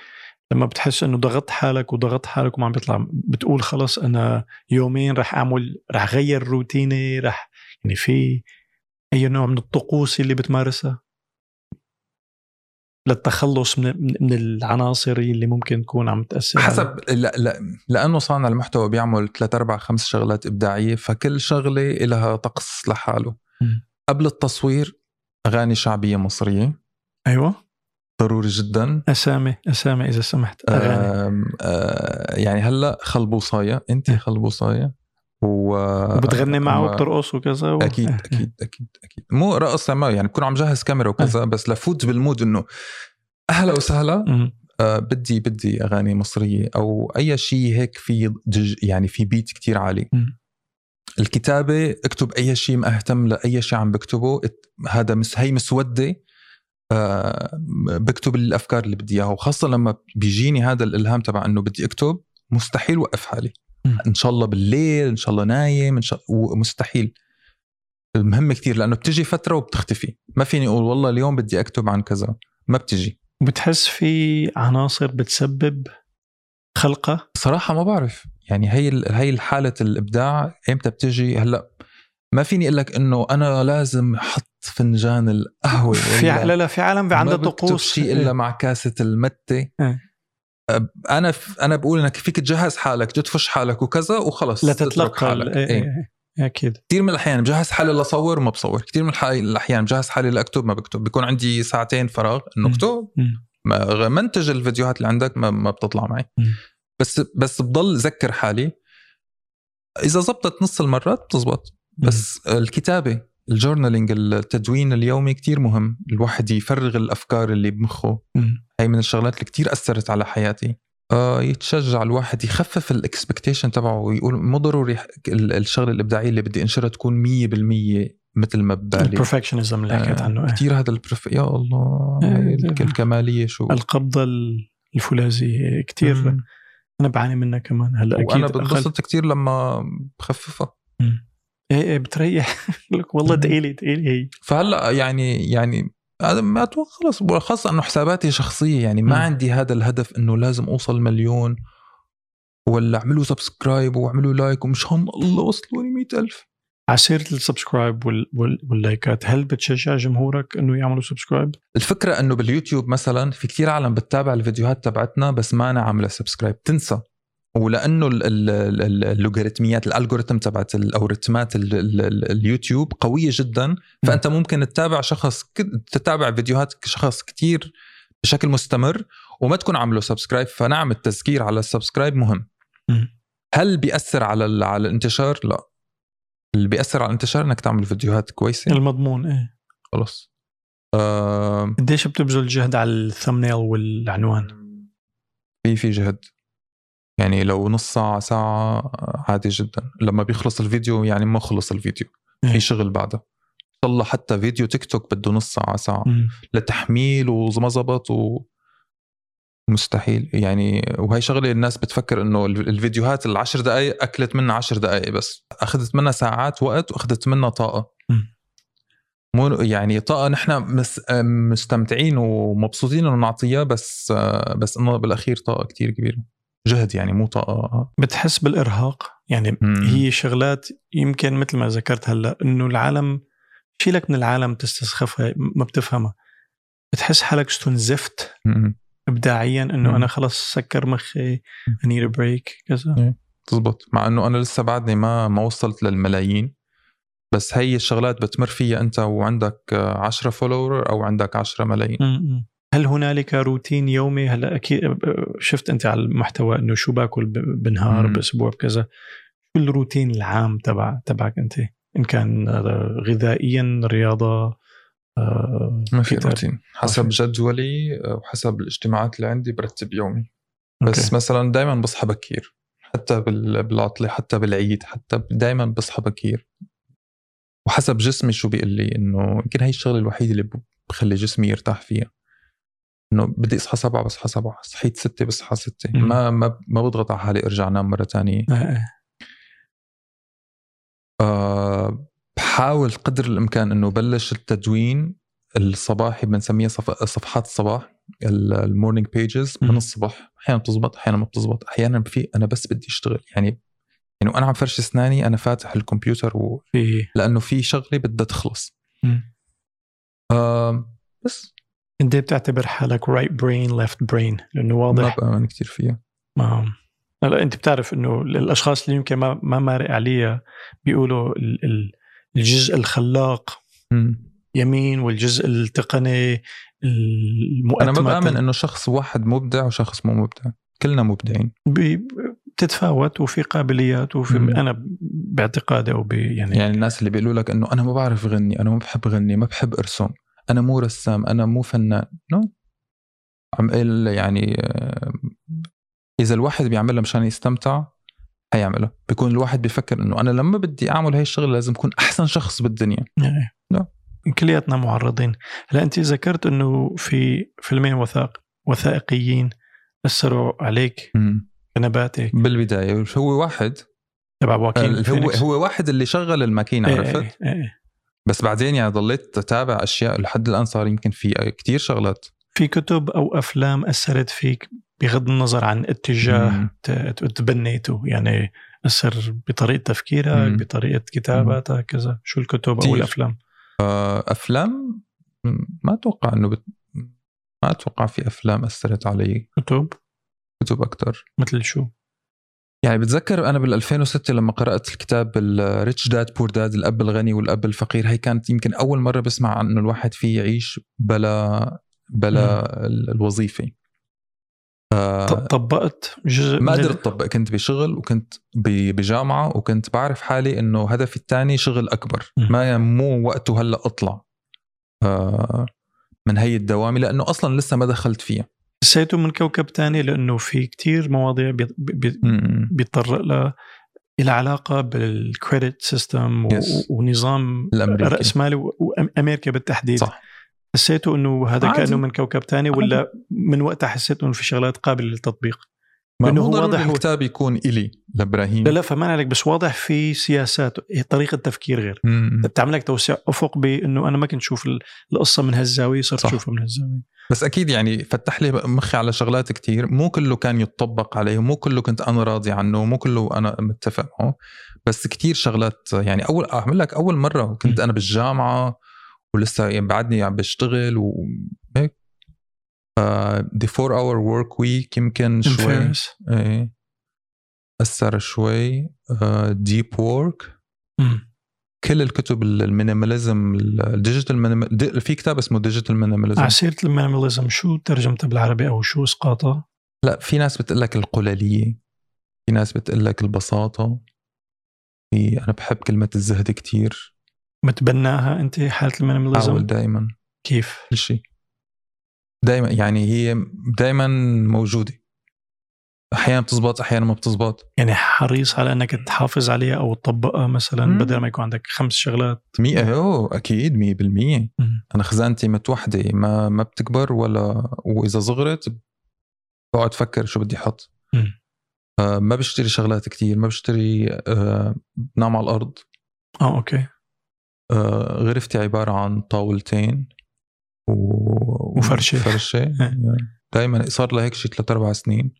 لما بتحس إنه ضغطت حالك وضغطت حالك وما عم بيطلع بتقول خلص أنا يومين رح أعمل رح غير روتيني رح يعني في أي نوع من الطقوس اللي بتمارسها؟ للتخلص من من- العناصر اللي ممكن تكون عم تأثر حسب لا لا لأنه صانع المحتوى بيعمل ثلاث أربع خمس شغلات إبداعية فكل شغلة لها طقس لحاله. قبل التصوير أغاني شعبية مصرية. أيوه. ضروري جدا. أسامي أسامي إذا سمحت أغاني. آه يعني هلأ خلبوصاية. انت إيه. خلبوصاية. و... وبتغني معه وبترقص وكذا و... أكيد أكيد أكيد أكيد. مو رقص ما يعني بكون عم جهز كاميرا وكذا بس لفوت بالمود إنه أهلا وسهلا. آه بدي بدي أغاني مصرية أو أي شيء هيك في دج يعني في بيت كتير عالي. الكتابة اكتب أي شيء مهتم لأي شيء عم بكتبه. هذا مس هي مسودة. آه بكتب الأفكار اللي بدي إياها وخاصة لما بيجيني هذا الإلهام تبع إنه بدي أكتب مستحيل وقف حالي. إن شاء الله بالليل إن شاء الله نايم إن شاء مستحيل. مهم كتير لأنه بتجي فترة وبتختفي. ما فيني أقول والله اليوم بدي أكتب عن كذا. ما بتجي. وبتحس في عناصر بتسبب خلقة؟ صراحة ما بعرف. يعني هي هي الحالة الإبداع إمتى بتجي؟ هلأ ما فيني أقول لك إنه أنا لازم أحط فنجان القهوة في لا لا في عالم عندها طقوس. شيء إلا مع كاسة المتة. إيه. ف... أنا بقول إنك فيك تجهز حالك تدفش حالك وكذا وخلص لا تترك تتلقى حالك. ال- إيه، إيه. إيه، أكيد. كثير من الأحيان بجهز حالي لأصور وما بصور. كثير من الأحيان بجهز حالي لأكتب ما بكتب. بيكون عندي ساعتين فراغ مم. أكتب. مم. ما- منتج الفيديوهات اللي عندك ما, ما بتطلع معي. مم. بس بس بضل ذكر حالي. إذا زبطت نص المرات بتزبط. بس الكتابة ال journaling التدوين اليومي كتير مهم. الواحد يفرغ الأفكار اللي بمخه. مم. هي من الشغلات اللي كتير أثرت على حياتي آه يتشجع الواحد يخفف ال expectation تبعه ويقول مو ضروري ال- الشغلة الإبداعية اللي بدي إنشرها تكون 100% مثل ما ببالي ال perfectionism اللي حكيت عنه إيه. كثير هذا ال perf... يا الله إيه، ده- الكمالية شو القبضه ال- الفولاذيه كثير. أنا بعاني منها كمان هلأ أكيد وأنا. بنبسط كثير لما بخففها. إيه إيه بتريح [LAUGHS] لك والله مم. تقيلة تقيلة هي فهلأ يعني يعني هذا ما أتوقع خلص خاصة إنه حساباتي شخصية يعني ما مم. عندي هذا الهدف إنه لازم أوصل مليون ولا أعملوا subscribe وأعملوا like ومشان الله وصلوني مئة ألف على سيرة ال subscribe وال... وال... واللايكات هل بتشجع جمهورك إنه يعملوا subscribe؟ الفكرة إنه باليوتيوب مثلا في كتير عالم بتتابع الفيديوهات تبعتنا بس ما أنا عاملة subscribe تنسى ولأنه ال- ال- ال- اللوغاريتميات ال algorithm تبعت أو رتمات ال- ال- ال- اليوتيوب قوية جدا. فأنت ممكن تتابع شخص تتابع فيديوهات شخص كتير بشكل مستمر وما تكون عامله subscribe. فنعم التذكير على ال subscribe مهم. هل بيأثر على على الانتشار؟ لا. اللي بيأثر على الانتشار إنك تعمل فيديوهات كويسة؟ المضمون إيه. خلص قديش بتبذل جهد على الثمنيل والعنوان؟ في في جهد. يعني لو نص ساعة ساعة عادي جدا. لما بيخلص الفيديو يعني ما خلص الفيديو إيه. في شغل بعده. ان شاء الله حتى فيديو تيك توك بده نص ساعة ساعة. مم. لتحميل وما زبط و مستحيل. يعني وهي شغلة الناس بتفكر إنه ال- الفيديوهات العشر دقائق أكلت منها عشر دقائق بس. أخذت منها ساعات وقت وأخذت منها طاقة. مو يعني طاقة نحن مس مستمتعين ومبسوطين إنه نعطيها بس بس إنه بالأخير طاقة كتير كبيرة. جهد يعني مو طاقة بتحس بالإرهاق يعني مم. هي شغلات يمكن مثل ما ذكرت هلأ إنه العالم شيلك من العالم تستسخفها ما بتفهمها بتحس حالك استنزفت. ابداعيا إنه. أنا خلص سكر مخي a break كذا تزبط مع إنه أنا لسه بعدني ما ما وصلت للملايين بس هي الشغلات بتمر فيها أنت وعندك 10 follower أو عندك 10 ملايين. هل هنالك روتين يومي هلا أكيد شفت أنت على المحتوى إنه شو باكل بنهار مم. بأسبوع بكذا شو الروتين العام تبع تبعك أنت إن كان آه، غذائيا رياضة آه، ما في. روتين حسب أوكي. جدولي آه، وحسب الاجتماعات اللي عندي برتب يومي بس أوكي. مثلا دائما بصحى بكير حتى بال- بالعطلة حتى بالعيد حتى دائما بصحى بكير وحسب جسمي شو بيقول لي إنه يمكن هي الشغلة الوحيدة اللي بخلي جسمي يرتاح فيها إنه بدي إصحى سبعة بصحى سبعة صحيت ستة بصحى ستة. ما ما ما بضغط على حالي أرجع انام مرة تانية آه، آه. أه بحاول قدر الإمكان إنه بلش التدوين الصباحي بنسميها صف... صفحات الصباح ال morning pages من. الصبح أحيانا بتزبط أحيانا ما بتزبط أحيانا في أنا بس بدي أشتغل يعني يعني وأنا عم فرشي اسناني أنا فاتح الكمبيوتر و... لأنه في شغلة بدها تخلص. أه بس انت بتعتبر حالك right brain left brain لأنه ما واضح بآمن كثير فيها. ما هلا انت بتعرف إنه الأشخاص اللي يمكن ما ما مارق عليها بيقولوا ال- ال- الجزء الخلاق مم. يمين والجزء التقني المؤتمت أنا ما بآمن إنه شخص واحد مبدع وشخص مو مبدع. كلنا مبدعين. بي- بتتفاوت وفي قابليات وفي مم. أنا باعتقادي أو يعني, يعني الناس اللي بيقولوا لك إنه أنا ما بعرف غني أنا ما بحب غني ما بحب أرسم. أنا مو رسام أنا مو فنان نو عم يعني آه، إذا الواحد بيعملها مشان يستمتع حيعملها بيكون الواحد بيفكر إنه أنا لما بدي أعمل هاي الشغلة لازم اكون أحسن شخص بالدنيا. لا. كلياتنا معرضين. هلا أنت ذكرت إنه في فيلمين وثائق وثائقيين أثروا عليك بنباتك. بالبداية هو واحد. تبع واكين فينيكس. هو واحد اللي شغل الماكينة إيه عرفت؟ إيه إيه. بس بعدين يعني ضليت أتابع أشياء لحد الآن صار يمكن في كتير شغلات. في كتب أو أفلام أثرت فيك بغض النظر عن اتجاه مم. تبنيته؟ يعني أثر بطريقة تفكيرك مم. بطريقة كتاباتك كذا. شو الكتب أو. الأفلام؟ أفلام؟ ما أتوقع إنه بت... ما أتوقع في أفلام أثرت علي. كتب؟ كتب أكثر مثل شو؟ يعني بتذكر أنا بال 2006 لما قرأت الكتاب الريتش داد بور داد الأب الغني والأب الفقير هي كانت يمكن أول مرة بسمع عن إنه الواحد فيه يعيش بلا بلا ال- الوظيفة. طبقت جزء ما قدرت أطبق كنت بشغل وكنت بجامعة وكنت بعرف حالي إنه هدفي الثاني شغل أكبر. مم. ما مو وقته هلأ أطلع آه، من هي الدوامة لأنه أصلا لسه ما دخلت فيها. حسيته من كوكب تاني لأنه في كتير مواضيع بيتطرق لها إلى علاقة بالكريدت سيستم Yes. ونظام الأمريكي. رأس مالي و- وأمريكا بالتحديد. صح. حسيته إنه هذا عادي. كأنه من كوكب تاني ولا من وقتها حسيت إنه في شغلات قابلة للتطبيق؟ ما مو هو واضح الكتاب يكون إلي لإبراهيم. لا لا فهمان عليك بس واضح في سياسات هي طريقة تفكير غير. بتعمل لك توسيع أفق بأنه أنا ما كنت أشوف ال- القصة من هالزاوية صرت. أشوفها من هالزاوية. بس أكيد يعني فتح لي مخي على شغلات كتير. مو كله كان يتطبق عليه مو كله كنت أنا راضي عنه مو كله أنا متفق معه. بس كتير شغلات يعني أول أعمل لك أول مرة كنت. أنا بالجامعة ولسه يعني بعدني عم بشتغل وهيك ذي 4 hour work week يمكن شوي. إيه. أثر شوي. deep work مم. كل الكتب ال minimalism ال digital minimal في كتاب اسمه digital minimalism على سيره ال minimalism شو ترجمتها بالعربي أو شو اسقاطها؟ لا في ناس بتقول لك التقلالية في ناس بتقول لك البساطة. في أنا بحب كلمه الزهد كتير. متبناها أنت حالة حاول المينيماليزم دائما كيف؟ كل شيء. دائما يعني هي دائما موجودة. أحيانا بتزبط أحيانا ما بتزبط. يعني حريص على إنك تحافظ عليها أو تطبقها مثلا مم. بدل ما يكون عندك خمس شغلات. مية أوه أكيد 100% مم. أنا خزانتي متوحده ما ما بتكبر ولا وإذا صغرت بقعد أفكر شو بدي أحط. آه ما بشتري شغلات كتير ما بشتري آه بنام على الأرض. آه أوكي. آه غرفتي عبارة عن طاولتين. و... وفرشة. فرشه [LAUGHS] دائما صار لهيك شيء ثلاث أربع سنين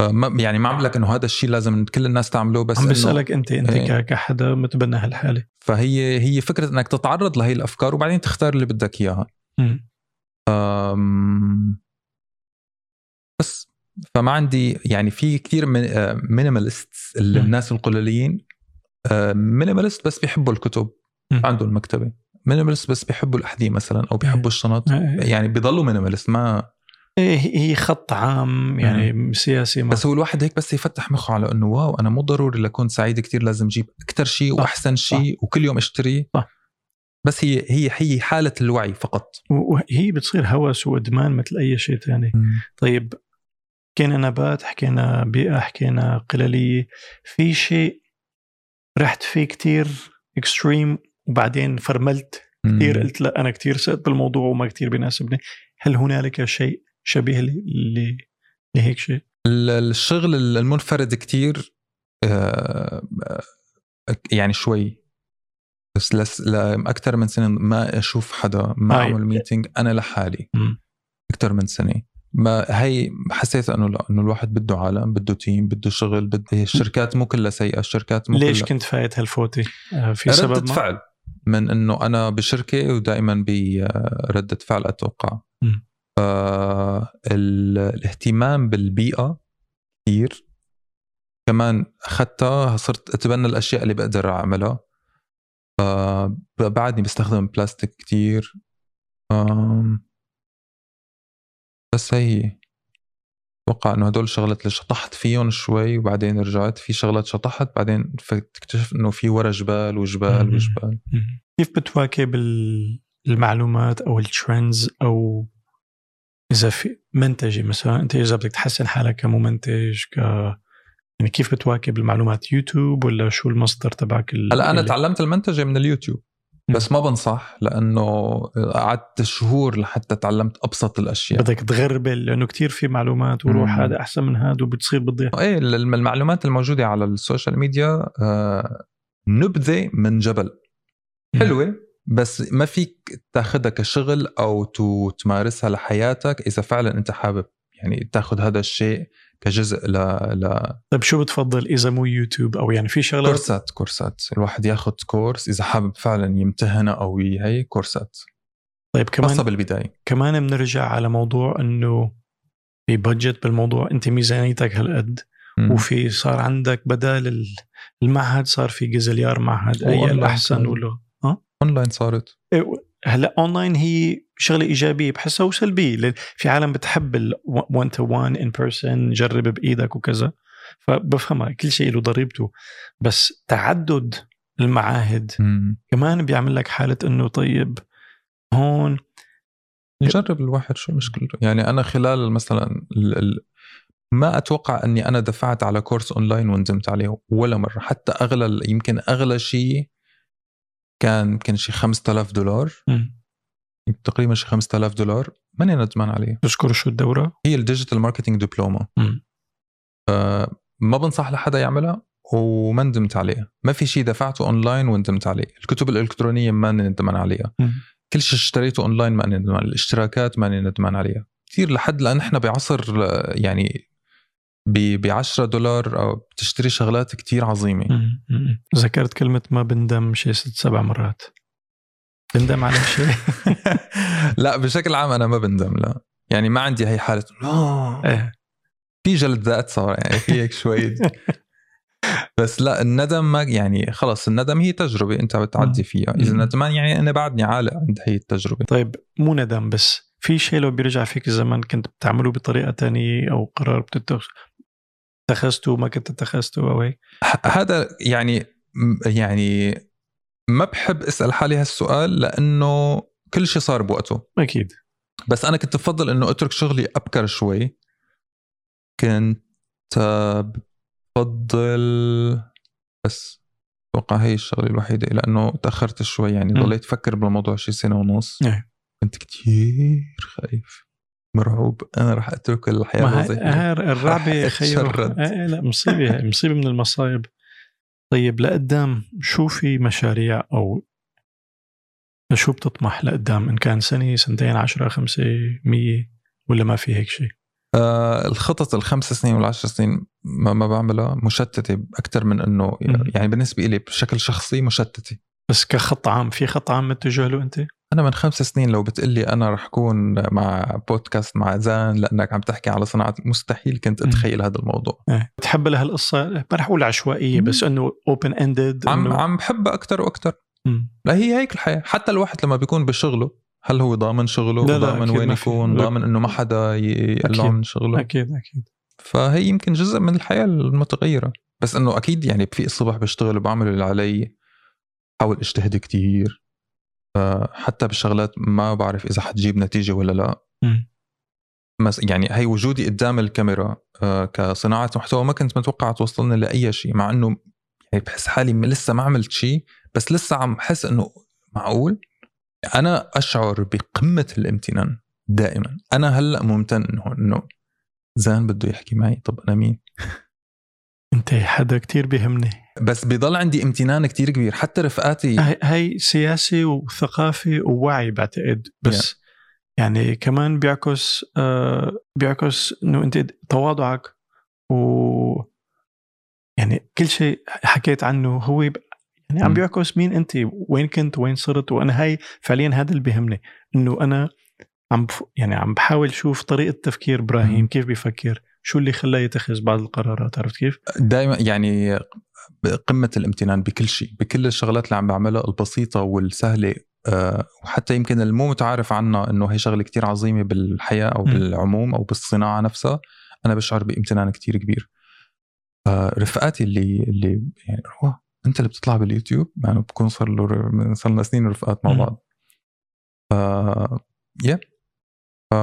فما يعني ما عم لك إنه هذا الشيء لازم كل الناس تعمله بس عم بسألك أنت أنت إيه. ك- كحدا متبنى هالحالة فهي هي فكرة إنك تتعرض لهي الأفكار وبعدين تختار اللي بدك إياها بس فما عندي يعني في كثير من minimalist مم. الناس القليلين minimalist بس بيحبوا الكتب. عندهم المكتبه minimalist بس بيحبوا الأحذية مثلا أو بيحبوا الشنط. إيه. يعني بيضلوا minimalist ما إيه، هي خط عام يعني سياسي ما. بس هو الواحد هيك بس يفتح مخه على إنه wow أنا مو ضروري لكون سعيد كتير لازم أجيب أكثر شيء وأحسن شيء وكل يوم أشتري. صح. بس هي هي هي حالة الوعي فقط. وهي بتصير هوس وإدمان مثل أي شيء ثاني طيب حكينا نبات حكينا بيئة حكينا قلاليه في شيء رحت فيه كتير اكستريم وبعدين فرملت كثير قلت لا أنا كثير سقت بالموضوع وما كثير بيناسبني. هل هنالك شيء شبيه لهيك شيء؟ ال- الشغل المنفرد كتير آه، يعني شوي. بس لسه أكثر من سنة ما أشوف حدا ما. أعمل meeting أنا لحالي. أكثر من سنة. ما هي حسيت إنه لا إنه الواحد بده عالم بده team بده شغل بده الشركات مو كلها سيئة الشركات مو ليش كلها. كنت فايت هالفوتة آه، في سبب ما؟ فعل. من إنه أنا بشركة ودائما بردة فعل أتوقع. آه ال- الاهتمام بالبيئة كثير كمان أخذتها صرت أتبنى الأشياء اللي بقدر أعملها. آه بعدني بستخدم بلاستيك كثير آم، بس هي. أتوقع إنه هدول الشغلات اللي شطحت فيهم شوي وبعدين رجعت. في شغلات شطحت بعدين تكتشف إنه في ورا جبال وجبال وجبال. كيف بتواكب المعلومات أو الترندز أو إذا في منتجة مثلا؟ أنت إذا بدك تحسن حالك كممنتج ك يعني كيف بتواكب المعلومات؟ يوتيوب ولا شو المصدر تبعك هلأ أنا تعلمت المنتجه من اليوتيوب. بس ما بنصح لأنه قعدت شهور لحتى تعلمت أبسط الأشياء. بدك تغربل لأنه كتير في معلومات وروح هذا أحسن من هذا وبتصير بتضيع إيه المعلومات الموجودة على السوشيال ميديا آه، نبذة من جبل. حلوة بس ما فيك تاخذها كشغل أو تمارسها لحياتك إذا فعلا أنت حابب. يعني تاخذ هذا الشيء كجزء ل ل طيب شو بتفضل إذا مو يوتيوب؟ أو يعني في شغلات كورسات كورسات. الواحد ياخذ كورس إذا حابب فعلا يمتهنها أو هي كورسات. طيب كمان خاصة بالبداية. كمان بنرجع على موضوع إنه في بادجت بالموضوع أنت ميزانيتك هالقد. وفي صار عندك بدال المعهد صار في جزليار معهد أي الأحسن ولا اونلاين صارت. إيه، هلا اونلاين هي شغلة إيجابية بحسها وسلبية في عالم بتحب ال 1 تو 1 ان بيرسون جرب بإيدك وكذا. فبفهمها كل شيء له ضريبته. بس تعدد المعاهد مم. كمان بيعمل لك حالة إنه طيب هون نجرب الواحد شو مشكلته. يعني أنا خلال مثلا ال ال ما أتوقع إني أنا دفعت على course online وندمت عليه ولا مرة. حتى أغلى يمكن أغلى شيء كان يمكن شي 5000 دولار. تقريبا شي 5000 دولار. ماني ندمان عليه. تذكر شو الدورة؟ هي ال digital marketing diploma ما بنصح لحدا يعملها وما ندمت عليها. ما في شيء دفعته اونلاين وندمت عليه. الكتب الإلكترونية ما ندمان عليها. م. كل شيء اشتريته اونلاين ما ندمان الاشتراكات ما ندمان عليها. كثير لحد لأن إحنا بعصر يعني ب 10 دولار أو بتشتري شغلات كتير عظيمة. ذكرت كلمة ما بندم شيء ست سبع مرات. بندم على شيء [LAUGHS] لا بشكل عام أنا ما بندم لا. يعني ما عندي هي حالة. إيه. في جلد ذات صار يعني في هيك شوي. [LAUGHS] بس لا الندم ما يعني خلص الندم هي تجربة أنت بتعدي فيها. إذا ندمان يعني أنا بعدني عالق عند هي التجربة. طيب مو ندم بس في شيء لو بيرجع فيك الزمن كنت بتعمله بطريقة تانية أو قرار بتتخذ؟ اتخذته ما كنت اتخذته أو هيك؟ هذا يعني يعني ما بحب أسأل حالي هالسؤال لأنه كل شيء صار بوقته. أكيد. بس أنا كنت بفضل إنه أترك شغلي أبكر شوي. كنت بفضل بس أتوقع هي الشغلة الوحيدة لأنه تأخرت شوي يعني ضليت أفكر بالموضوع شي سنة ونص. إيه. كنت كثير خايف. مرعوب أنا راح أترك الحياة الوظيفية. الرعبه [LAUGHS] خير. آه لا مصيبة مصيبة من المصايب. طيب لقدام شو في مشاريع أو شو بتطمح لقدام؟ إن كان سنة سنتين عشرة خمسة مية ولا ما في هيك شيء؟ آه الخطط الخمس سنين والعشر سنين ما, ما بعملها مشتتة أكثر من إنه يعني بالنسبة لي بشكل شخصي مشتتة. بس كخط عام في خط عام متجه له أنت؟ أنا من خمس سنين لو بتقلي أنا رح أكون مع بودكاست مع زان لأنك عم تحكي على صناعة مستحيل كنت أتخيل هذا الموضوع. إيه. بتحب لهالقصه ما رح أقول عشوائية بس إنه open ended عم عم بحبها أكثر وأكثر لا هي هيك الحياة. حتى الواحد لما بيكون بشغله هل هو ضامن شغله؟ لا ضامن وين يكون؟ ضامن إنه ما حدا يقلعه من شغله. أكيد أكيد. فهي يمكن جزء من الحياة المتغيرة. بس إنه أكيد يعني في الصبح بشتغل وبعمل اللي علي حاول أجتهد كتير. حتى بالشغلات ما بعرف إذا حتجيب نتيجة ولا لا. مس يعني هي وجودي قدام الكاميرا آه، كصناعة محتوى ما كنت متوقع توصلنا لأي شيء مع إنه يعني بحس حالي لسه ما عملت شيء بس لسه عم بحس إنه معقول. أنا أشعر بقمة الامتنان دائما. أنا هلأ ممتن انه إنه زان بده يحكي معي. طب أنا مين؟ [LAUGHS] أنت حدا كتير بيهمني. بس بضل عندي امتنان كتير كبير. حتى رفقاتي هي, هي سياسي وثقافي ووعي بعتقد. بس yeah. يعني كمان بيعكس آه بيعكس إنه أنت تواضعك و يعني كل شيء حكيت عنه هو يعني عم بيعكس مين أنت وين كنت وين صرت. وأنا هاي فعليا هذا اللي بيهمني إنه أنا عم بف... يعني عم بحاول أشوف طريقة تفكير إبراهيم كيف بيفكر. شو اللي خلاه يتخذ بعض القرارات؟ عرفت كيف؟ دائما يعني قمة الامتنان بكل شيء بكل الشغلات اللي عم بعملها البسيطة والسهلة أه وحتى يمكن المو متعارف عنها إنه هي شغلة كتير عظيمة بالحياة أو بالعموم أو بالصناعة نفسها أنا بشعر بامتنان كتير كبير. رفقاتي اللي اللي يعني هو أنت اللي بتطلع باليوتيوب؟ يعني بكون صار له صار لنا سنين رفقات مع بعض. ف يا ف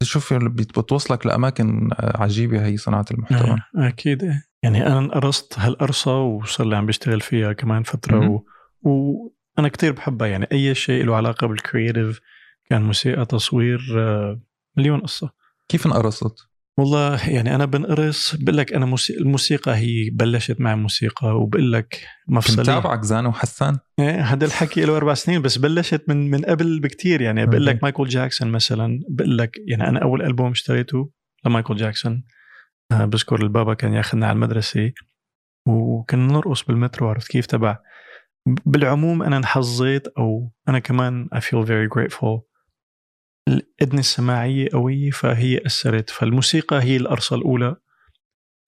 تشوف بتوصلك لأماكن عجيبة هي صناعة المحتوى. آه، أكيد. يعني أنا انقرصت هالقرصة وصار لي عم بشتغل فيها كمان فترة و... وأنا كتير بحبها. يعني أي شيء له علاقة بال creative كان موسيقى تصوير آه، مليون قصة. كيف انقرصت؟ والله يعني أنا بنقرص بقول لك أنا موسيقى الموسيقى هي بلشت معي موسيقى وبقول لك مفصلي كنت تابعك زان وحسان؟ إيه هذا الحكي له أربع سنين بس بلشت من من قبل بكتير يعني بقول لك مايكل جاكسون مثلا بقول لك يعني أنا أول ألبوم اشتريته لمايكل جاكسون آه، بذكر البابا كان ياخذنا على المدرسة وكنا نرقص بالمترو عرفت كيف تبع؟ بالعموم أنا انحظيت أو أنا كمان I feel very grateful الأذن السماعية قوية فهي أثرت فالموسيقى هي القرصة الأولى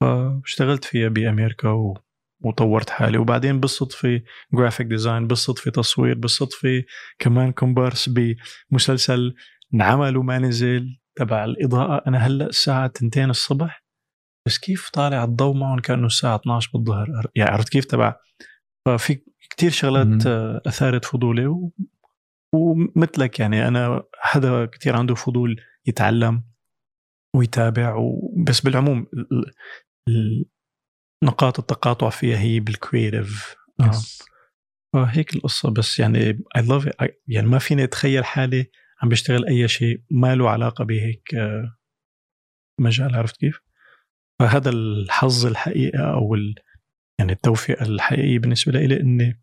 فاشتغلت فيها بأمريكا و... وطورت حالي. وبعدين بالصدفة graphic design بالصدفة تصوير بالصدفة كمان كومبارس بمسلسل انعمل وما نزل تبع الإضاءة. أنا هلأ الساعة 2 الصبح بس كيف طالع الضوء معهم كأنه الساعة 12 بالظهر؟ يعني عرفت كيف تبع؟ ففي كتير شغلات أثارت فضولي ومثلك يعني أنا حدا كثير عنده فضول يتعلم ويتابع بس بالعموم نقاط التقاطع فيها هي بالكرييتيف آه. هيك القصة بس يعني اي لاف يعني ما فيني أتخيل حالي عم بشتغل أي شيء ما له علاقة بهيك آه، مجال عرفت كيف؟ فهذا الحظ الحقيقة أو يعني التوفيق الحقيقي بالنسبة لي إني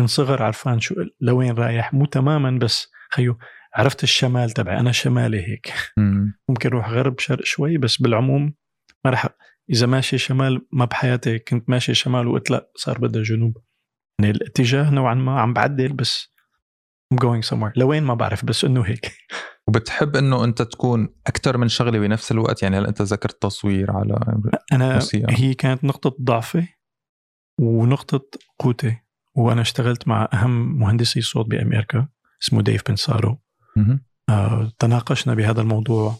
من صغر عرفان شو لوين رايح؟ مو تماما بس خيو عرفت الشمال تبعي أنا شمالي هيك. ممكن أروح غرب شرق شوي بس بالعموم ما رح إذا ماشي شمال ما بحياتي كنت ماشي شمال وقلت لا صار بدها جنوب. يعني الاتجاه نوعا ما عم بعدل بس I'm going somewhere. لوين ما بعرف بس إنه هيك. [LAUGHS] وبتحب إنه أنت تكون أكثر من شغلة بنفس الوقت؟ يعني هل أنت ذكرت تصوير على أنا هي كانت نقطة ضعفي ونقطة قوتي. وأنا اشتغلت مع أهم مهندسي صوت بامريكا اسمه ديف بنسارو آه تناقشنا بهذا الموضوع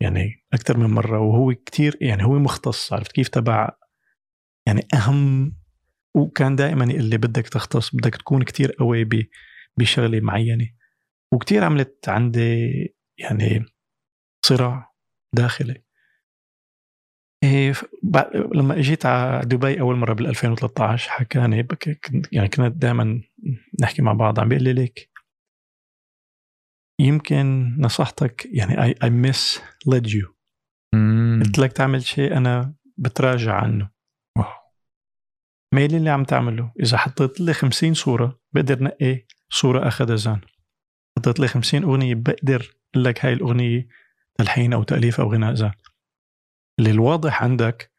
يعني أكثر من مرة وهو كتير يعني هو مختص عرفت كيف تبع؟ يعني أهم وكان دائما يقول لي بدك تختص بدك تكون كتير قوي بشغلة معينة. وكتير عملت عندي يعني صراع داخلي. لما اجيت على دبي أول مرة بال 2013 حكاني يعني كنا دائما نحكي مع بعض عم بيقول لي ليك يمكن نصحتك يعني I I misled you قلت لك تعمل شيء أنا بتراجع عنه. ما اللي عم تعمله. إذا حطيت لي 50 صورة بقدر نقي صورة اخذها زان حطيت لي 50 أغنية بقدر أقول لك هاي الأغنية تلحين أو تأليف أو غناء زان اللي الواضح عندك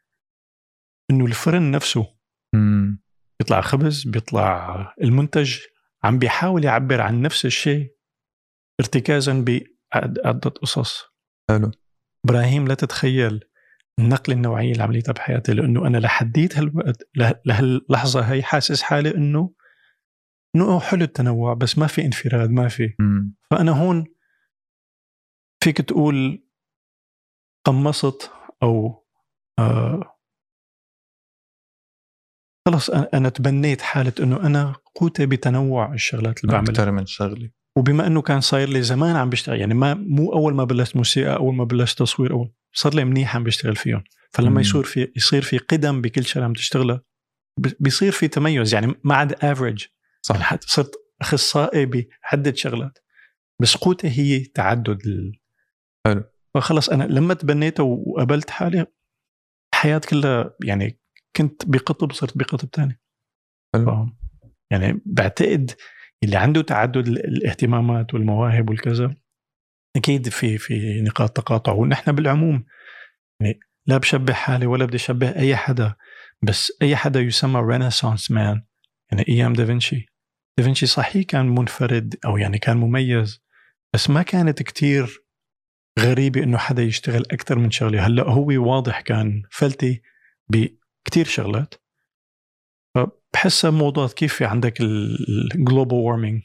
إنه الفرن نفسه مم. بيطلع خبز بيطلع المنتج عم بيحاول يعبر عن نفس الشيء ارتكازا بعدة قصص حلو إبراهيم لا تتخيل النقله النوعيه اللي عمليتها بحياتي لأنه أنا لحديت هالوقت لهاللحظة هي حاسس حالي إنه إنه حلو التنوع بس ما في انفراد ما في مم. فأنا هون فيك تقول قمصت أو آه خلص أنا تبنيت حالة إنه أنا قوتي بتنوع الشغلات اللي بعملها. أكثر من شغله وبما إنه كان صاير لي زمان عم بشتغل يعني ما مو أول ما بلشت موسيقى أول ما بلشت تصوير أول صار لي منيح عم بشتغل فيهم. فلما يصير في يصير في قدم بكل شغلة عم تشتغلها بيصير في تميز يعني ما عاد افريج صح. يعني صرت أخصائي بعده شغلات. بس قوتي هي تعدد ال... حلو. فخلص أنا لما تبنيته وقبلت حالي الحياة كلها يعني كنت بقطب صرت بقطب ثاني يعني بعتقد اللي عنده تعدد الاهتمامات والمواهب والكذا أكيد في في نقاط تقاطع. ونحن بالعموم يعني لا بشبه حالي ولا بدي أشبه أي حدا بس أي حدا يسمى رينيسانس مان يعني أيام دافنشي. دافنشي صحيح كان منفرد أو يعني كان مميز بس ما كانت كتير غريبة إنه حدا يشتغل أكثر من شغلة. هلأ هو واضح كان فلتي بكثير شغلات. فبحسها موضوعات كيف في عندك ال global warming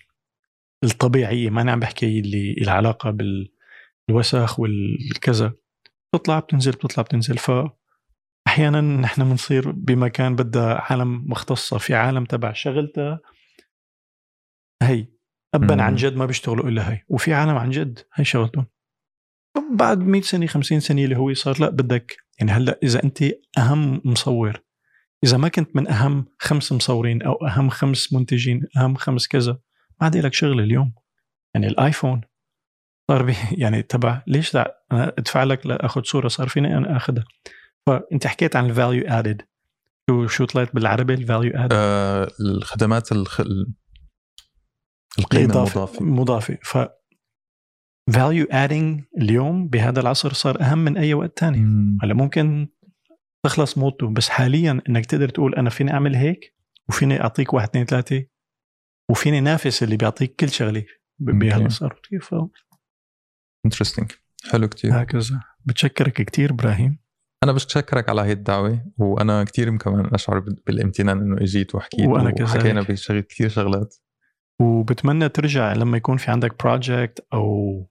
الطبيعية. ما أنا عم بحكي اللي العلاقة بالوسخ والكذا. بتطلع بتنزل بتطلع بتنزل. ف أحيانا نحن بنصير بمكان بدها عالم مختصة. في عالم تبع شغلتها. هي. ابا عن جد ما بيشتغلوا إلا هي. وفي عالم عن جد. هي شغلتهم. بعد 100 سنة 50 سنة اللي هو صار لا بدك يعني هلأ إذا أنت أهم مصور إذا ما كنت من أهم خمس مصورين أو أهم خمس منتجين أهم خمس كذا ما عاد لك شغل اليوم. يعني الآيفون صار بي [LAUGHS] يعني تبع ليش لا؟ أنا أدفع لك لأخذ صورة صار فيني أنا أخذها. فأنت حكيت عن ال value added شو شو طلعت بالعربي الفاليو ادد آه الخدمات الخ... القيمة المضافة. مضافه ف value adding اليوم بهذا العصر صار أهم من أي وقت ثاني هلأ ممكن تخلص موته بس حاليا إنك تقدر تقول أنا فيني أعمل هيك وفيني أعطيك واحد اثنين ثلاثة وفيني نافس اللي بيعطيك كل شغلة بهذا صار كيف؟ interesting حلو كثير هكذا. بتشكرك كثير إبراهيم. أنا بشكرك على هي الدعوة وأنا كثير كمان أشعر بالامتنان إنه إجيت وحكيت وأنا وحكينا بشغل كثير شغلات. وبتمنى ترجع لما يكون في عندك project أو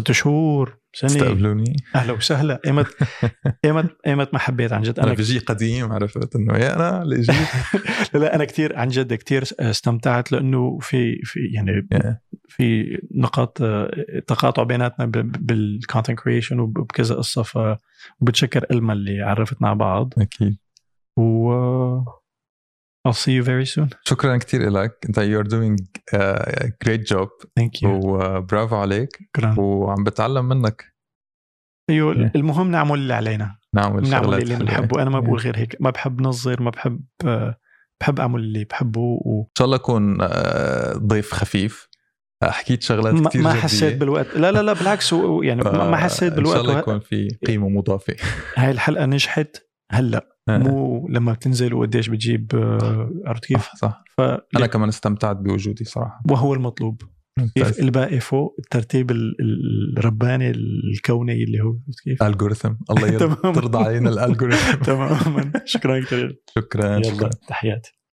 ست شهور سنة. استقبلوني. أهلا وسهلا. ايمت [LAUGHS] ايمت إيمت ما حبيت عن جد. أنا, أنا بجي قديم عرفت؟ إنه يا أنا اللي جيت [LAUGHS] لا أنا كثير عن جد كثير استمتعت لأنه في في يعني في نقاط تقاطع بيناتنا بال content creation وبكذا قصة ف وبتشكر إلما اللي عرفتنا على بعض. أكيد. و I'll see you very soon. شكرا كثير لك أنت you're doing a great job. Thank you. وبرافو عليك. شكرا. وعم بتعلم منك. أيوه المهم نعمل اللي علينا. نعمل نعمل اللي بنحبه أنا ما بقول غير هيك. ما بحب نظر ما بحب بحب أعمل اللي بحبه. و... إن شاء الله اكون ضيف خفيف. حكيت شغلات كثير ما حسيت بالوقت. لا لا لا بالعكس. يعني ما حسيت بالوقت إن شاء الله يكون في قيمة مضافة. هاي الحلقة نجحت. هلأ. مو لما بتنزل وقديش بتجيب عرفت كيف؟ صح, صح. أنا كمان استمتعت بوجودي صراحة. وهو المطلوب. كيف الباقي فوق الترتيب الرباني الكوني اللي هو كيف؟ الجوريثم الله [LAUGHS] يرضى علينا الالجوريثم [LAUGHS] تماما. شكرا كثير. شكرا. يلا تحياتي.